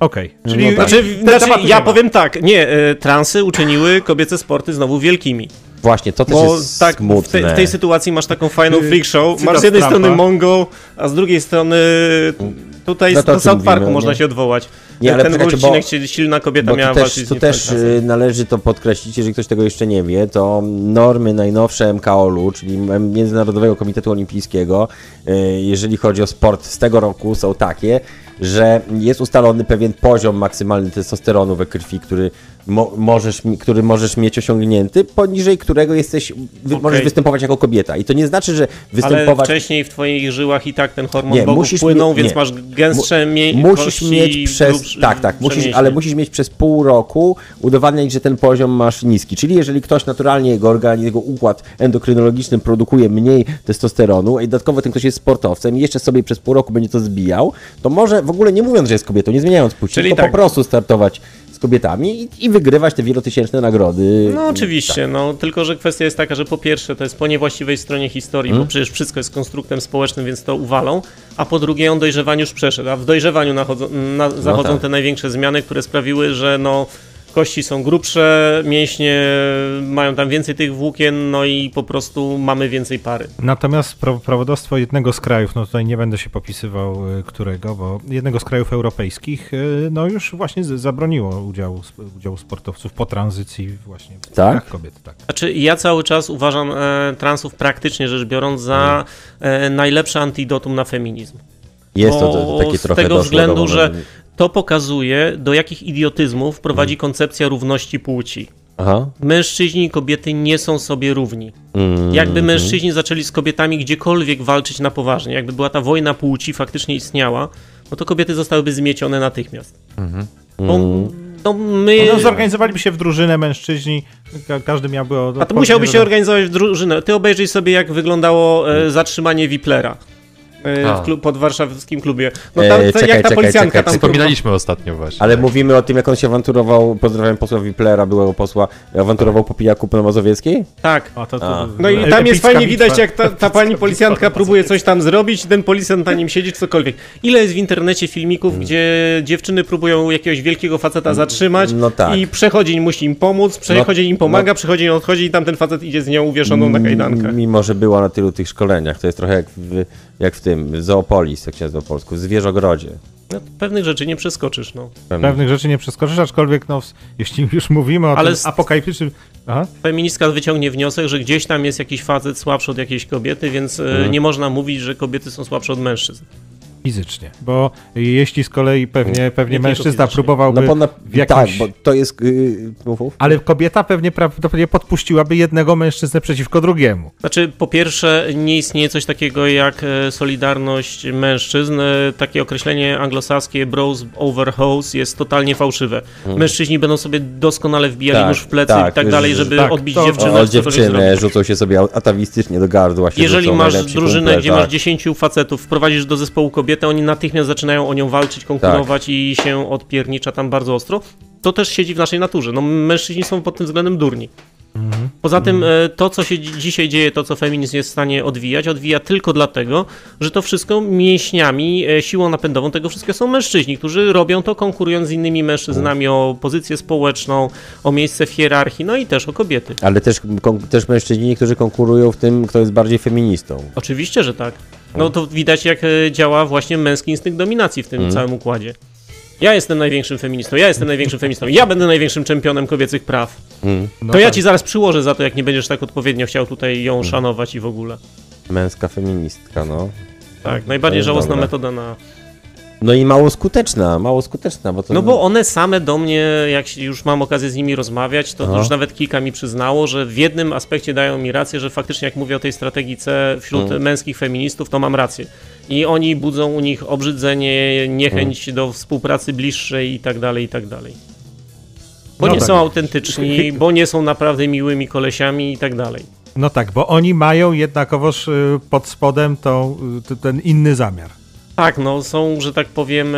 Okej. Okay. Czyli no tak. znaczy, znaczy, ja powiem tak, nie, transy uczyniły kobiece sporty znowu wielkimi. Właśnie, to też Bo jest tak, smutne. W, te, w tej sytuacji masz taką fajną freak show. Masz z jednej strony Mongo, a z drugiej strony tutaj no do South Parku można się odwołać. Nie, ale ten był odcinek, bo, silna kobieta miała też, walczyć Tu też y, należy to podkreślić, jeżeli ktoś tego jeszcze nie wie, to normy najnowsze MKOL-u, czyli Międzynarodowego Komitetu Olimpijskiego, y, jeżeli chodzi o sport z tego roku, są takie, że jest ustalony pewien poziom maksymalny testosteronu we krwi, który mo możesz, który możesz mieć osiągnięty, poniżej którego jesteś, wy okay. możesz występować jako kobieta. I to nie znaczy, że występować... Ale wcześniej w twoich żyłach i tak ten hormon nie, płynął, więc nie. masz gęstsze mie Musisz mieć przez... tak, tak, musisz, ale musisz mieć przez pół roku udowadniać, że ten poziom masz niski. Czyli jeżeli ktoś naturalnie, jego organizm, jego układ endokrynologiczny produkuje mniej testosteronu i dodatkowo ten ktoś jest sportowcem i jeszcze sobie przez pół roku będzie to zbijał, to może w ogóle nie mówiąc, że jest kobietą, nie zmieniając płci, Czyli tylko tak. po prostu startować kobietami i, i wygrywać te wielotysięczne nagrody. No oczywiście, tak. no tylko że kwestia jest taka, że po pierwsze to jest po niewłaściwej stronie historii, hmm? bo przecież wszystko jest konstruktem społecznym, więc to uwalą, a po drugie on dojrzewaniu już przeszedł, a w dojrzewaniu nachodzą, na, no zachodzą no tak. te największe zmiany, które sprawiły, że no kości są grubsze, mięśnie mają tam więcej tych włókien, no i po prostu mamy więcej pary. Natomiast prawodawstwo jednego z krajów, no tutaj nie będę się popisywał y, którego, bo jednego z krajów europejskich, y, no już właśnie zabroniło udziału, udziału sportowców po tranzycji właśnie w tak? kobiet. Tak. Znaczy ja cały czas uważam e, transów praktycznie rzecz biorąc za e, najlepsze antidotum na feminizm. Jest to, to takie trochę Z tego względu, że to pokazuje, do jakich idiotyzmów prowadzi mm. koncepcja równości płci. Aha. Mężczyźni i kobiety nie są sobie równi. Mm. Jakby mężczyźni zaczęli z kobietami gdziekolwiek walczyć na poważnie, jakby była ta wojna płci faktycznie istniała, no to kobiety zostałyby zmiecione natychmiast. Mm. Bo, no my... No, zorganizowaliby się w drużynę mężczyźni, każdy miałby... A to musiałby się organizować w drużynę. Ty obejrzyj sobie, jak wyglądało e, zatrzymanie Wiplera. E, w klub, pod warszawskim klubie. No tam, e, czekaj, jak ta czekaj, policjantka czekaj, tam... Wspominaliśmy ostatnio właśnie. Ale mówimy o tym, jak on się awanturował, pozdrawiam posła Wiplera, byłego posła, awanturował po pijaku po Mazowieckiej? Tak. A, to, to, no i tam jest fajnie widać, jak ta, ta pani policjantka próbuje coś tam zrobić, ten policjant na nim siedzi, czy cokolwiek. Ile jest w internecie filmików, hmm. gdzie dziewczyny próbują jakiegoś wielkiego faceta zatrzymać no tak. i przechodzień musi im pomóc, przechodzień no, im pomaga, no. przechodzień odchodzi i tam ten facet idzie z nią uwieszoną na kajdankach. Mimo, że była na tylu tych szkoleniach, to jest trochę jak w, jak w tym, Zoopolis, jak się nazywa po polsku, w Zwierzogrodzie. No, pewnych rzeczy nie przeskoczysz, no. Pewnych, pewnych rzeczy nie przeskoczysz, aczkolwiek, no, jeśli już mówimy o Ale tym apokaliptycznym... Aha. Feministka wyciągnie wniosek, że gdzieś tam jest jakiś facet słabszy od jakiejś kobiety, więc e, mhm. nie można mówić, że kobiety są słabsze od mężczyzn fizycznie, bo jeśli z kolei pewnie, pewnie mężczyzna próbowałby no, na, w jakimś... Tak, bo to jest... Yy, ale kobieta pewnie prawdopodobnie podpuściłaby jednego mężczyznę przeciwko drugiemu. Znaczy, po pierwsze, nie istnieje coś takiego jak e, solidarność mężczyzn. E, takie określenie anglosaskie bros over hoes jest totalnie fałszywe. Hmm. Mężczyźni będą sobie doskonale wbijali tak, nóż w plecy tak, i tak dalej, żeby tak, odbić to... dziewczynę. O, dziewczynę rzucą się sobie atawistycznie do gardła. Jeżeli masz drużynę, gdzie masz 10 facetów, wprowadzisz do zespołu kobiety, kobietę, oni natychmiast zaczynają o nią walczyć, konkurować tak. i się odpiernicza tam bardzo ostro. To też siedzi w naszej naturze. No, mężczyźni są pod tym względem durni. Mhm. Poza tym mhm. to, co się dzisiaj dzieje, to, co feminizm jest w stanie odwijać, odwija tylko dlatego, że to wszystko mięśniami, e, siłą napędową tego wszystkiego są mężczyźni, którzy robią to konkurując z innymi mężczyznami o pozycję społeczną, o miejsce w hierarchii, no i też o kobiety. Ale też, też mężczyźni, którzy konkurują w tym, kto jest bardziej feministą. Oczywiście, że tak. No to widać, jak e, działa właśnie męski instynkt dominacji w tym mm. całym układzie. Ja jestem największym feministą, ja jestem największym feministą, ja będę największym czempionem kobiecych praw. Mm. No to ja tak. ci zaraz przyłożę za to, jak nie będziesz tak odpowiednio chciał tutaj ją mm. szanować i w ogóle. Męska feministka, no. Tak, najbardziej żałosna dobre. metoda na no i mało skuteczna, mało skuteczna. Bo to... No bo one same do mnie, jak już mam okazję z nimi rozmawiać, to już nawet kilka mi przyznało, że w jednym aspekcie dają mi rację, że faktycznie jak mówię o tej strategii C wśród hmm. męskich feministów, to mam rację. I oni budzą u nich obrzydzenie, niechęć hmm. do współpracy bliższej i tak dalej, i tak dalej. Bo no nie tak. są autentyczni, bo nie są naprawdę miłymi kolesiami i tak dalej. No tak, bo oni mają jednakowoż y, pod spodem to, y, ten inny zamiar. Tak, no są, że tak powiem,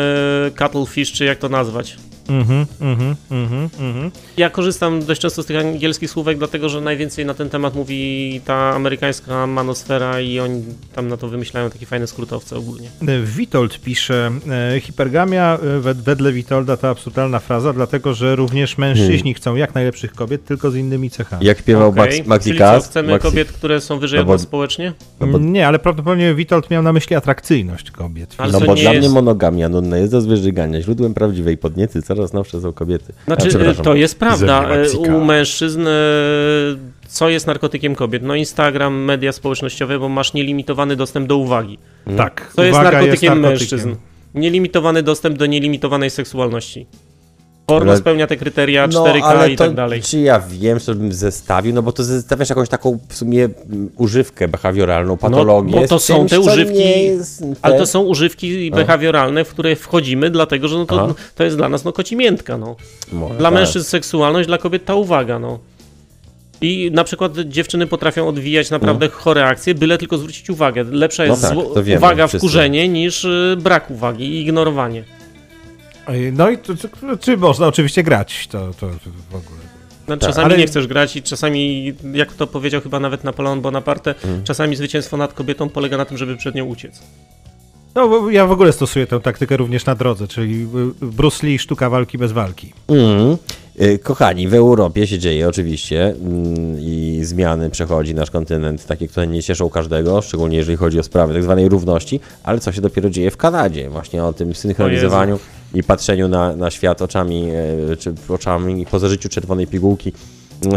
cuttlefish, czy jak to nazwać. Mhm, mhm, mhm, mhm. Ja korzystam dość często z tych angielskich słówek, dlatego że najwięcej na ten temat mówi ta amerykańska manosfera i oni tam na to wymyślają takie fajne skrótowce ogólnie. Witold pisze, e, hipergamia e, wedle Witolda to absurdalna fraza, dlatego że również mężczyźni hmm. chcą jak najlepszych kobiet, tylko z innymi cechami. Jak śpiewał okay. Max, Maxi Czyli co, chcemy Maxi... kobiet, które są wyżej no bo... od nas społecznie? No bo... Nie, ale prawdopodobnie Witold miał na myśli atrakcyjność kobiet. Ale no bo dla jest... mnie monogamia nudna jest do zwyżygania, źródłem prawdziwej podniecy coraz nowsze są kobiety. Znaczy, to jest prawda. E, u mężczyzn e, co jest narkotykiem kobiet? No Instagram, media społecznościowe, bo masz nielimitowany dostęp do uwagi. Tak. Co jest narkotykiem, jest narkotykiem mężczyzn? Nielimitowany dostęp do nielimitowanej seksualności. Porno Ale... spełnia te kryteria 4K no, i tak dalej. Czy ja wiem, co bym zestawił? No bo to zestawiasz jakąś taką w sumie używkę behawioralną, patologię. No, bo to są czymś, te używki, ale to są używki behawioralne, w które wchodzimy, dlatego że no to, to jest dla nas no kocimiętka. No. Może dla tak. mężczyzn seksualność, dla kobiet ta uwaga. No. I na przykład dziewczyny potrafią odwijać naprawdę mm. chore akcje, byle tylko zwrócić uwagę. Lepsza jest no tak, wiemy, uwaga, wkurzenie niż y, brak uwagi i ignorowanie. No i to, to, czy można oczywiście grać, to, to, w ogóle. No, tak, czasami ale... nie chcesz grać i czasami, jak to powiedział chyba nawet Napoleon Bonaparte, mm. czasami zwycięstwo nad kobietą polega na tym, żeby przed nią uciec. No, ja w ogóle stosuję tę taktykę również na drodze, czyli Bruce Lee, sztuka walki bez walki. Mm. Kochani, w Europie się dzieje oczywiście mm, i zmiany przechodzi nasz kontynent, takie, które nie cieszą każdego, szczególnie jeżeli chodzi o sprawy tak zwanej równości, ale co się dopiero dzieje w Kanadzie, właśnie o tym synchronizowaniu i patrzeniu na, na świat oczami, e, czy oczami po zażyciu czerwonej pigułki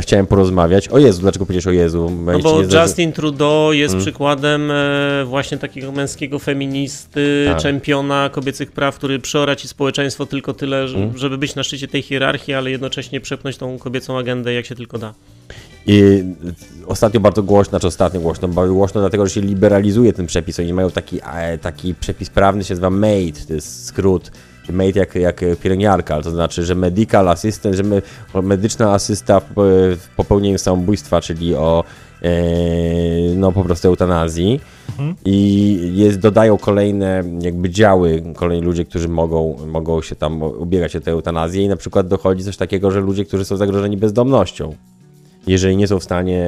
chciałem porozmawiać. O Jezu, dlaczego powiedziałeś o Jezu? No bo Justin Trudeau jest hmm. przykładem e, właśnie takiego męskiego feministy, tak. czempiona kobiecych praw, który przeora ci społeczeństwo tylko tyle, hmm. żeby być na szczycie tej hierarchii, ale jednocześnie przepchnąć tą kobiecą agendę jak się tylko da. I ostatnio bardzo głośno, znaczy ostatnio głośno, bardzo głośno dlatego, że się liberalizuje ten przepis. Oni mają taki, e, taki przepis prawny, się nazywa MAID, to jest skrót made jak, jak pielęgniarka, to znaczy, że medical assistant, że my, medyczna asysta w popełnieniu samobójstwa, czyli o e, no po prostu eutanazji mhm. i jest, dodają kolejne jakby działy, kolejni ludzie, którzy mogą, mogą się tam ubiegać o tę eutanazję i na przykład dochodzi coś takiego, że ludzie, którzy są zagrożeni bezdomnością jeżeli nie są w stanie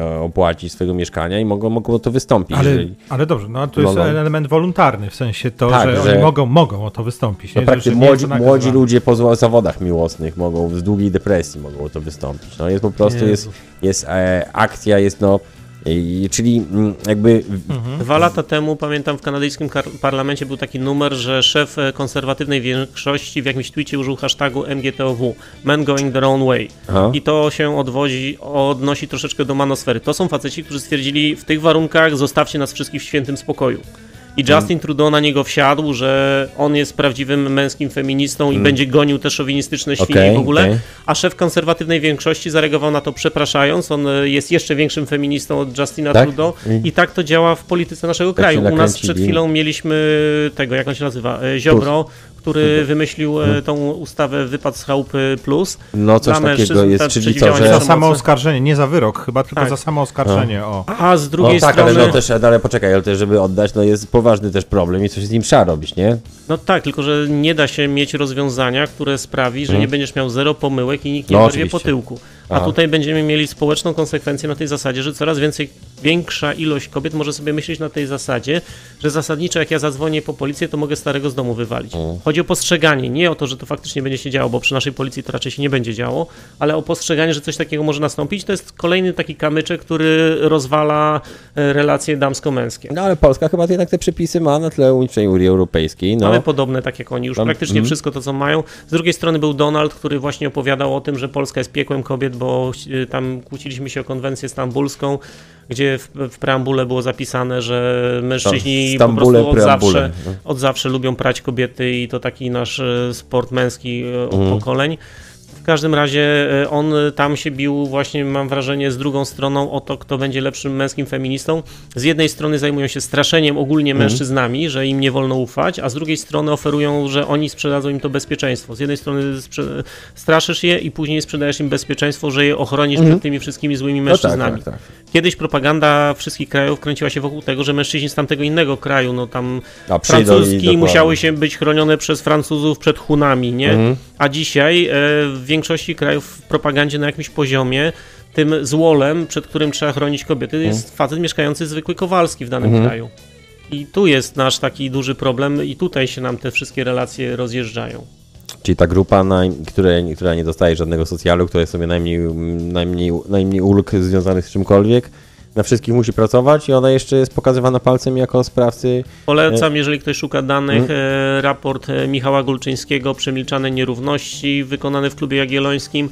e, opłacić swojego mieszkania i mogą, mogą to wystąpić. Ale, jeżeli... ale dobrze, no to jest mogą... element wolontarny, w sensie to, tak, że, że, oni mogą, mogą o to wystąpić. No nie? młodzi, młodzi ludzie po zawodach miłosnych mogą, z długiej depresji mogą o to wystąpić. No jest po prostu, jest, jest e, akcja, jest no i, czyli mm, jakby. Mhm. Dwa lata temu, pamiętam, w kanadyjskim parlamencie był taki numer, że szef e, konserwatywnej większości w jakimś tweetie użył hashtagu MGTOW Men Going Their Own Way. Aha. I to się odwozi, odnosi troszeczkę do manosfery. To są faceci, którzy stwierdzili, w tych warunkach zostawcie nas wszystkich w świętym spokoju. I Justin. Trudeau na niego wsiadł, że on jest prawdziwym męskim feministą i mm. będzie gonił te szowinistyczne świnie okay, w ogóle. Okay. A szef konserwatywnej większości zareagował na to przepraszając. On e, jest jeszcze większym feministą od Justina tak? Trudeau. I tak to działa w polityce naszego tak kraju. U nas przed chwilą mieliśmy tego, jak on się nazywa, e, Ziobro, który wymyślił e, tą ustawę Wypad z chałupy plus. No coś takiego jest, czyli to, że... Za samo oskarżenie, nie za wyrok chyba, tylko tak. za samo oskarżenie, o. A z drugiej o, tak, strony... ale no też, ale poczekaj, ale też, żeby oddać, no jest poważny też problem i coś z nim trzeba robić, nie? No tak, tylko że nie da się mieć rozwiązania, które sprawi, że hmm. nie będziesz miał zero pomyłek i nikt nie no, po tyłku. A tutaj będziemy mieli społeczną konsekwencję na tej zasadzie, że coraz więcej, większa ilość kobiet może sobie myśleć na tej zasadzie, że zasadniczo jak ja zadzwonię po policję, to mogę starego z domu wywalić. Hmm. Chodzi o postrzeganie, nie o to, że to faktycznie będzie się działo, bo przy naszej policji to raczej się nie będzie działo, ale o postrzeganie, że coś takiego może nastąpić, to jest kolejny taki kamyczek, który rozwala e, relacje damsko-męskie. No ale Polska chyba jednak te przepisy ma na tle Unii Europejskiej. No. Ale podobne, tak jak oni, już praktycznie mm. wszystko to, co mają. Z drugiej strony był Donald, który właśnie opowiadał o tym, że Polska jest piekłem kobiet, bo y, tam kłóciliśmy się o konwencję stambulską, gdzie w, w preambule było zapisane, że mężczyźni po prostu od zawsze, no. od zawsze lubią prać kobiety i to taki nasz y, sport męski y, od mm. pokoleń każdym razie e, on tam się bił właśnie, mam wrażenie, z drugą stroną o to, kto będzie lepszym męskim feministą. Z jednej strony zajmują się straszeniem ogólnie mhm. mężczyznami, że im nie wolno ufać, a z drugiej strony oferują, że oni sprzedadzą im to bezpieczeństwo. Z jednej strony straszysz je i później sprzedajesz im bezpieczeństwo, że je ochronisz mhm. przed tymi wszystkimi złymi mężczyznami. No tak, tak, tak. Kiedyś propaganda wszystkich krajów kręciła się wokół tego, że mężczyźni z tamtego innego kraju, no tam a francuski musiały się być chronione przez Francuzów przed Hunami, nie? Mhm. A dzisiaj e, w większości krajów w propagandzie na jakimś poziomie tym złolem, przed którym trzeba chronić kobiety, mhm. jest facet mieszkający zwykły Kowalski w danym mhm. kraju. I tu jest nasz taki duży problem i tutaj się nam te wszystkie relacje rozjeżdżają. Czyli ta grupa, na, które, która nie dostaje żadnego socjalu, która jest sobie najmniej, najmniej, najmniej ulg związanych z czymkolwiek, na wszystkich musi pracować i ona jeszcze jest pokazywana palcem jako sprawcy. Polecam, jeżeli ktoś szuka danych, hmm. raport e, Michała Gulczyńskiego, Przemilczane nierówności, wykonany w klubie jagiellońskim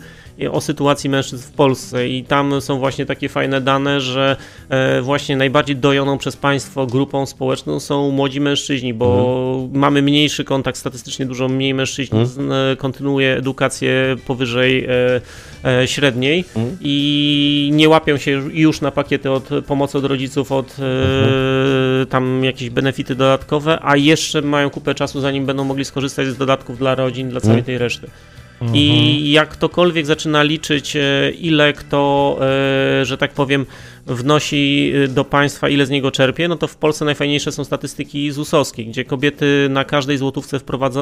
o sytuacji mężczyzn w Polsce i tam są właśnie takie fajne dane, że e, właśnie najbardziej dojoną przez państwo grupą społeczną są młodzi mężczyźni, bo mhm. mamy mniejszy kontakt, statystycznie dużo mniej mężczyzn mhm. kontynuuje edukację powyżej e, średniej mhm. i nie łapią się już na pakiety od pomocy od rodziców, od mhm. tam jakieś benefity dodatkowe, a jeszcze mają kupę czasu, zanim będą mogli skorzystać z dodatków dla rodzin, dla całej mhm. tej reszty. I mhm. jak ktokolwiek zaczyna liczyć, e, ile kto, e, że tak powiem, wnosi y, do państwa, ile z niego czerpie, no to w Polsce najfajniejsze są statystyki ZUS-owskie, gdzie kobiety na każdej złotówce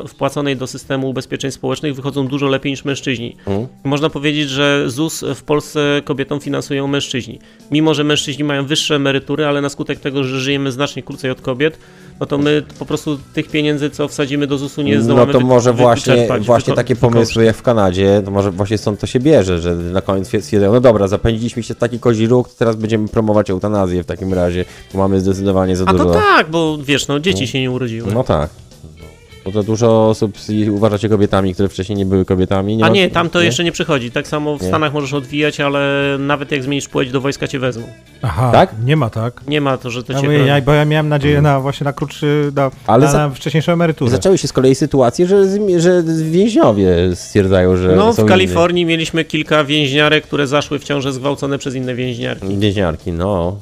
wpłaconej do systemu ubezpieczeń społecznych wychodzą dużo lepiej niż mężczyźni. Mm. Można powiedzieć, że ZUS w Polsce kobietom finansują mężczyźni. Mimo, że mężczyźni mają wyższe emerytury, ale na skutek tego, że żyjemy znacznie krócej od kobiet, no to my po prostu tych pieniędzy, co wsadzimy do ZUS-u nie zdołamy No to może właśnie, właśnie takie pomysły jak w Kanadzie, to może właśnie stąd to się bierze, że na koniec stwierdzają, no dobra, zapędziliśmy się taki kozi róg, to teraz będziemy promować eutanazję w takim razie, bo mamy zdecydowanie za A dużo... A to tak, bo wiesz, no dzieci no. się nie urodziły. No tak. Bo to dużo osób uważacie kobietami, które wcześniej nie były kobietami. Nie A nie, tam to nie? jeszcze nie przychodzi. Tak samo w nie. Stanach możesz odwijać, ale nawet jak zmienisz płeć, do wojska cię wezmą. Aha, tak? Nie ma tak. Nie ma to, że to ja cię. Ja, bo ja miałem nadzieję na właśnie na krótszy, na, ale na, za... na wcześniejszą emeryturę. Zaczęły się z kolei sytuacje, że, że więźniowie stwierdzają, że. No, w Kalifornii inni. mieliśmy kilka więźniarek, które zaszły w ciąże zgwałcone przez inne więźniarki. Więźniarki, no.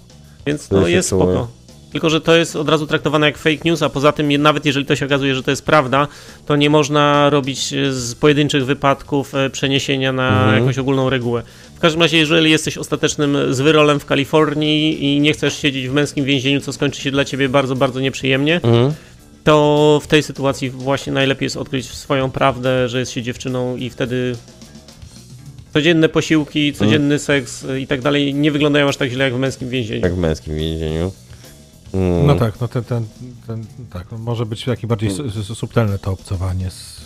Więc to, jest spoko. Tylko, że to jest od razu traktowane jak fake news, a poza tym, nawet jeżeli to się okazuje, że to jest prawda, to nie można robić z pojedynczych wypadków e, przeniesienia na mhm. jakąś ogólną regułę. W każdym razie, jeżeli jesteś ostatecznym zwyrolem w Kalifornii i nie chcesz siedzieć w męskim więzieniu, co skończy się dla ciebie bardzo, bardzo nieprzyjemnie, mhm. to w tej sytuacji właśnie najlepiej jest odkryć swoją prawdę, że jest się dziewczyną i wtedy codzienne posiłki, codzienny mhm. seks i tak dalej nie wyglądają aż tak źle jak w męskim więzieniu. Jak w męskim więzieniu. Mm. No tak, no ten, ten, ten, tak, może być taki bardziej subtelne to obcowanie z...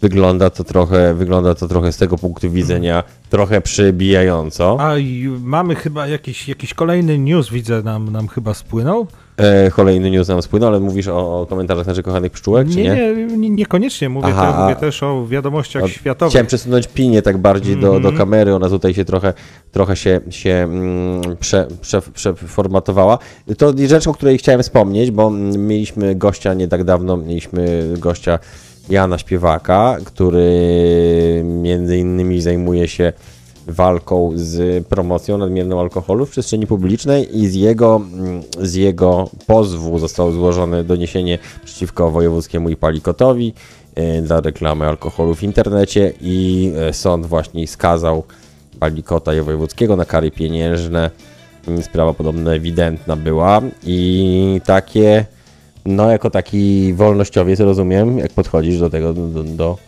Wygląda to trochę, wygląda to trochę z tego punktu widzenia trochę przybijająco. A mamy chyba jakiś, jakiś kolejny news, widzę, nam, nam chyba spłynął. E, kolejny news nam spłynął, ale mówisz o, o komentarzach naszych kochanych pszczółek, czy nie? Nie, nie niekoniecznie. Mówię, Aha, te, mówię też o wiadomościach o, światowych. Chciałem przesunąć pinię tak bardziej mm -hmm. do, do mhm. kamery, ona tutaj się trochę, trochę się, się mm, prze, prze, przeformatowała. To rzecz, o której chciałem wspomnieć, bo mieliśmy gościa nie tak dawno, mieliśmy gościa Jana Śpiewaka, który między innymi zajmuje się walką z promocją nadmiernego alkoholu w przestrzeni publicznej i z jego, z jego pozwu zostało złożone doniesienie przeciwko wojewódzkiemu i Palikotowi e, dla reklamy alkoholu w internecie i e, sąd właśnie skazał Palikota i wojewódzkiego na kary pieniężne. Sprawa podobno ewidentna była i takie, no jako taki wolnościowiec rozumiem, jak podchodzisz do tego, do, do,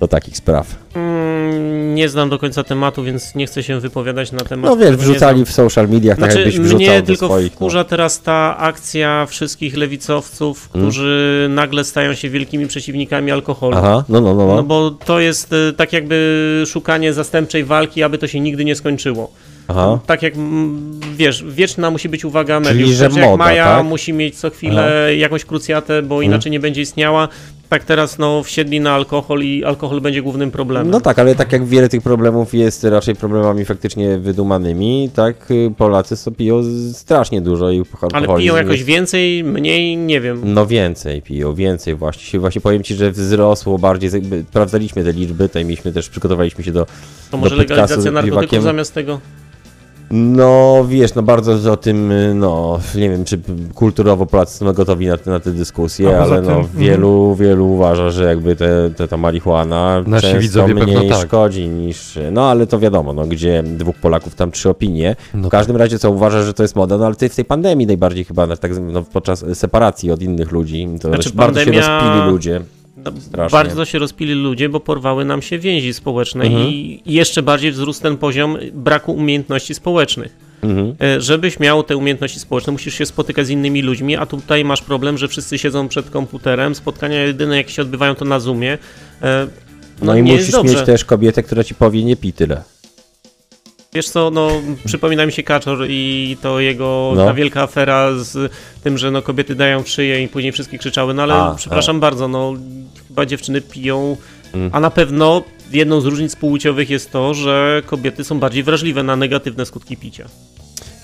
do takich spraw. Mm, nie znam do końca tematu, więc nie chcę się wypowiadać na temat. No wiesz, wrzucali w social mediach, tak znaczy, tak jakbyś Mnie tylko swoich, no. wkurza no. teraz ta akcja wszystkich lewicowców, hmm? którzy hmm. nagle stają się wielkimi przeciwnikami alkoholu. Aha, no, no, no, no. No bo to jest e, tak jakby szukanie zastępczej walki, aby to się nigdy nie skończyło. Aha. Tak jak, wiesz, wieczna musi być uwaga mediów. Czyli, że moda, jak Maja tak? musi mieć co chwilę Aha. jakąś krucjatę, bo hmm. inaczej nie będzie istniała, tak teraz no, wsiedli na alkohol i alkohol będzie głównym problemem. No tak, ale tak jak wiele tych problemów jest raczej problemami faktycznie wydumanymi, tak Polacy sobie piją strasznie dużo i Ale piją jakoś więcej, mniej, nie wiem. No więcej piją, więcej właśnie. Właśnie powiem Ci, że wzrosło bardziej, sprawdzaliśmy te liczby, tutaj mieliśmy też, przygotowaliśmy się do To może do legalizacja narkotyków zamiast tego? No wiesz, no bardzo o tym, no nie wiem, czy kulturowo Polacy są gotowi na, na tę dyskusję, ale no tym, wielu, mm. wielu uważa, że jakby te, te, ta marihuana Nasi często widzowie mniej tak. szkodzi niż, no ale to wiadomo, no gdzie dwóch Polaków, tam trzy opinie. No w każdym razie co uważa, że to jest moda, no ale w tej pandemii najbardziej chyba, tak, no, podczas separacji od innych ludzi, to znaczy, bardzo pandemia... się rozpili ludzie. Strasznie. Bardzo się rozpili ludzie, bo porwały nam się więzi społeczne mhm. i jeszcze bardziej wzrósł ten poziom braku umiejętności społecznych. Mhm. E, żebyś miał te umiejętności społeczne, musisz się spotykać z innymi ludźmi, a tutaj masz problem, że wszyscy siedzą przed komputerem, spotkania jedyne jakie się odbywają to na Zoomie. E, no, no i musisz mieć też kobietę, która ci powie nie pij tyle. Wiesz co, no przypomina mi się Kaczor i to jego no. ta wielka afera z tym, że no kobiety dają w szyję i później wszystkie krzyczały, no ale a, przepraszam a. bardzo, no chyba dziewczyny piją, mm. a na pewno jedną z różnic płciowych jest to, że kobiety są bardziej wrażliwe na negatywne skutki picia.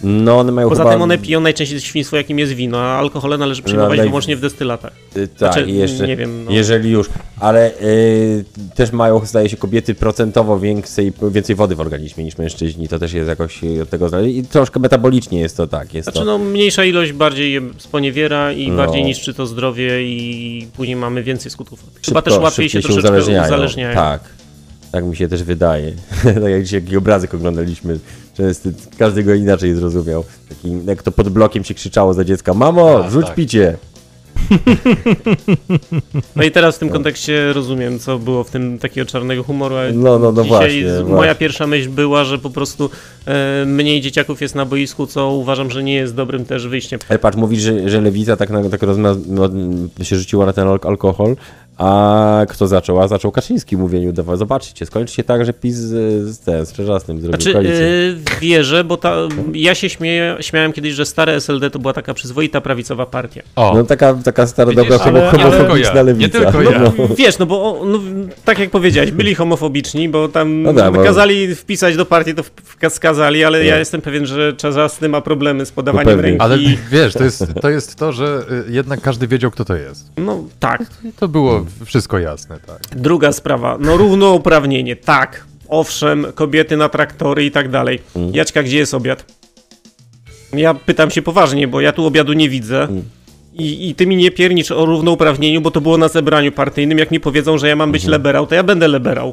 No, one mają Poza chyba... tym one piją najczęściej świństwo, jakim jest wino, a alkohole należy przyjmować no, wyłącznie w destylatach. Yy, tak, znaczy, jeszcze, nie wiem. No. Jeżeli już, ale yy, też mają, zdaje się, kobiety procentowo więcej, więcej wody w organizmie niż mężczyźni. To też jest jakoś od tego zależy. I troszkę metabolicznie jest to tak. Jest znaczy, to... no, mniejsza ilość bardziej je sponiewiera i no. bardziej niszczy to zdrowie i później mamy więcej skutków. Chyba też łatwiej się troszeczkę uzależniają. uzależniają. Tak. Tak mi się też wydaje. <laughs> tak jak dzisiaj obrazek oglądaliśmy, że każdy go inaczej zrozumiał. Taki, jak to pod blokiem się krzyczało za dziecka, mamo, A, rzuć tak. picie. <laughs> No i teraz w tym kontekście rozumiem, co było w tym takiego czarnego humoru. No, no, no właśnie, moja właśnie. pierwsza myśl była, że po prostu e, mniej dzieciaków jest na boisku, co uważam, że nie jest dobrym też wyjściem. Ale patrz, mówisz, że, że lewica tak, tak rozma- no, się rzuciła na ten alkohol, a kto zaczął? A zaczął Kaczyński mówieniu, dawa, zobaczcie, skończy się tak, że PiS z, z, z Czerzastym zrobił znaczy, koalicję. Yy, wierzę, bo ta, ja się śmieję, śmiałem kiedyś, że stare SLD to była taka przyzwoita prawicowa partia. O. No taka, taka stara dobra homofobiczna ja. lewica. Nie tylko ja. No, no. Wiesz, no bo no, tak jak powiedziałeś, byli homofobiczni, bo tam no da, bo... kazali wpisać do partii, to skazali, ale ja jestem pewien, że Czerzasty ma problemy z podawaniem no ręki. Ale wiesz, to jest, to jest to, że y, jednak każdy wiedział, kto to jest. No tak. To było wszystko jasne, tak. Druga sprawa, no równouprawnienie, tak. Owszem, kobiety na traktory i tak dalej. Mm. Jaćka, gdzie jest obiad? Ja pytam się poważnie, bo ja tu obiadu nie widzę. Mm. I, I ty mi nie piernicz o równouprawnieniu, bo to było na zebraniu partyjnym. Jak mi powiedzą, że ja mam być mm. leberał, to ja będę leberał.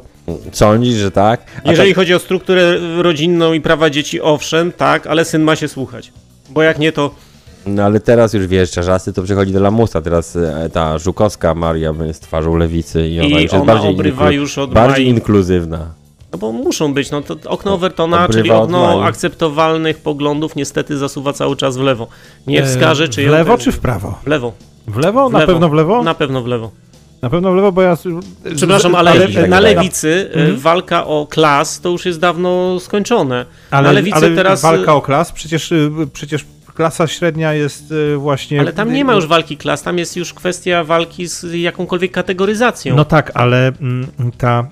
Sądzisz, że tak? A Jeżeli tak... chodzi o strukturę rodzinną i prawa dzieci, owszem, tak, ale syn ma się słuchać. Bo jak nie, to no ale teraz już wiesz, Czarzasty to przychodzi do lamusa, teraz e, ta Żukowska Maria jest twarzą lewicy i ona I już jest bardziej, obrywa już od bardziej inkluzywna. No bo muszą być, no to okno Overtona, czyli okno akceptowalnych poglądów niestety zasuwa cały czas w lewo. Nie wskaże, czy... W lewo czy w prawo? W lewo. W lewo? W Na lewo. pewno w lewo? Na pewno w lewo. Na pewno w lewo, bo ja... Przepraszam, ale, ale na lewicy mhm. walka o klas to już jest dawno skończone. Ale, na lewicy ale teraz... walka o klas? Przecież, przecież klasa średnia jest y, właśnie. Ale tam nie ma już walki klas, tam jest już kwestia walki z jakąkolwiek kategoryzacją. No tak, ale mm, ta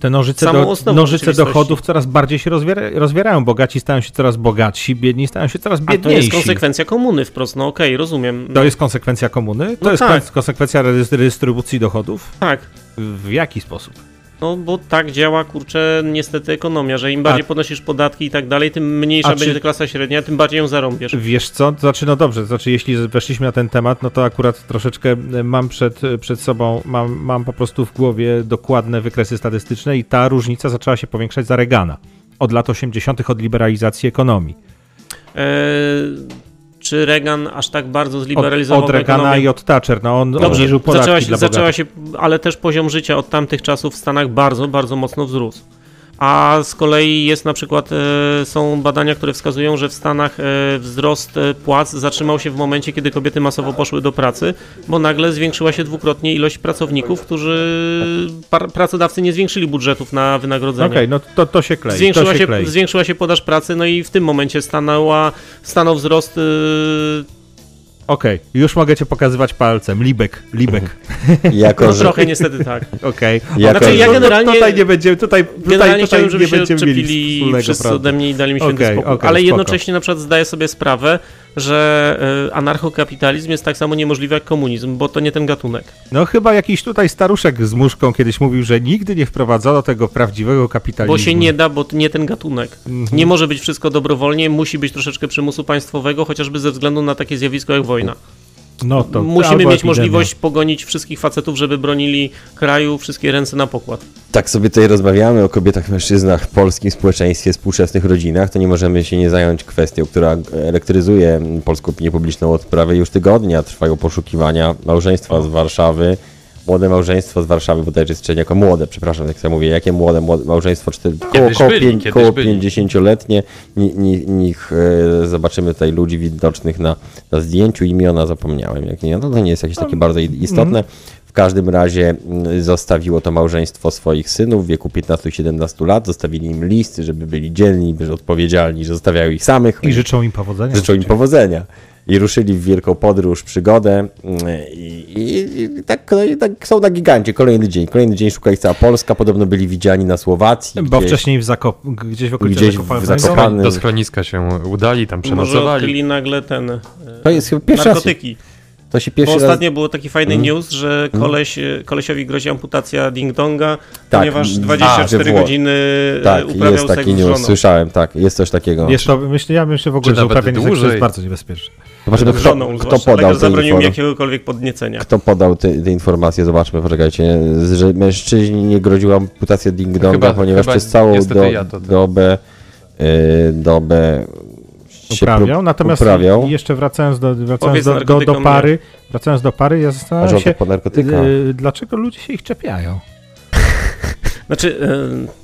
te nożyce, do, nożyce dochodów coraz bardziej się rozwiera, rozwierają. Bogaci stają się coraz bogatsi, biedni stają się coraz biedniejsi. A to jest konsekwencja komuny wprost, no okej, okay, rozumiem. To jest konsekwencja komuny? To no jest tak. konsekwencja redystrybucji dochodów? Tak. W jaki sposób? No bo tak działa, kurczę, niestety ekonomia, że im bardziej A... podnosisz podatki i tak dalej, tym mniejsza A będzie czy... klasa średnia, tym bardziej ją zarąbiesz. Wiesz co, to znaczy no dobrze, to znaczy jeśli weszliśmy na ten temat, no to akurat troszeczkę e, mam przed, e, przed sobą, mam, mam po prostu w głowie dokładne wykresy statystyczne i ta różnica zaczęła się powiększać za Reagana. Od lat 80. od liberalizacji ekonomii. Eee czy Reagan aż tak bardzo zliberalizował Od, od Reagana ekonomię? i od Thatcher, no on Dobrze, obniżył podatki zaczęła się, dla zaczęła się, ale też poziom życia od tamtych czasów w Stanach bardzo, bardzo mocno wzrósł a z kolei jest na przykład, e, są badania, które wskazują, że w Stanach e, wzrost e, płac zatrzymał się w momencie, kiedy kobiety masowo poszły do pracy, bo nagle zwiększyła się dwukrotnie ilość pracowników, którzy pracodawcy nie zwiększyli budżetów na wynagrodzenie. Okej, okay, no to, to się klei. Zwiększyła, to się, się klei. zwiększyła się podaż pracy, no i w tym momencie stanęła, stanął wzrost Okej, okay, już mogę cię pokazywać palcem. Libek, Libek. <laughs> Jako, no że... trochę niestety tak. <laughs> Okej. Okay. Jako, znaczy, ja generalnie... Tutaj nie będziemy, tutaj, generalnie tutaj, tutaj nie będziemy mieli wszyscy prawda. ode mnie i dali mi święty okay, spokój. Okay, Ale jednocześnie na przykład zdaję sobie sprawę, że y, anarchokapitalizm jest tak samo niemożliwy jak komunizm, bo to nie ten gatunek. No chyba jakiś tutaj staruszek z muszką kiedyś mówił, że nigdy nie wprowadzono tego prawdziwego kapitalizmu. Bo się nie da, bo to nie ten gatunek. -hmm. Nie może być wszystko dobrowolnie, musi być troszeczkę przymusu państwowego, chociażby ze względu na takie zjawisko jak wojna. No to Musimy mieć epidemia. możliwość pogonić wszystkich facetów, żeby bronili kraju, wszystkie ręce na pokład. Tak sobie tutaj rozmawiamy o kobietach, mężczyznach, polskim społeczeństwie, współczesnych rodzinach, to nie możemy się nie zająć kwestią, która elektryzuje polską opinię publiczną od prawie już tygodnia. Trwają poszukiwania małżeństwa z Warszawy, młode małżeństwo z Warszawy, bo też jest jako młode, przepraszam, jak ja mówię, jakie młode, młode małżeństwo, cztery, koło, koło, pięć, koło 50-letnie, niech e, zobaczymy tutaj ludzi widocznych na, na zdjęciu, imiona zapomniałem, jak nie, no to nie jest jakieś takie bardzo istotne. Mhm. W każdym razie mm, zostawiło to małżeństwo swoich synów w wieku 15 i 17 lat. Zostawili im listy, żeby byli dzielni, że odpowiedzialni, że zostawiają ich samych. I życzą im powodzenia. Życzą im powodzenia i ruszyli w wielką podróż, przygodę i, i, i tak, no, i tak są na gigancie. Kolejny dzień, kolejny dzień szukali cała Polska, podobno byli widziani na Słowacji. Bo gdzieś, wcześniej w Zakop gdzieś w okolicy gdzieś w Zakopanym. Do schroniska się udali, tam przenocowali. Może nagle ten, to jest chyba pierwszy narkotyki. Raz, To się pierwszy Bo ostatnio raz... było taki fajny mm. news, że mhm. koleś, kolesiowi grozi amputacja ding-donga, tak. ponieważ 24 A, godziny tak, uprawiał jest taki news, słyszałem, tak, jest coś takiego. Jest to, myślę, ja myślę w ogóle, że uprawianie seksu jest bardzo niebezpieczne. Zobaczymy, kto, żoną, kto podał zabronił mi jakiegokolwiek podniecenia. Kto podał te, te, informacje? Zobaczmy, poczekajcie. Że mężczyźni nie groziła amputacja ding-donga, ponieważ chyba przez całą do, ja dobę, yy, dobę uprawiał. Natomiast uprawiał. jeszcze wracając do, wracając do, do, do, pary, wracając do pary, ja zastanawiam się, po yy, dlaczego ludzie się ich czepiają. <laughs> Znaczy, yy,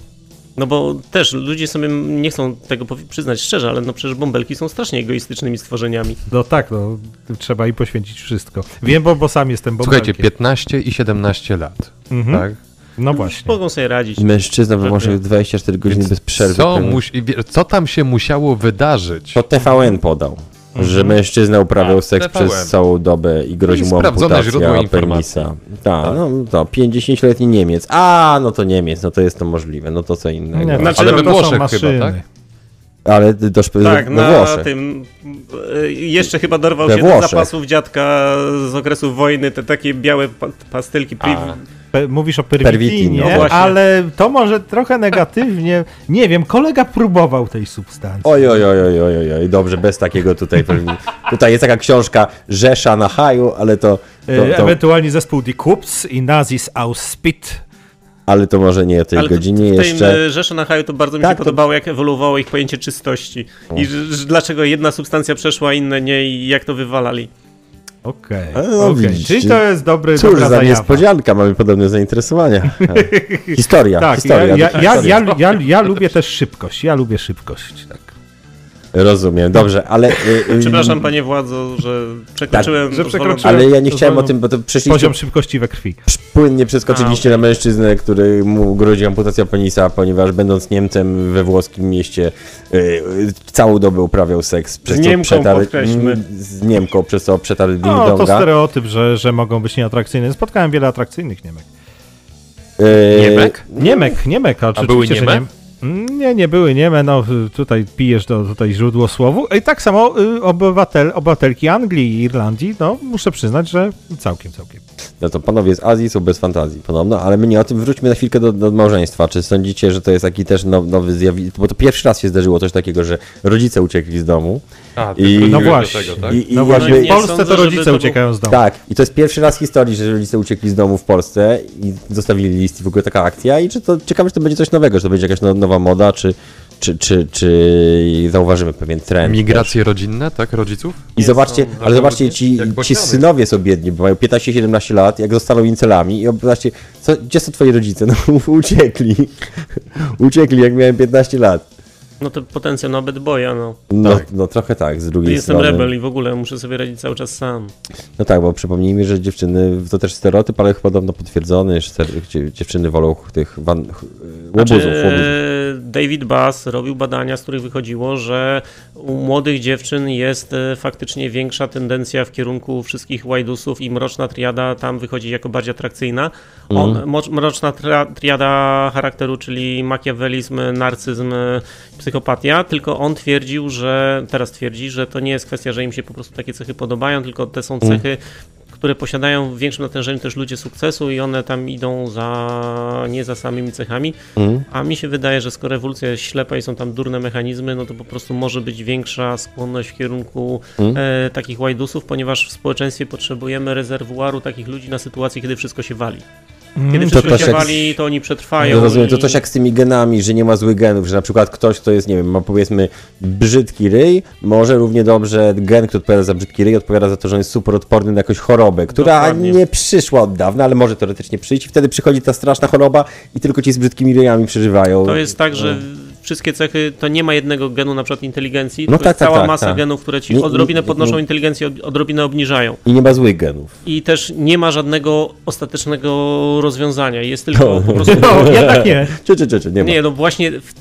no bo też ludzie sobie nie chcą tego przyznać szczerze, ale no przecież bąbelki są strasznie egoistycznymi stworzeniami. No tak, no trzeba im poświęcić wszystko. Wiem, bo, bo sam jestem bąbelkiem. Słuchajcie, 15 i 17 lat, mhm. tak? No właśnie. Mogą sobie radzić. Mężczyzna może 24 godziny Więc bez przerwy. Co, musi, co tam się musiało wydarzyć? To TVN podał. Mhm. Że mężczyzna uprawiał A, seks TVN. przez całą dobę i grozi mu amputacja penisa. Tak, tak, no to 50-letni Niemiec. A, no to Niemiec, no to jest to możliwe, no to co innego. Nie, znaczy, Ale we Włoszech chyba, tak? Ale do szpy... Tak, na Włoszech. tym y, jeszcze chyba dorwał się do zapasów dziadka z okresu wojny, te takie białe pastylki. Mówisz o perwitinie, no ale to może trochę negatywnie. Nie wiem, kolega próbował tej substancji. Oj, oj, oj, oj, oj, oj. dobrze, bez takiego tutaj. tutaj jest taka książka Rzesza na haju, ale to... to, to... Ewentualnie zespół Die Kups i Nazis aus Spit ale to może nie o tej ale godzinie w tej jeszcze. Rzeszy na haju to bardzo mi tak, się podobało, jak ewoluowało ich pojęcie czystości. I że, dlaczego jedna substancja przeszła, inne nie i jak to wywalali. Okej, okay. no, okay. czyli to jest dobry Cóż za niespodzianka, mamy podobne zainteresowania. <laughs> Historia, tak, historia. Ja, ja, ja, ja, ja lubię też szybkość, ja lubię szybkość, tak. Rozumiem, dobrze, ale... Y, y, Przepraszam panie władzo, że przekroczyłem... Tak, że przekroczyłem ale ja nie chciałem o tym, bo to przeszliście... Poziom szybkości we krwi. Płynnie przeskoczyliście A, okay. na mężczyznę, który mu grozi amputacja penisa, ponieważ będąc Niemcem we włoskim mieście yy, całą dobę uprawiał seks. Przez z Niemką przetarł, Z Niemką, przez co przetarł ding No to stereotyp, że, że mogą być nieatrakcyjne. Spotkałem wiele atrakcyjnych Niemek. Yy, Niemek? Niemek, Niemek, a, a były Nieme? Nie, nie były nieme, no tutaj pijesz do tutaj źródło słowu. I tak samo y, obywatel, obywatelki Anglii i Irlandii, no muszę przyznać, że całkiem, całkiem. No to panowie z Azji są bez fantazji podobno, ale my nie o tym wróćmy na chwilkę do, do małżeństwa. Czy sądzicie, że to jest taki też nowy zjawisko? Bo to pierwszy raz się zdarzyło coś takiego, że rodzice uciekli z domu. A, I, no właśnie. Tego, tak? I, i no właśnie. W Polsce to rodzice to uciekają z domu. Tak, i to jest pierwszy raz w historii, że rodzice uciekli z domu w Polsce i zostawili list i w ogóle taka akcja. I czy to ciekawe, czy to będzie coś nowego, czy to będzie jakaś no, nowa moda, czy, czy, czy, czy zauważymy pewien trend. Migracje też. rodzinne, tak, rodziców? I zobaczcie, ale zobaczcie, ci, ci synowie są biedni, bo mają 15-17 lat, jak zostaną incelami i zobaczcie, co, gdzie są twoi rodzice? No <laughs> uciekli. <laughs> uciekli, jak miałem 15 lat. No to potencjał na bad boya, no. No, tak. no trochę tak, z drugiej Jestem strony. Jestem rebel i w ogóle muszę sobie radzić cały czas sam. No tak, bo przypomnijmy, że dziewczyny, to też stereotyp, ale podobno potwierdzony, że dziewczyny wolą tych van, łobuzów, znaczy, łobuzów. David Bass robił badania, z których wychodziło, że u młodych dziewczyn jest e, faktycznie większa tendencja w kierunku wszystkich łajdusów i mroczna triada tam wychodzi jako bardziej atrakcyjna. On, mm. Mroczna triada charakteru, czyli makiawelizm, narcyzm, psychopatia, tylko on twierdził, że teraz twierdzi, że to nie jest kwestia, że im się po prostu takie cechy podobają, tylko te są mm. cechy, które posiadają w większym natężeniu też ludzie sukcesu i one tam idą za nie za samymi cechami. Mm. A mi się wydaje, że skoro ewolucja jest ślepa i są tam durne mechanizmy, no to po prostu może być większa skłonność w kierunku mm. e, takich łajdusów, ponieważ w społeczeństwie potrzebujemy rezerwuaru takich ludzi na sytuację, kiedy wszystko się wali. Kiedy mm, wszystko to się wali, to oni przetrwają. No rozumiem, i... to coś jak z tymi genami, że nie ma złych genów, że na przykład ktoś, kto jest, nie wiem, ma powiedzmy brzydki ryj, może równie dobrze gen, który odpowiada za brzydki ryj, odpowiada za to, że on jest super odporny na jakąś chorobę, która Dokładnie. nie przyszła od dawna, ale może teoretycznie przyjść i wtedy przychodzi ta straszna choroba i tylko ci z brzydkimi ryjami przeżywają. To jest tak, że no wszystkie cechy, to nie ma jednego genu na przykład inteligencji, no tak, jest tak, cała tak, masa tak. genów, które ci odrobinę podnoszą nie, inteligencję, odrobinę obniżają. I nie ma złych genów. I też nie ma żadnego ostatecznego rozwiązania, jest tylko no. po prostu... No, jednak nie. <laughs> Czy, czy, czy, czy, nie ma. Nie, no właśnie w...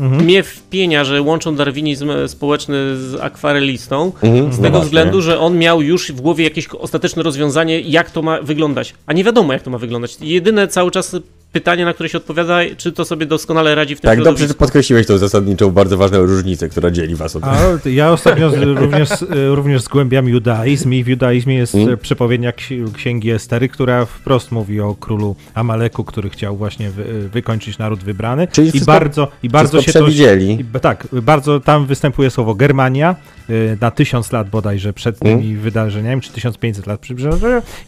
Mhm. Mnie wpienia, że łączą darwinizm społeczny z akwarelistą, mhm, z tego no względu, że on miał już w głowie jakieś ostateczne rozwiązanie, jak to ma wyglądać. A nie wiadomo, jak to ma wyglądać. Jedyne cały czas pytanie, na które się odpowiada, czy to sobie doskonale radzi w tym Tak, dobrze, że podkreśliłeś tą zasadniczą, bardzo ważną różnicę, która dzieli was od A, Ja ostatnio z, <laughs> również, również zgłębiam judaizm i w judaizmie jest hmm? przepowiednia księgi Estery, która wprost mówi o królu Amaleku, który chciał właśnie wy, wykończyć naród wybrany. Czyli I wszystko, bardzo, i bardzo się przewidzieli. To, tak, bardzo tam występuje słowo Germania y, na tysiąc lat bodajże przed tymi hmm? wydarzeniami, czy 1500 lat przed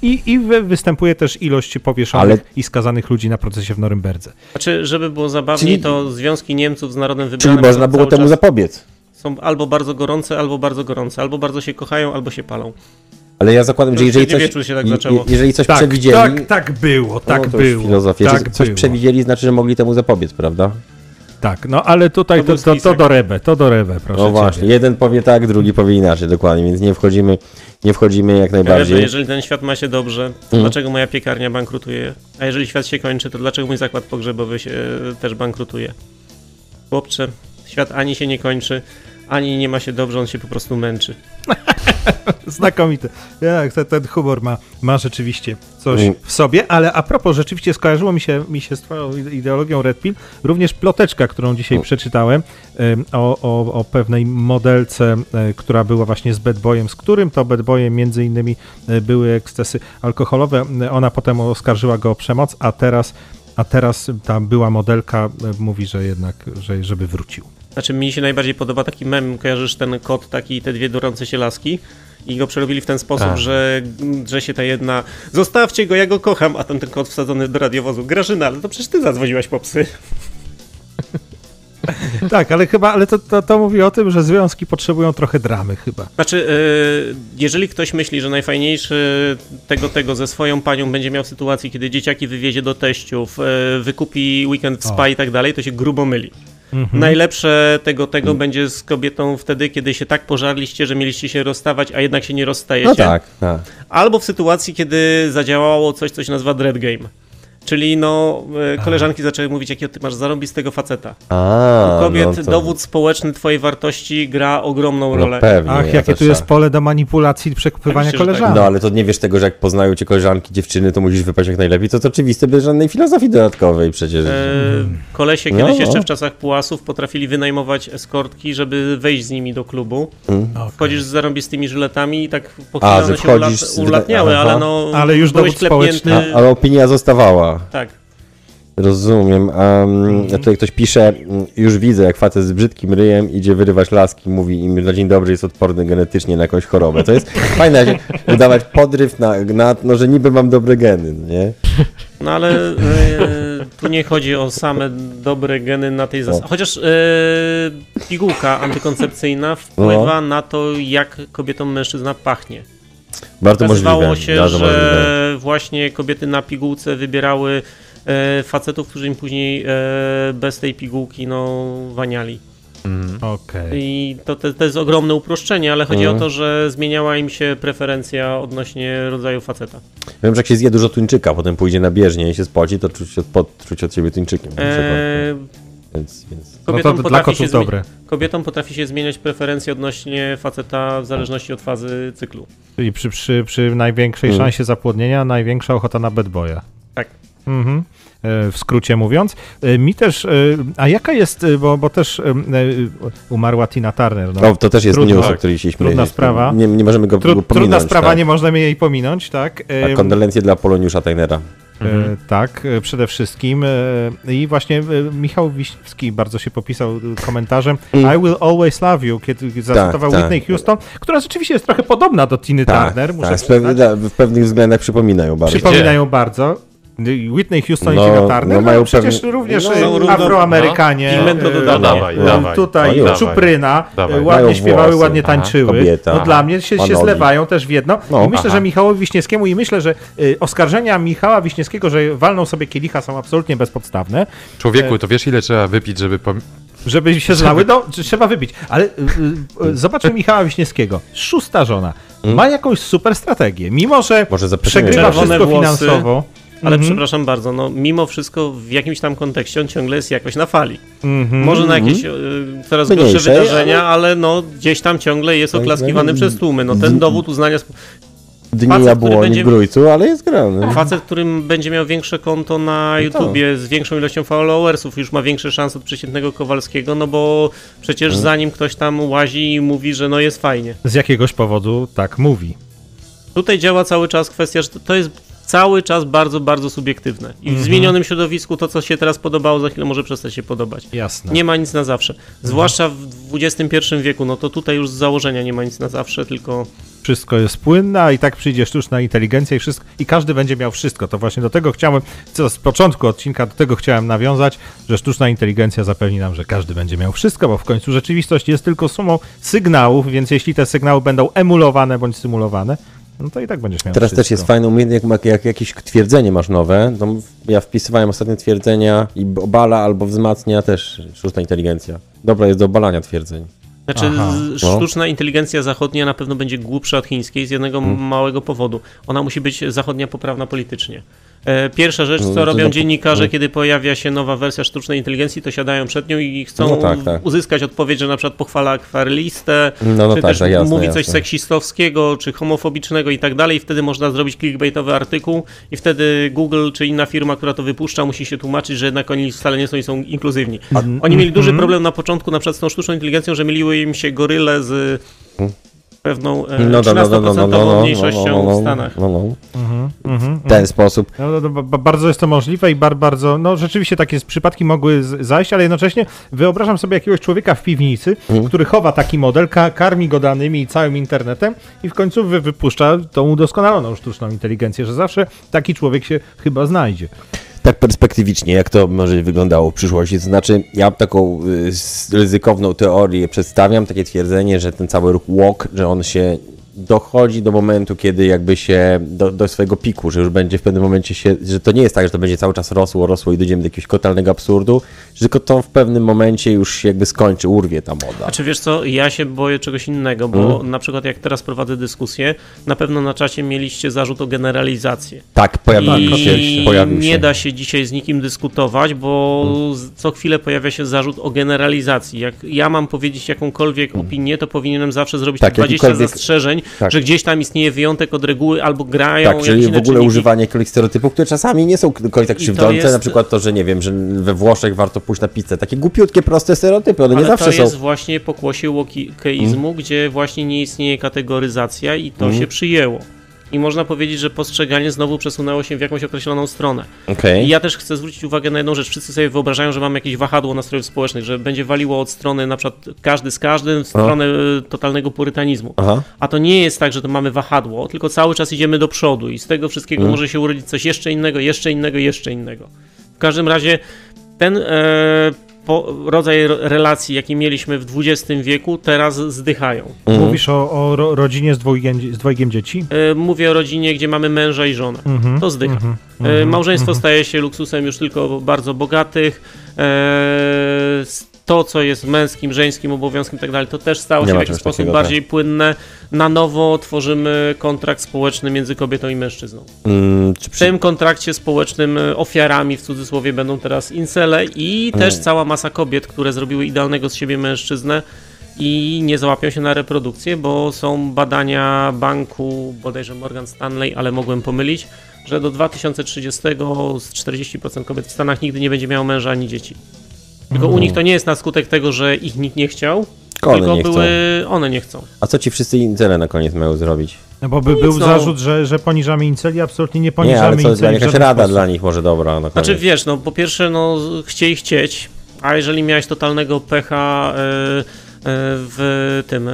i, i występuje też ilość powieszonych Ale... i skazanych ludzi na procesie w Norymberdze. Znaczy, żeby było zabawniej, Czyli... to związki Niemców z narodem wybranym... Czyli można było temu zapobiec. Są albo bardzo gorące, albo bardzo gorące, albo bardzo się kochają, albo się palą. Ale ja zakładam, że jeżeli coś, się tak zaczęło. jeżeli coś tak, przewidzieli... Tak, tak było, tak no, było. Filozofia. Tak coś było. przewidzieli, znaczy, że mogli temu zapobiec, prawda? Tak, no ale tutaj to, to, to do Rebę, to do Rebę, proszę No właśnie, ciebie. jeden powie tak, drugi powie inaczej, dokładnie, więc nie wchodzimy, nie wchodzimy jak najbardziej. jeżeli ten świat ma się dobrze, to mhm. dlaczego moja piekarnia bankrutuje? A jeżeli świat się kończy, to dlaczego mój zakład pogrzebowy się też bankrutuje? Chłopcze, świat ani się nie kończy, ani nie ma się dobrze, on się po prostu męczy. <laughs> Znakomite. Ja, ten, ten humor ma, ma rzeczywiście coś mm. w sobie, ale a propos, rzeczywiście skojarzyło mi się, mi się z twoją ideologią Red Pill również ploteczka, którą dzisiaj mm. przeczytałem o, o, o pewnej modelce, e, która była właśnie z Bad Boyem, z którym to Bad Boyem między innymi e, były ekscesy alkoholowe. Ona potem oskarżyła go o przemoc, a teraz a teraz ta była modelka e, mówi, że jednak, że, żeby wrócił. Znaczy mi się najbardziej podoba taki mem, kojarzysz ten kot, taki te dwie durące się laski i go przerobili w ten sposób, że, że się ta jedna zostawcie go, ja go kocham, a ten, ten kot wsadzony do radiowozu. Grażyna, ale to przecież ty zadzwoniłaś po psy. <laughs> tak, ale chyba, ale to, to, to, mówi o tym, że związki potrzebują trochę dramy chyba. Znaczy, yy, jeżeli ktoś myśli, że najfajniejszy tego tego ze swoją panią będzie miał w sytuacji, kiedy dzieciaki wywiezie do teściów, yy, wykupi weekend w spa o. i tak dalej, to się grubo myli. Mhm. Najlepsze tego, tego mhm. będzie z kobietą wtedy, kiedy się tak pożarliście, że mieliście się rozstawać, a jednak się nie rozstajecie. No tak, tak. Albo w sytuacji, kiedy zadziałało coś, co się nazywa dread game. Czyli no, e, koleżanki zaczęły mówić, jakiego ty masz zarobistego faceta. A, U kobiet no to... dowód społeczny twojej wartości gra ogromną no rolę. Pewnie, Ach, ja jakie tu jest pole do manipulacji i przekupywania tak, koleżanek. Tak. No ale to nie wiesz tego, że jak poznają cię koleżanki, dziewczyny, to musisz wypaść jak najlepiej. To to oczywiste, bez żadnej filozofii dodatkowej przecież. E, kolesie no, kiedyś jeszcze w czasach pułasów potrafili wynajmować eskortki, żeby wejść z nimi do klubu. Mm. Wchodzisz z zarobistymi żyletami i tak po chwili one się ulat, ulatniały, ale no ale już dowód społeczny. A, ale opinia zostawała. Tak. Rozumiem. Um, a tutaj ktoś pisze, już widzę, jak facet z brzydkim ryjem idzie wyrywać laski, mówi im na dzień dobry jest odporny genetycznie na jakąś chorobę. To jest <laughs> fajne, udawać podryw na, na no, że niby mam dobre geny, nie? No ale e, tu nie chodzi o same dobre geny na tej zasadzie. Chociaż e, pigułka antykoncepcyjna wpływa no. na to, jak kobietom mężczyzna pachnie. Bardzo Okazywało możliwe. się, Bardzo że możliwe. właśnie kobiety na pigułce wybierały e, facetów, którzy im później e, bez tej pigułki no, waniali. Mm. Okay. I to, to, to, jest ogromne uproszczenie, ale chodzi mm. o to, że zmieniała im się preferencja odnośnie rodzaju faceta. Wiem, że jak się zje dużo tuńczyka, potem pójdzie na bieżnię i się spoci, to czuć od, pod, czuć od siebie tuńczykiem. Eee, więc, więc... Kobietom, no to dla kotów dobre. Kobietom potrafi się zmieniać preferencje odnośnie faceta w zależności od fazy cyklu. Czyli przy, przy, przy największej mm. szansie zapłodnienia największa ochota na bad boya. Tak. Mhm. E, w skrócie mówiąc. E, mi też, e, a jaka jest, bo, bo też umarła Tina Turner. No, o, to też jest trudno, news, o której chcieliśmy Trudna sprawa. Nie, nie możemy go Tru, pominąć. Trudna sprawa, tak. nie możemy jej pominąć, tak. A kondolencje dla Poloniusza Tainera. Mhm. Tak, przede wszystkim. I właśnie Michał Wiśniewski bardzo się popisał komentarzem mm. I will always love you, kiedy zacytował tak, Whitney tak. Houston, która rzeczywiście jest trochę podobna do Tiny tak, Turner, muszę tak, w pewnych względach przypominają bardzo. Przypominają bardzo. Whitney Houston no, i Tina Turner, no, mają no, przecież pewnie... również no, Afroamerykanie, no, no, no, dawaj, dawaj, tutaj dawaj, Czupryna, dawaj. ładnie śpiewały, włosy. ładnie tańczyły. Kobieta, no dla mnie się, się zlewają też w jedno. I myślę, aha. że Michałowi Wiśniewskiemu i myślę, że y, oskarżenia Michała Wiśniewskiego, że walną sobie kielicha są absolutnie bezpodstawne. Człowieku, to wiesz ile trzeba wypić, żeby żeby się zlały, no trzeba wypić. Ale y, y, y zobaczmy Michała Wiśniewskiego. Szósta żona. Hmm? Ma jakąś super strategię. Mimo, że przegrywa wszystko finansowo. Ale mhm. przepraszam bardzo, no mimo wszystko w jakimś tam kontekście on ciągle jest jakoś na fali. Mhm. Może na jakieś mhm. coraz Mniejszej, gorsze wydarzenia, ale... ale... no gdzieś tam ciągle jest oklaskiwany przez tłumy. No ten dowód uznania dni facet, jabłoni będzie... w Grójcu, ale jest grany. Facet, którym będzie miał większe konto na no YouTubie z większą ilością followersów, już ma większe szanse od przeciętnego Kowalskiego, no bo przecież hmm. zanim ktoś tam łazi i mówi, że no jest fajnie. Z jakiegoś powodu tak mówi. Tutaj działa cały czas kwestia, że to jest cały czas bardzo, bardzo subiektywne. I w mhm. zmienionym środowisku to, co się teraz podobało, za chwilę może przestać się podobać. Jasne. Nie ma nic na zawsze. Mhm. Zwłaszcza w XXI wieku, no to tutaj już z założenia nie ma nic na zawsze, tylko wszystko jest płynne, a i tak przyjdzie sztuczna inteligencja i wszystko, i każdy będzie miał wszystko. To właśnie do tego chciałem, co z początku odcinka do tego chciałem nawiązać, że sztuczna inteligencja zapewni nam, że każdy będzie miał wszystko, bo w końcu rzeczywistość jest tylko sumą sygnałów, więc jeśli te sygnały będą emulowane bądź symulowane, no to i tak będziesz miał Teraz wszystko. też jest fajne umiejętność, jak, jak jakieś twierdzenie masz nowe, to ja wpisywałem ostatnie twierdzenia i obala albo wzmacnia też sztuczna inteligencja. Dobra jest do obalania twierdzeń. Znaczy, Aha, no. sztuczna inteligencja zachodnia na pewno będzie głupsza od chińskiej z jednego hmm. małego powodu. Ona musi być zachodnia poprawna politycznie. E, pierwsza rzecz, co no, robią dziennikarze, no. kiedy pojawia się nowa wersja sztucznej inteligencji, to siadają przed nią i chcą no tak, tak. uzyskać odpowiedź, że na przykład pochwala akwarelistę, no, no czy tak, też tak, jasne, mówi coś jasne. seksistowskiego, czy homofobicznego i tak dalej. Wtedy można zrobić clickbaitowy artykuł i wtedy Google czy inna firma, która to wypuszcza, musi się tłumaczyć, że jednak oni wcale nie są i są inkluzywni. Oni mieli duży mhm. problem na początku na przykład z tą sztuczną inteligencją, że myliły im się goryle z pewną e, no, 13% no, no, mniejszością w Stanach. W ten sposób. bardzo jest to możliwe i bar, bardzo, no rzeczywiście takie przypadki mogły zajść, ale jednocześnie wyobrażam sobie jakiegoś człowieka w piwnicy, mhm. który chowa taki model, ka karmi go danymi i całym internetem i w końcu wy wypuszcza tą udoskonaloną sztuczną inteligencję, że zawsze taki człowiek się chyba znajdzie tak perspektywicznie, jak to może wyglądało w przyszłości. To znaczy, ja taką y, ryzykowną teorię przedstawiam, takie twierdzenie, że ten cały ruch walk, że on się dochodzi do momentu, kiedy jakby się do, do, swojego piku, że już będzie w pewnym momencie się, że to nie jest tak, że to będzie cały czas rosło, rosło i dojdziemy do jakiegoś totalnego absurdu, że tylko to w pewnym momencie już się jakby skończy, urwie ta moda. A czy wiesz co, ja się boję czegoś innego, bo hmm? na przykład jak teraz prowadzę dyskusję, na pewno na czacie mieliście zarzut o generalizację. Tak, pojawił się. Pojawił nie da się dzisiaj z nikim dyskutować, bo hmm. co chwilę pojawia się zarzut o generalizacji. Jak ja mam powiedzieć jakąkolwiek hmm. opinię, to powinienem zawsze zrobić tak, 20 zastrzeżeń, tak. że gdzieś tam istnieje wyjątek od reguły albo grają. Tak, czyli w ogóle czynniki. używanie jakichś stereotypów, które czasami nie są tak krzywdzące, jest... na przykład to, że nie wiem, że we Włoszech warto pójść na pizzę. Takie głupiutkie, proste stereotypy, one Ale nie zawsze są. to jest właśnie pokłosie łokeizmu, mm. gdzie właśnie nie istnieje kategoryzacja i to mm. się przyjęło i można powiedzieć, że postrzeganie znowu przesunęło się w jakąś określoną stronę. Okay. I ja też chcę zwrócić uwagę na jedną rzecz. Wszyscy sobie wyobrażają, że mamy jakieś wahadło nastrojów społecznych, że będzie waliło od strony na przykład każdy z każdym w stronę Aha. totalnego purytanizmu. Aha. A to nie jest tak, że to mamy wahadło, tylko cały czas idziemy do przodu i z tego wszystkiego hmm. może się urodzić coś jeszcze innego, jeszcze innego, jeszcze innego. W każdym razie ten e, rodzaj relacji, jaki mieliśmy w XX wieku, teraz zdychają. Mhm. Mówisz o, o rodzinie z dwojgiem, z dwojgiem dzieci? E, mówię o rodzinie, gdzie mamy męża i żonę. Mhm. To zdycha. Mhm. E, mhm. Małżeństwo mhm. staje się luksusem już tylko bardzo bogatych. E, to, co jest męskim, żeńskim obowiązkiem i tak dalej, to też stało się w jakiś sposób bardziej tak. płynne. Na nowo tworzymy kontrakt społeczny między kobietą i mężczyzną. Mm, w tym kontrakcie społecznym e, ofiarami w cudzysłowie będą teraz incele i mm. też cała masa kobiet, które zrobiły idealnego z siebie mężczyznę i nie załapią się na reprodukcję, bo są badania banku, bodajże Morgan Stanley, ale mogłem pomylić, że do 2030 z 40% kobiet w Stanach nigdy nie będzie miało męża ani dzieci. Tylko u nich to nie jest na skutek tego, że ich nikt nie chciał, one tylko nie były, chcą. one nie chcą. A co ci wszyscy incele na koniec mają zrobić? No bo by, no był no. zarzut, że, że poniżamy inceli, absolutnie nie poniżamy nie, ale co, Jakaś rada sposób. dla nich może dobra na Znaczy wiesz, no po pierwsze, no chcieli chcieć, a jeżeli miałeś totalnego pecha... Yy, w tym,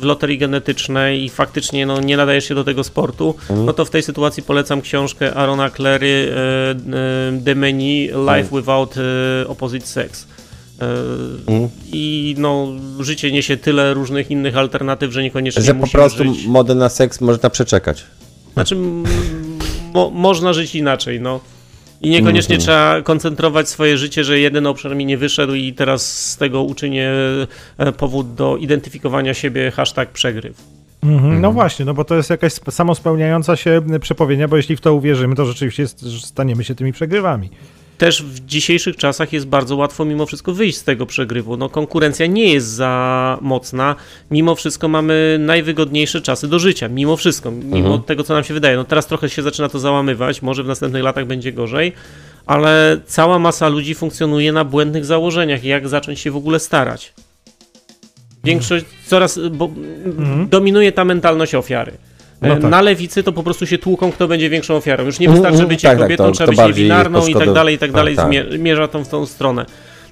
w loterii genetycznej i faktycznie no, nie nadajesz się do tego sportu, mhm. no to w tej sytuacji polecam książkę Arona Clary The e, Menu Life mhm. Without e, Opposite Sex. Mhm. I no, życie niesie tyle różnych innych alternatyw, że niekoniecznie Że po prostu żyć. model na seks można przeczekać. Znaczy, mo można żyć inaczej, no. I niekoniecznie -hmm. trzeba koncentrować swoje życie, że jeden obszar mi nie wyszedł i teraz z tego uczynię e, powód do identyfikowania siebie hashtag przegryw. -hmm. No mhm. właśnie, no bo to jest jakaś samospełniająca się przepowiednia, bo jeśli w to uwierzymy, to rzeczywiście staniemy się tymi przegrywami. Też w dzisiejszych czasach jest bardzo łatwo mimo wszystko wyjść z tego przegrywu. No, konkurencja nie jest za mocna. Mimo wszystko mamy najwygodniejsze czasy do życia. Mimo wszystko, mimo mhm. tego, co nam się wydaje. No teraz trochę się zaczyna to załamywać, może w następnych latach będzie gorzej, ale cała masa ludzi funkcjonuje na błędnych założeniach. Jak zacząć się w ogóle starać? Większość coraz, bo mhm. dominuje ta mentalność ofiary. No tak. Na lewicy to po prostu się tłuką, kto będzie większą ofiarą. Już nie wystarczy bycie tak, kobietą, tak, to, trzeba to być niewinarną i tak dalej, i tak dalej. Tak, tak. Mierza tą w tą stronę.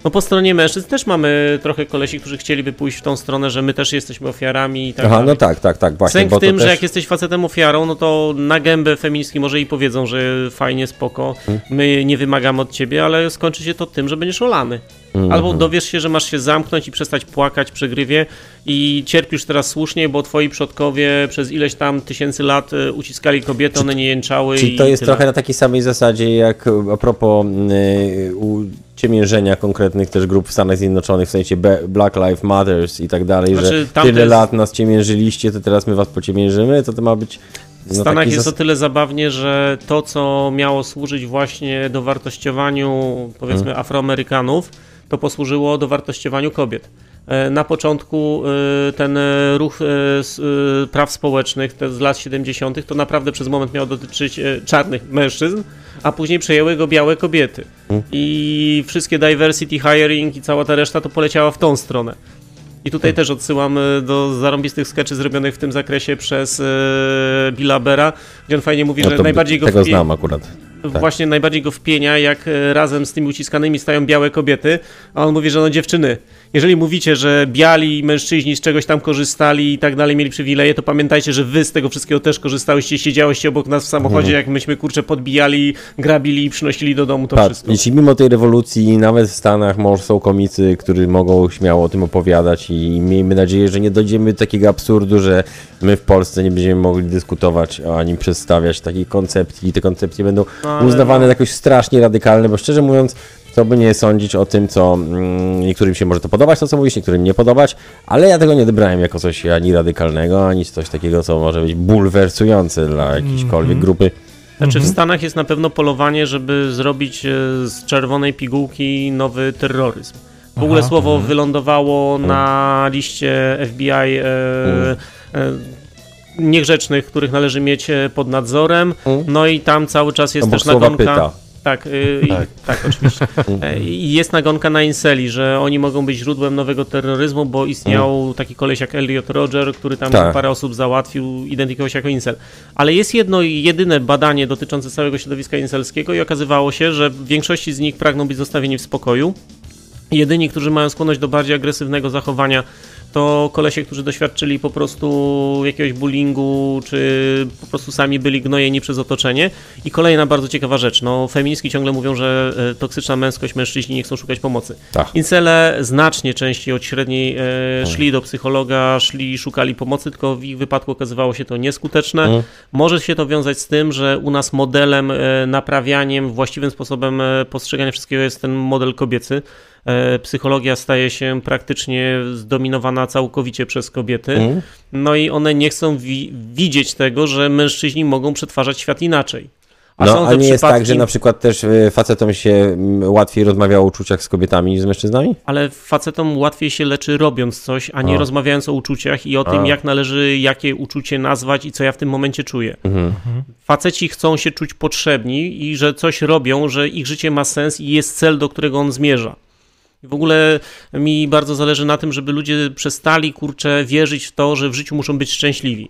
No po stronie mężczyzn też mamy trochę kolesi, którzy chcieliby pójść w tą stronę, że my też jesteśmy ofiarami i tak Aha, dalej. no tak, tak, tak, właśnie. Sęk w tym, też... że jak jesteś facetem ofiarą, no to na gębę feministki może i powiedzą, że fajnie, spoko, hmm. my nie wymagamy od ciebie, ale skończy się to tym, że będziesz olany. Mm -hmm. Albo dowiesz się, że masz się zamknąć i przestać płakać przy grywie i cierpisz teraz słusznie, bo twoi przodkowie przez ileś tam tysięcy lat e, uciskali kobiety, one nie jęczały. Czyli to jest tyle. trochę na takiej samej zasadzie, jak a propos y, uciemiężenia konkretnych też grup w Stanach Zjednoczonych, w sensie Black Lives Matters i tak dalej, znaczy, że tyle jest... lat nas ciemiężyliście, to teraz my was pociemiężymy, to to ma być... W no, Stanach jest o tyle zabawnie, że to, co miało służyć właśnie do wartościowaniu, powiedzmy, hmm. Afroamerykanów, to posłużyło dowartościowaniu kobiet. E, na początku e, ten ruch e, praw społecznych z lat 70. to naprawdę przez moment miał dotyczyć czarnych mężczyzn, a później przejęły go białe kobiety. I wszystkie diversity hiring i cała ta reszta to poleciała w tą stronę. I tutaj też odsyłam do zarąbistych sketchy zrobionych w tym zakresie przez Billa Bera, gdzie on fajnie mówi, no że najbardziej go... Tego znam akurat tak. właśnie najbardziej go wpienia, jak e, razem z tymi uciskanymi stają białe kobiety, a on mówi, że no dziewczyny, jeżeli mówicie, że biali mężczyźni z czegoś tam korzystali i tak dalej, mieli przywileje, to pamiętajcie, że wy z tego wszystkiego też korzystałyście, siedziałyście obok nas w samochodzie, mhm. jak myśmy kurczę podbijali, grabili i przynosili do domu to tak. wszystko. Jeśli mimo tej rewolucji nawet w Stanach może są komicy, którzy mogą śmiało o tym opowiadać i miejmy nadzieję, że nie dojdziemy do takiego absurdu, że my w Polsce nie będziemy mogli dyskutować ani przedstawiać takich koncepcji i te koncepcje będą no, uznawane no. jakoś strasznie radykalne, bo szczerze mówiąc to by nie sądzić o tym, co mm, niektórym się może to podobać, to co mówisz, niektórym nie podobać, ale ja tego nie odebrałem jako coś ani radykalnego, ani coś takiego, co może być bulwersujące dla jakiejśkolwiek mm -hmm. grupy. Znaczy w mhm. Stanach jest na pewno polowanie, żeby zrobić e, z czerwonej pigułki nowy terroryzm. W ogóle słowo mhm. wylądowało na liście FBI e, mhm. e, niegrzecznych, których należy mieć e, pod nadzorem. No i tam cały czas jest no też nagonka. Pyta. Tak, yy, tak. tak, oczywiście. <laughs> E, I jest nagonka na Inseli, że oni mogą być źródłem nowego terroryzmu, bo istniał mm. taki koleś jak Elliot Roger, który tam tak. parę osób załatwił, identyfikował się jako Insel. Ale jest jedno jedyne badanie dotyczące całego środowiska inselskiego i okazywało się, że w większości z nich pragną być zostawieni w spokoju. Jedyni, którzy mają skłonność do bardziej agresywnego zachowania, to kolesie, którzy doświadczyli po prostu jakiegoś bullyingu, czy po prostu sami byli gnojeni przez otoczenie. I kolejna bardzo ciekawa rzecz, no feministki ciągle mówią, że e, toksyczna męskość, mężczyźni nie chcą szukać pomocy. Tak. Incele znacznie częściej od średniej e, tak. szli do psychologa, szli, szukali pomocy, tylko w ich wypadku okazywało się to nieskuteczne. Mm. Może się to wiązać z tym, że u nas modelem, e, naprawianiem, właściwym sposobem e, postrzegania wszystkiego jest ten model kobiecy. E, psychologia staje się praktycznie zdominowana całkowicie przez kobiety. Mm. No i one nie chcą wi widzieć tego, że mężczyźni mogą przetwarzać świat inaczej. A no, a nie jest tak, że na przykład też e, facetom się łatwiej rozmawia o uczuciach z kobietami niż z mężczyznami? Ale facetom łatwiej się leczy robiąc coś, a nie o. rozmawiając o uczuciach i o a. tym, jak należy jakie uczucie nazwać i co ja w tym momencie czuję. Mhm. Faceci chcą się czuć potrzebni i że coś robią, że ich życie ma sens i jest cel, do którego on zmierza. W ogóle mi bardzo zależy na tym, żeby ludzie przestali, kurczę, wierzyć w to, że w życiu muszą być szczęśliwi.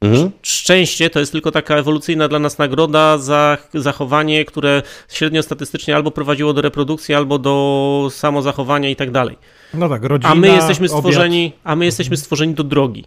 Mhm. Szczęście to jest tylko taka ewolucyjna dla nas nagroda za zachowanie, które średnio statystycznie albo prowadziło do reprodukcji, albo do samozachowania i tak dalej. No tak, rodzina, a my jesteśmy stworzeni, obiad. a my jesteśmy stworzeni do drogi.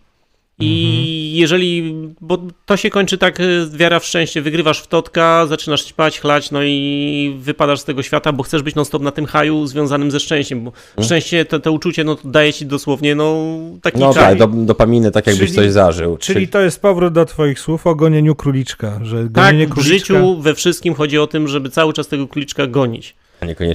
I mhm. jeżeli, bo to się kończy tak, y, wiara w szczęście, wygrywasz w totka, zaczynasz ćpać, chlać, no i wypadasz z tego świata, bo chcesz być non-stop na tym haju związanym ze szczęściem, bo mhm. szczęście, to, to uczucie, no daje ci dosłownie, no taki No tak, do, dopaminy, tak jakbyś czyli, coś zażył. Czyli to jest powrót do twoich słów o gonieniu króliczka, że gonienie tak, króliczka... w życiu we wszystkim chodzi o tym, żeby cały czas tego króliczka gonić.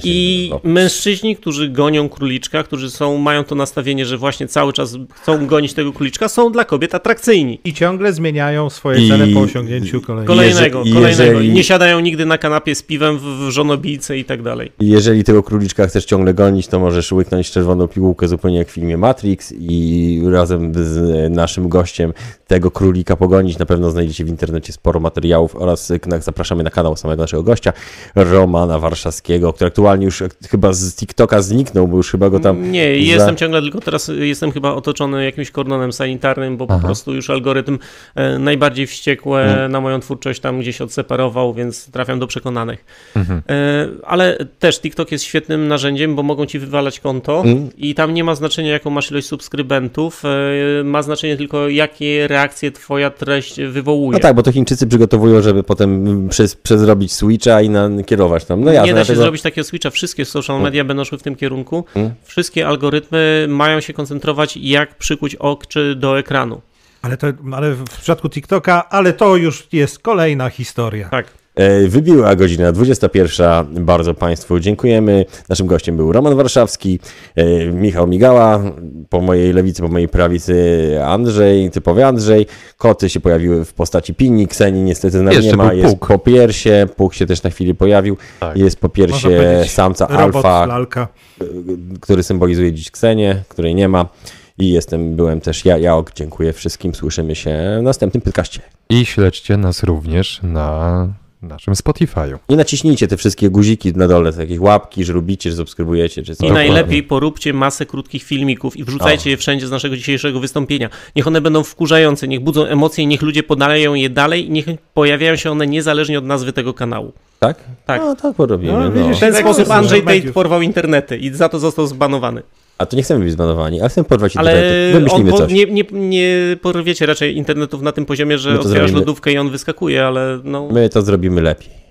I mężczyźni, którzy gonią króliczka, którzy są, mają to nastawienie, że właśnie cały czas chcą gonić tego króliczka, są dla kobiet atrakcyjni. I ciągle zmieniają swoje I... cele po osiągnięciu kolejnego. Kolejnego, kolejnego. Jeżeli... I nie siadają nigdy na kanapie z piwem w, w żonobijce i tak dalej. Jeżeli tego króliczka chcesz ciągle gonić, to możesz łyknąć czerwoną pigułkę zupełnie jak w filmie Matrix i razem z naszym gościem tego królika pogonić. Na pewno znajdziecie w internecie sporo materiałów oraz zapraszamy na kanał samego naszego gościa, Romana Warszawskiego, który aktualnie już chyba z TikToka zniknął, bo już chyba go tam... Nie, za... jestem ciągle, tylko teraz jestem chyba otoczony jakimś kordonem sanitarnym, bo Aha. po prostu już algorytm e, najbardziej wściekłe hmm. na moją twórczość tam gdzieś odseparował, więc trafiam do przekonanych. Mhm. E, ale też TikTok jest świetnym narzędziem, bo mogą ci wywalać konto hmm. i tam nie ma znaczenia, jaką masz ilość subskrybentów, e, ma znaczenie tylko, jakie reakcje twoja treść wywołuje. No tak, bo to Chińczycy przygotowują, żeby potem przez, przezrobić switcha i na, kierować tam. No jasne, nie da się dlatego... zrobić takiego switcha, wszystkie social media hmm. będą szły w tym kierunku. Hmm. Wszystkie algorytmy mają się koncentrować, jak przykuć oczy do ekranu. Ale, to, ale w przypadku TikToka, ale to już jest kolejna historia. Tak. E, wybiła godzina 21. Bardzo Państwu dziękujemy. Naszym gościem był Roman Warszawski, e, Michał Migała, po mojej lewicy, po mojej prawicy Andrzej, typowy Andrzej. Koty się pojawiły w postaci Pini, Kseni niestety nam nie ma. Jest po piersie, Puk się też na chwilę pojawił. Tak. Jest po piersie samca alfa, lalka. Który symbolizuje dziś Ksenię, której nie ma. I jestem, byłem też ja, Jaok. Dziękuję wszystkim. Słyszymy się w następnym podcaście. I śledźcie nas również na naszym Spotify'u. Nie naciśnijcie te wszystkie guziki na dole, takie łapki, że lubicie, że subskrybujecie. Czy I najlepiej poróbcie masę krótkich filmików i wrzucajcie o. je wszędzie z naszego dzisiejszego wystąpienia. Niech one będą wkurzające, niech budzą emocje, niech ludzie podalają je dalej i niech pojawiają się one niezależnie od nazwy tego kanału. Tak? Tak. No, tak porobimy. No, no. W ten sposób Andrzej Tate porwał internety i za to został zbanowany. A to nie chcemy być zbanowani, ale chcemy porwać ale internetu. Wymyślimy po, coś. Nie, nie, nie porwiecie raczej internetów na tym poziomie, że otwierasz zrobimy. lodówkę i on wyskakuje, ale no... My to zrobimy lepiej.